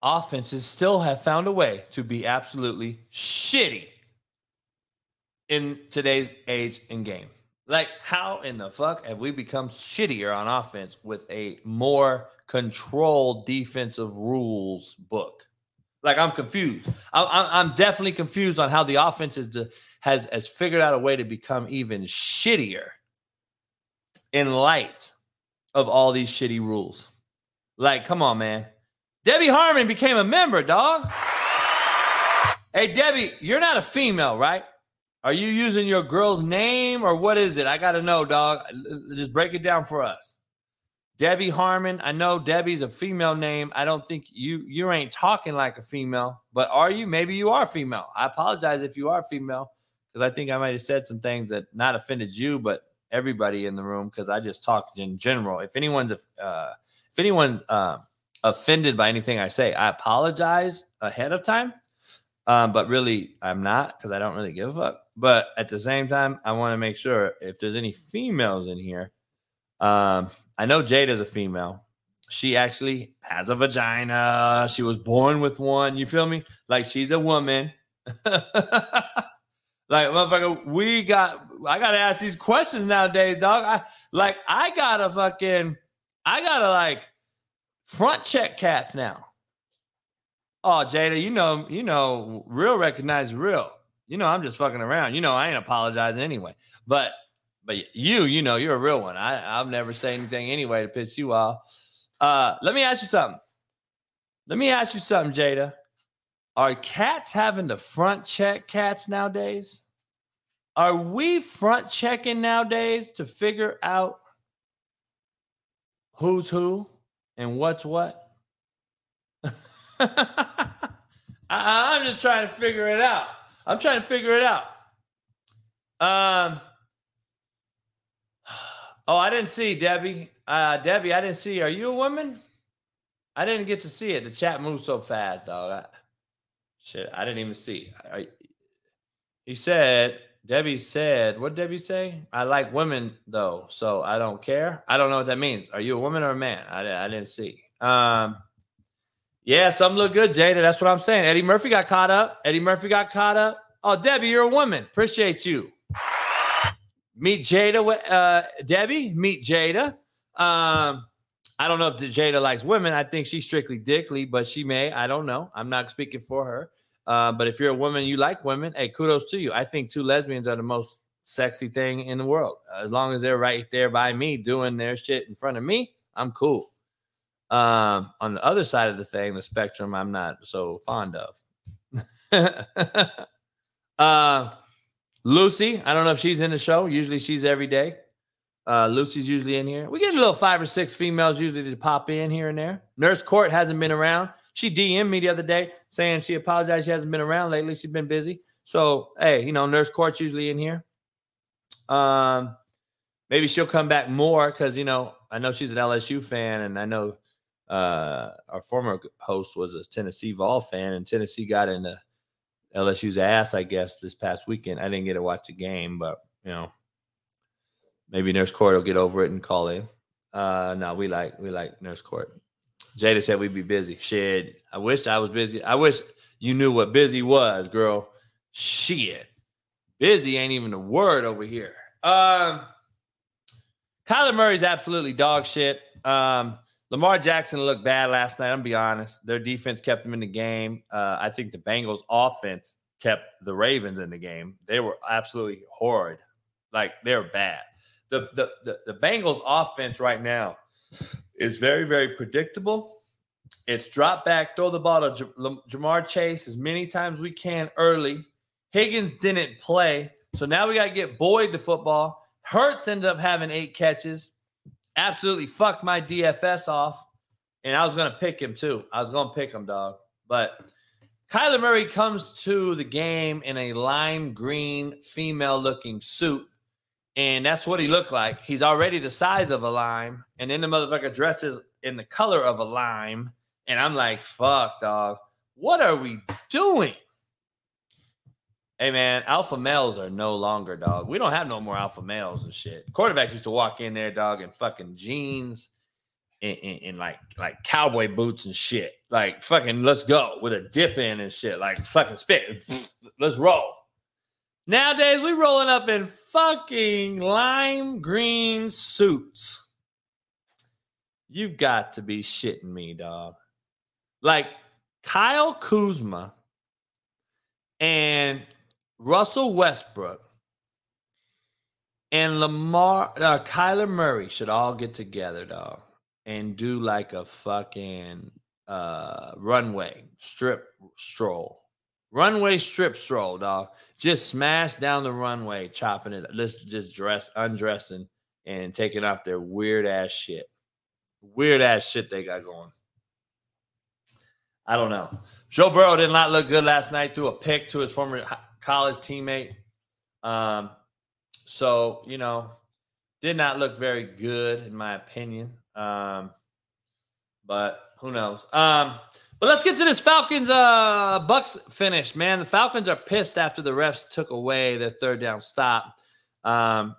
offenses still have found a way to be absolutely shitty in today's age and game. Like, how in the fuck have we become shittier on offense with a more controlled defensive rules book? Like, I'm confused. I'm, I'm definitely confused on how the offense is the, has, has figured out a way to become even shittier in light of all these shitty rules. Like, come on, man. Debbie Harmon became a member, dog. Hey, Debbie, you're not a female, right? Are you using your girl's name or what is it? I got to know, dog. Just break it down for us. Debbie Harmon. I know Debbie's a female name. I don't think you you ain't talking like a female, but are you? Maybe you are female. I apologize if you are female because I think I might have said some things that not offended you, but everybody in the room because I just talked in general. If anyone's uh, if anyone's uh, offended by anything I say, I apologize ahead of time. Um, but really, I'm not because I don't really give a fuck. But at the same time, I want to make sure if there's any females in here. Um, I know Jade is a female. She actually has a vagina. She was born with one. You feel me? Like she's a woman. like motherfucker, we got. I gotta ask these questions nowadays, dog. I like. I gotta fucking. I gotta like front check cats now. Oh, Jada, you know, you know, real recognize real. You know, I'm just fucking around. You know, I ain't apologizing anyway. But But you, you know, you're a real one. I, I'll never say anything anyway to piss you off. Uh, let me ask you something. Let me ask you something, Jada. Are cats having to front check cats nowadays? Are we front checking nowadays to figure out who's who and what's what? I, I'm just trying to figure it out. I'm trying to figure it out. Um. Oh, I didn't see Debbie. Uh, Debbie, I didn't see. Are you a woman? I didn't get to see it. The chat moves so fast, dog. I, shit, I didn't even see. I, he said, Debbie said, what Debbie say? I like women though, so I don't care. I don't know what that means. Are you a woman or a man? I, I didn't see. Um, yeah, some look good, Jada. That's what I'm saying. Eddie Murphy got caught up. Eddie Murphy got caught up. Oh, Debbie, you're a woman. Appreciate you. Meet Jada, uh, Debbie. Meet Jada. Um, I don't know if Jada likes women. I think she's strictly dickly, but she may. I don't know. I'm not speaking for her. Uh, but if you're a woman, you like women. Hey, kudos to you. I think two lesbians are the most sexy thing in the world. As long as they're right there by me doing their shit in front of me, I'm cool. Um, on the other side of the thing, the spectrum, I'm not so fond of. uh, Lucy, I don't know if she's in the show. Usually she's every day. Uh, Lucy's usually in here. We get a little five or six females usually to pop in here and there. Nurse Court hasn't been around. She DM'd me the other day saying she apologized. She hasn't been around lately. She's been busy. So, hey, you know, Nurse Court's usually in here. Um, maybe she'll come back more because, you know, I know she's an LSU fan and I know uh, our former host was a Tennessee Vol fan and Tennessee got into LSU's ass, I guess, this past weekend. I didn't get to watch the game, but, you know, Maybe Nurse Court will get over it and call in. Uh, no, we like we like Nurse Court. Jada said we'd be busy. Shit, I wish I was busy. I wish you knew what busy was, girl. Shit, busy ain't even a word over here. Um, Kyler Murray's absolutely dog shit. Um, Lamar Jackson looked bad last night. I'm gonna be honest. Their defense kept them in the game. Uh, I think the Bengals' offense kept the Ravens in the game. They were absolutely horrid. Like they're bad the, the the the Bengals offense right now is very very predictable. It's drop back, throw the ball to J- Ja'Marr Chase as many times we can early. Higgins didn't play, so now we got to get Boyd to football. Hurst ended up having eight catches. Absolutely fucked my DFS off, and I was gonna pick him too. I was gonna pick him, dog. But Kyler Murray comes to the game in a lime green female looking suit and that's what he looked like. He's already the size of a lime, and then the motherfucker dresses in the color of a lime. And I'm like, fuck, dog. What are we doing? Hey man, alpha males are no longer dog. We don't have no more alpha males and shit. Quarterbacks used to walk in there, dog, in fucking jeans and, like like cowboy boots and shit. Like fucking let's go with a dip in and shit. Like fucking spit. let's roll. Nowadays, we rolling up in fucking lime green suits. You've got to be shitting me, dog. Like Kyle Kuzma and Russell Westbrook and Lamar, uh, Kyler Murray should all get together, dog, and do like a fucking uh, runway strip stroll. Runway strip stroll, dog. Just smash down the runway, chopping it. Let's just dress, undressing, and taking off their weird ass shit. Weird ass shit they got going. I don't know. Joe Burrow did not look good last night. Threw a pick to his former college teammate. Um, so you know, did not look very good in my opinion. Um, but who knows? Um, but let's get to this Falcons uh Bucs finish, man. The Falcons are pissed after the refs took away their third down stop. Um,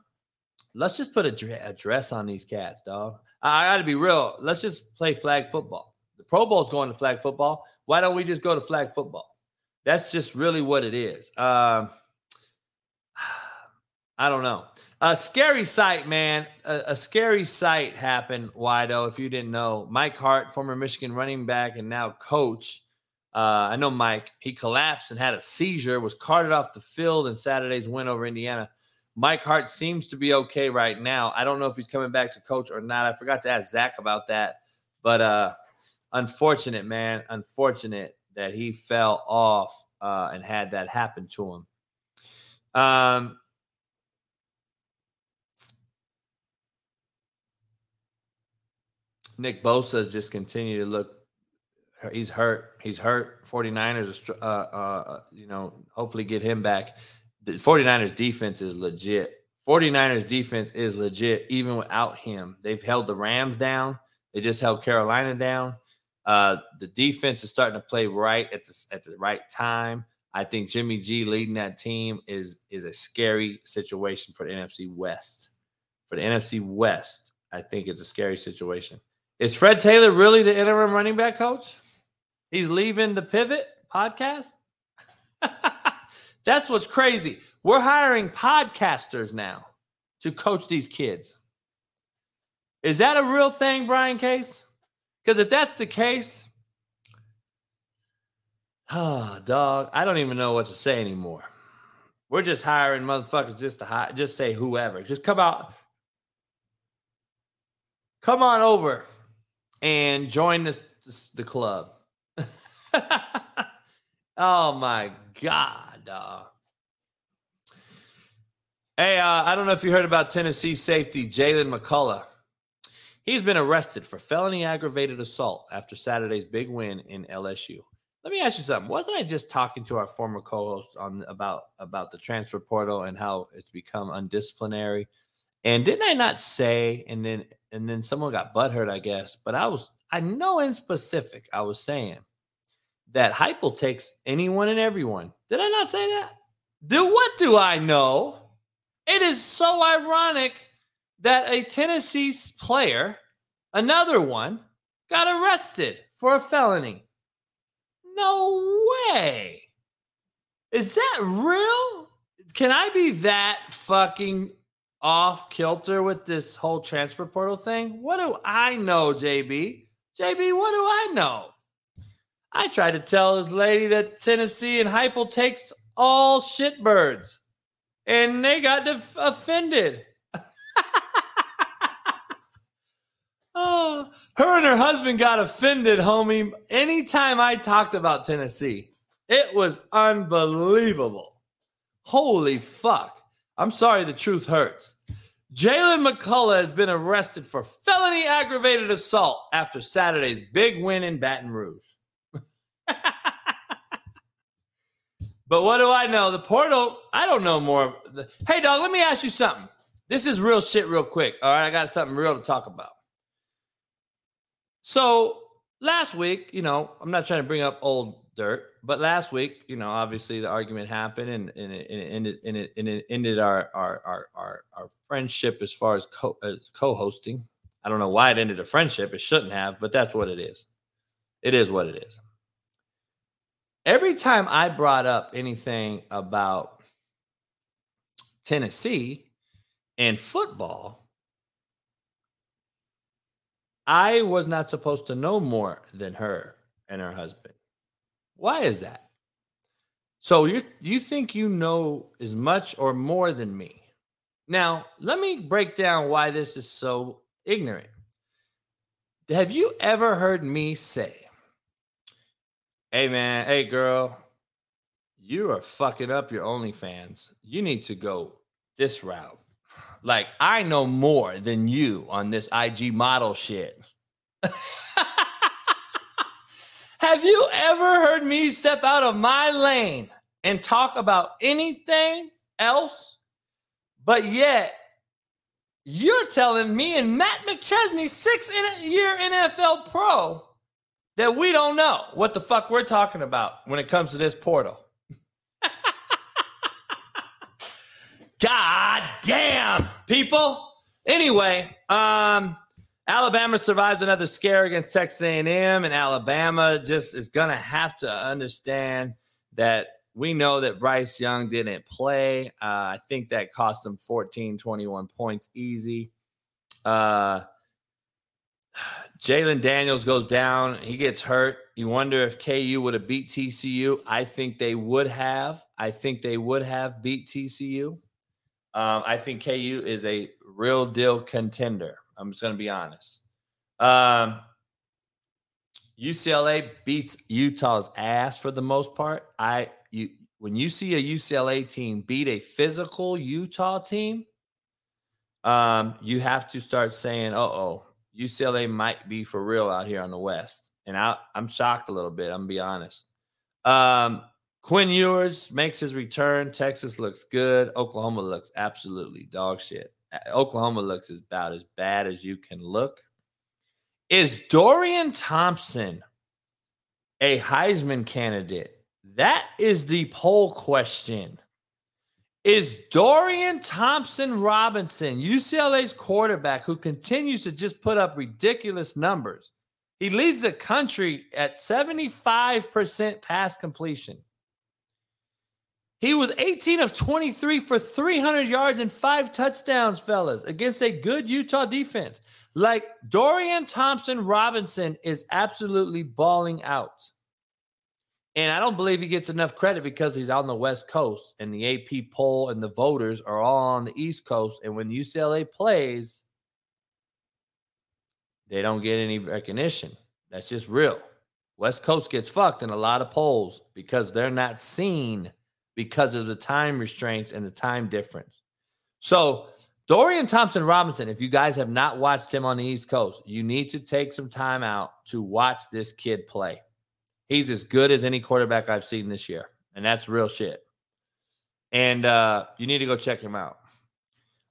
let's just put a, dress on these cats, dog. I, I got to be real. Let's just play flag football. The Pro Bowl is going to flag football. Why don't we just go to flag football? That's just really what it is. Um, I don't know. A scary sight, man. A, a, scary sight happened, Wido, if you didn't know. Mike Hart, former Michigan running back and now coach. Uh, I know Mike. He collapsed and had a seizure, was carted off the field in Saturday's win over Indiana. Mike Hart seems to be okay right now. I don't know if he's coming back to coach or not. I forgot to ask Zach about that. But uh unfortunate, man. Unfortunate that he fell off uh, and had that happen to him. Um, Nick Bosa just continued to look. He's hurt. He's hurt. 49ers, uh, uh, you know, hopefully get him back. The 49ers defense is legit. 49ers defense is legit even without him. They've held the Rams down. They just held Carolina down. Uh, the defense is starting to play right at the, at the right time. I think Jimmy G leading that team is is a scary situation for the NFC West. For the NFC West, I think it's a scary situation. Is Fred Taylor really the interim running back coach? He's leaving the Pivot podcast. That's what's crazy. We're hiring podcasters now to coach these kids. Is that a real thing, Brian Case? Because if that's the case, oh, dog, I don't even know what to say anymore. We're just hiring motherfuckers just to hire, just say whoever. Just come out, come on over and join the the club. oh my god, dog. Hey, uh, I don't know if you heard about Tennessee safety Jaylen McCollough. He's been arrested for felony aggravated assault after Saturday's big win in LSU. Let me ask you something. Wasn't I just talking to our former co-host on about about the transfer portal and how it's become undisciplinary? And didn't I not say? And then and then someone got butthurt, I guess. But I was I know in specific I was saying that Heupel takes anyone and everyone. Did I not say that? Do what do I know? It is so ironic that a Tennessee player, another one, got arrested for a felony. No way. Is that real? Can I be that fucking off kilter with this whole transfer portal thing? What do I know, JB? JB, what do I know? I tried to tell this lady that Tennessee and Heupel takes all shitbirds, and they got def- offended. Oh, her and her husband got offended, homie. Anytime I talked about Tennessee, it was unbelievable. Holy fuck. I'm sorry, the truth hurts. Jaylen McCollough has been arrested for felony aggravated assault after Saturday's big win in Baton Rouge. but what do I know? The portal, I don't know more. Hey, dog, let me ask you something. This is real shit, real quick. All right, I got something real to talk about. So last week, you know, I'm not trying to bring up old dirt, but last week, you know, obviously the argument happened and, and, it, and it ended and it, and it ended our, our our our our friendship as far as co as co-hosting. I don't know why it ended a friendship. It shouldn't have, but that's what it is. It is what it is. Every time I brought up anything about Tennessee and football, I was not supposed to know more than her and her husband. Why is that? So you you think you know as much or more than me? Now, let me break down why this is so ignorant. Have you ever heard me say, "Hey man, hey girl, you are fucking up your OnlyFans. You need to go this route." Like I know more than you on this IG model shit. Have you ever heard me step out of my lane and talk about anything else? But yet, you're telling me and Matt McChesney, six year NFL pro, that we don't know what the fuck we're talking about when it comes to this portal. God damn, people. Anyway, um, Alabama survives another scare against Texas A&M, and Alabama just is gonna have to understand that we know that Bryce Young didn't play. Uh, I think that cost them 14, 21 points easy. Uh, Jalon Daniels goes down. He gets hurt. You wonder if KU would have beat TCU. I think they would have. I think they would have beat TCU. Um, I think KU is a real deal contender. I'm just going to be honest. Um, UCLA beats Utah's ass for the most part. I you when you see a UCLA team beat a physical Utah team, um, you have to start saying, "Uh oh, UCLA might be for real out here on the West." And I, I'm shocked a little bit. I'm gonna be honest. Um, Quinn Ewers makes his return. Texas looks good. Oklahoma looks absolutely dog shit. Oklahoma looks about as bad as you can look. Is Dorian Thompson a Heisman candidate? That is the poll question. Is Dorian Thompson Robinson, UCLA's quarterback, who continues to just put up ridiculous numbers? He leads the country at 75% pass completion. He was 18 of 23 for 300 yards and five touchdowns, fellas, against a good Utah defense. Like Dorian Thompson Robinson is absolutely balling out. And I don't believe he gets enough credit because he's on the West Coast and the AP poll and the voters are all on the East Coast. And when UCLA plays, they don't get any recognition. That's just real. West Coast gets fucked in a lot of polls because they're not seen because of the time restraints and the time difference. So, Dorian Thompson Robinson, if you guys have not watched him on the East Coast, you need to take some time out to watch this kid play. He's as good as any quarterback I've seen this year, and that's real shit. And uh, you need to go check him out.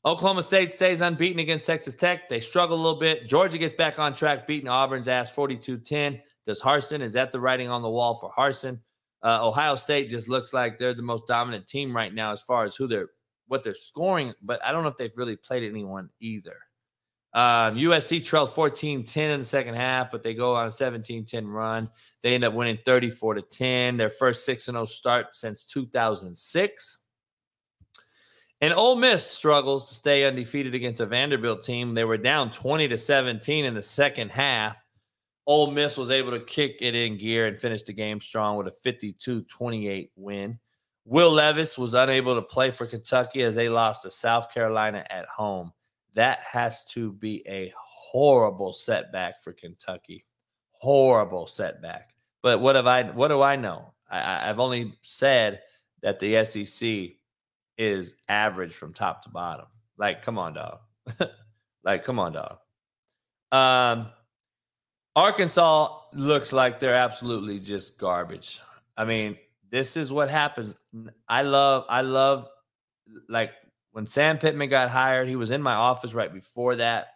Oklahoma State stays unbeaten against Texas Tech. They struggle a little bit. Georgia gets back on track, beating Auburn's ass 42 10. Does Harsin, Is that the writing on the wall for Harsin? Uh, Ohio State just looks like they're the most dominant team right now as far as who they're what they're scoring, but I don't know if they've really played anyone either. Um, USC trailed 14 10 in the second half, but they go on a 17 10 run. They end up winning 34 to 10, their first 6 0 start since 2006. And Ole Miss struggles to stay undefeated against a Vanderbilt team. They were down 20 to 17 in the second half. Ole Miss was able to kick it in gear and finish the game strong with a 52 28 win. Will Levis was unable to play for Kentucky as they lost to South Carolina at home. That has to be a horrible setback for Kentucky. Horrible setback. But what have I? What do I know? I, I've only said that the SEC is average from top to bottom. Like, come on, dog. like, come on, dog. Um, Arkansas looks like they're absolutely just garbage. I mean, this is what happens. I love, I love, like when Sam Pittman got hired, he was in my office right before that.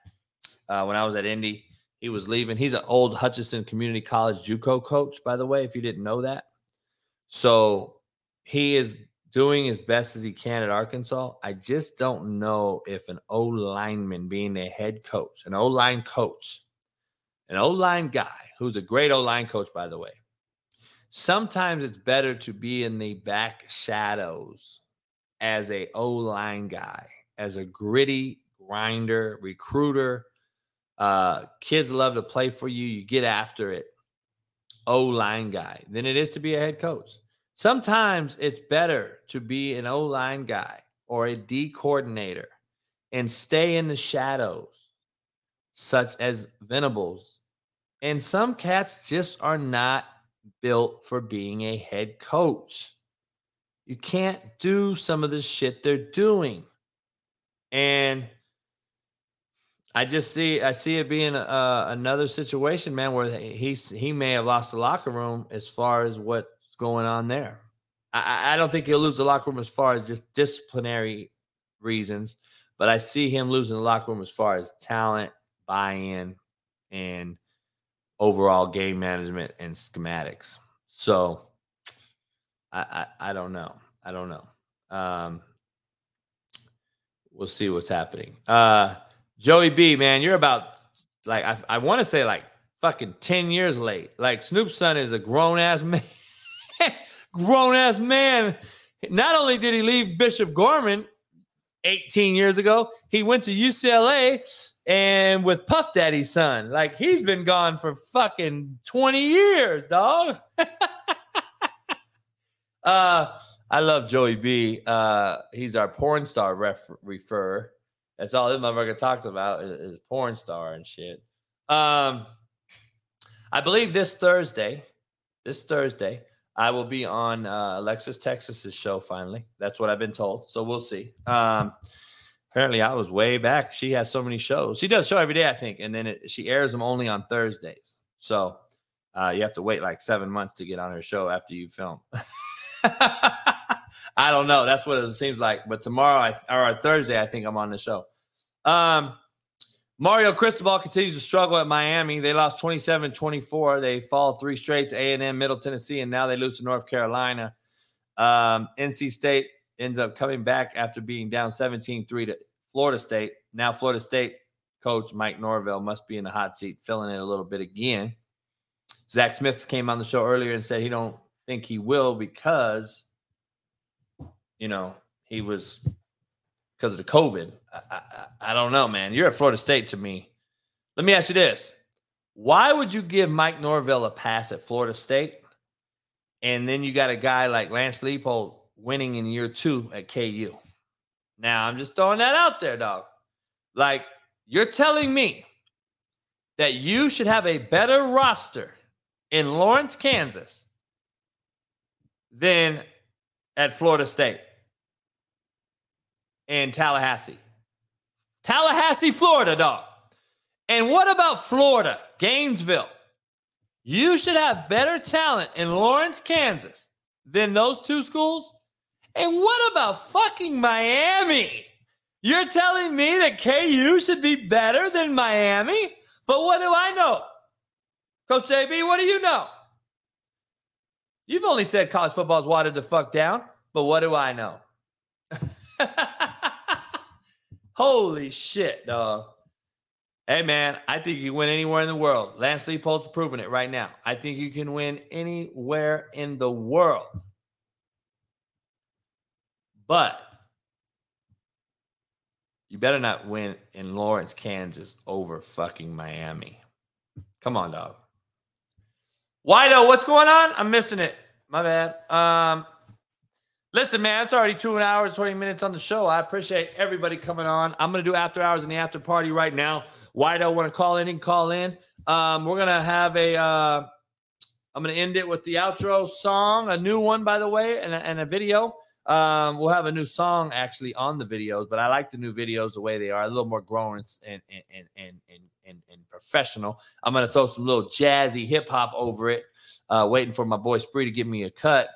Uh, when I was at Indy, he was leaving. He's an old Hutchinson Community College JUCO coach, by the way, if you didn't know that. So he is doing as best as he can at Arkansas. I just don't know if an O lineman being a head coach, an O line coach, an O line guy who's a great O line coach, by the way, sometimes it's better to be in the back shadows as a O line guy, as a gritty grinder, recruiter. Uh, kids love to play for you. You get after it. O line guy than it is to be a head coach. Sometimes it's better to be an O line guy or a D coordinator and stay in the shadows, such as Venables. And some cats just are not built for being a head coach. You can't do some of the shit they're doing. And I just see I see it being uh, another situation, man, where he he may have lost the locker room as far as what's going on there. I, I don't think he'll lose the locker room as far as just disciplinary reasons, but I see him losing the locker room as far as talent, buy-in, and overall game management and schematics. So I, I, I don't know. I don't know. Um, we'll see what's happening. Uh, Joey B, man, you're about like I, I want to say like fucking 10 years late. Like Snoop's son is a grown ass man. grown ass man. Not only did he leave Bishop Gorman 18 years ago, he went to UCLA and with Puff Daddy's son. Like he's been gone for fucking 20 years, dog. uh, I, love Joey B. Uh, he's our porn star ref- refer. That's all this motherfucker talks about is, is porn star and shit. Um, I believe this Thursday, this Thursday, I will be on uh, Alexis Texas's show. Finally, that's what I've been told. So we'll see. Um, apparently, I was way back. She has so many shows. She does show every day, I think, and then it, she airs them only on Thursdays. So uh, you have to wait like seven months to get on her show after you film. I don't know. That's what it seems like. But tomorrow I, or Thursday, I think I'm on the show. Um, Mario Cristobal continues to struggle at Miami. They lost 27-24. They fall three straight to A&M, Middle Tennessee, and now they lose to North Carolina. Um, NC State ends up coming back after being down 17-3 to Florida State. Now Florida State coach Mike Norvell must be in the hot seat, filling in a little bit again. Zach Smith came on the show earlier and said he don't think he will because, you know, he was because of the COVID. I, I, I, don't know, man. You're at Florida State to me. Let me ask you this. Why would you give Mike Norvell a pass at Florida State? And then you got a guy like Lance Leipold winning in year two at KU. Now, I'm just throwing that out there, dog. Like, you're telling me that you should have a better roster in Lawrence, Kansas than at Florida State and Tallahassee. Tallahassee, Florida, dog. And what about Florida, Gainesville? You should have better talent in Lawrence, Kansas than those two schools. And what about fucking Miami? You're telling me that KU should be better than Miami? But what do I know? Coach JB, what do you know? You've only said college football is watered the fuck down, but what do I know? Holy shit, dog. Hey, man, I think you win anywhere in the world. Lance Leipold's proving it right now. I think you can win anywhere in the world. But you better not win in Lawrence, Kansas over fucking Miami. Come on, dog. Wido, what's going on? I'm missing it. My bad. Um, listen, man, it's already two hours, 20 minutes on the show. I appreciate everybody coming on. I'm gonna do after hours and the after party right now. Wido want to call in and call in. Um, we're gonna have a uh, I'm gonna end it with the outro song, a new one, by the way, and a, and a video. Um, we'll have a new song actually on the videos, but I like the new videos the way they are, a little more grown and and and and and, and, professional. I'm gonna throw some little jazzy hip hop over it, uh, waiting for my boy Spree to give me a cut,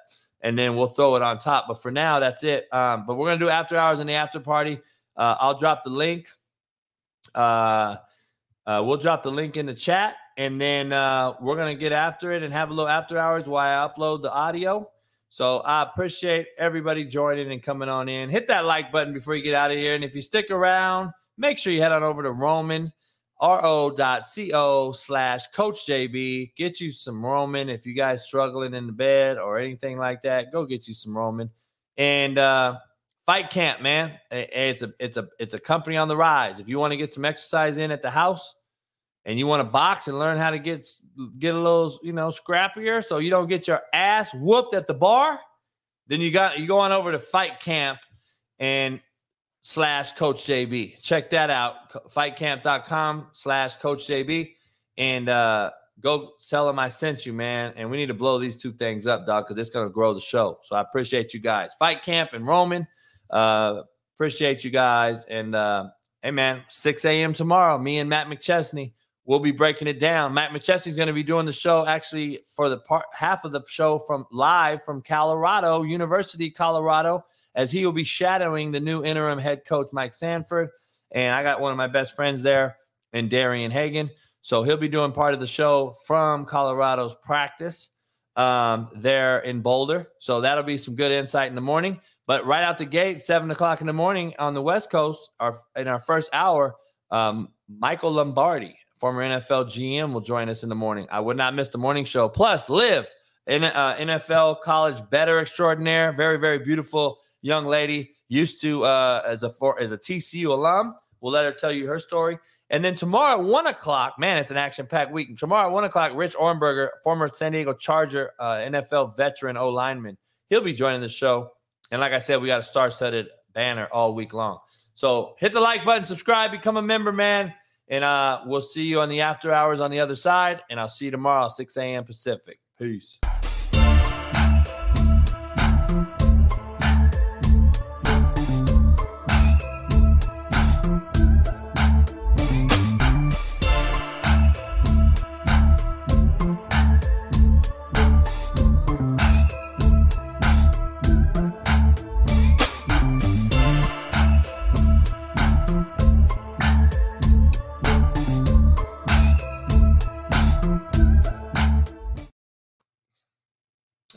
and then we'll throw it on top. But for now, that's it. Um, but we're gonna do after hours and the after party. Uh, I'll drop the link. Uh, uh, we'll drop the link in the chat, and then uh, we're gonna get after it and have a little after hours while I upload the audio. So I appreciate everybody joining and coming on in. Hit that like button before you get out of here. And if you stick around, make sure you head on over to Roman, ro.co slash Coach JB. Get you some Roman. If you guys struggling in the bed or anything like that, go get you some Roman. And uh, Fight Camp, man. It's a it's a it's a company on the rise. If you want to get some exercise in at the house, and you want to box and learn how to get get a little you know scrappier so you don't get your ass whooped at the bar then you got you go on over to fight camp and slash coach jb check that out fightcamp.com slash coach jb and uh go tell them i sent you man and we need to blow these two things up dog because it's going to grow the show. So i appreciate you guys. Fight camp and roman uh appreciate you guys and uh hey man 6 a.m tomorrow me and matt mcchesney we'll be breaking it down. Matt McChesney's going to be doing the show actually for the part half of the show from live from Colorado, University, Colorado, as he will be shadowing the new interim head coach Mike Sanford. And I got one of my best friends there, and Darian Hagan. So he'll be doing part of the show from Colorado's practice um, there in Boulder. So that'll be some good insight in the morning. But right out the gate, seven o'clock in the morning on the West Coast, our in our first hour, um, Michael Lombardi former NFL GM, will join us in the morning. I would not miss the morning show. Plus, live in, uh, NFL college better extraordinaire, very very beautiful young lady, used to uh, as a for, as a TCU alum. We'll let her tell you her story. And then tomorrow at one o'clock, man, it's an action-packed week. Tomorrow at one o'clock, Rich Ohrnberger, former San Diego Charger uh, NFL veteran O lineman, he'll be joining the show. And like I said, we got a star-studded banner all week long. So hit the like button, subscribe, become a member, man. And uh, we'll see you on the after hours on the other side. And I'll see you tomorrow, 6 a.m. Pacific. Peace.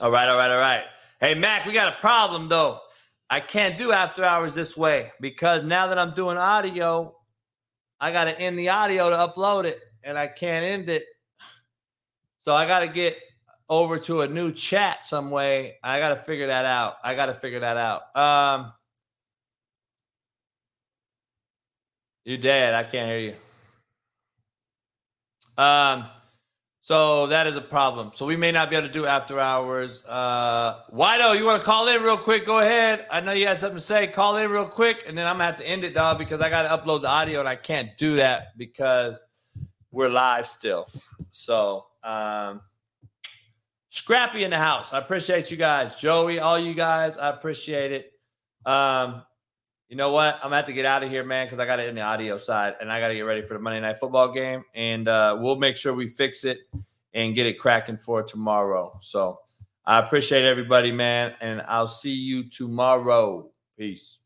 All right, all right, all right. Hey, Mac, we got a problem though. I can't do after hours this way because now that I'm doing audio, I got to end the audio to upload it and I can't end it. So I got to get over to a new chat some way. I got to figure that out. I got to figure that out. Um, you dead. I can't hear you. Um, so that is a problem. So we may not be able to do after hours. Uh Wido, you want to call in real quick? Go ahead. I know you had something to say. Call in real quick, and then I'm gonna have to end it, dog, because I gotta upload the audio and I can't do that because we're live still. So um Scrappy in the house. I appreciate you guys. Joey, all you guys, I appreciate it. Um, you know what? I'm gonna have to get out of here, man, because I got it in the audio side and I gotta get ready for the Monday night football game. And uh, we'll make sure we fix it and get it cracking for tomorrow. So I appreciate everybody, man, and I'll see you tomorrow. Peace.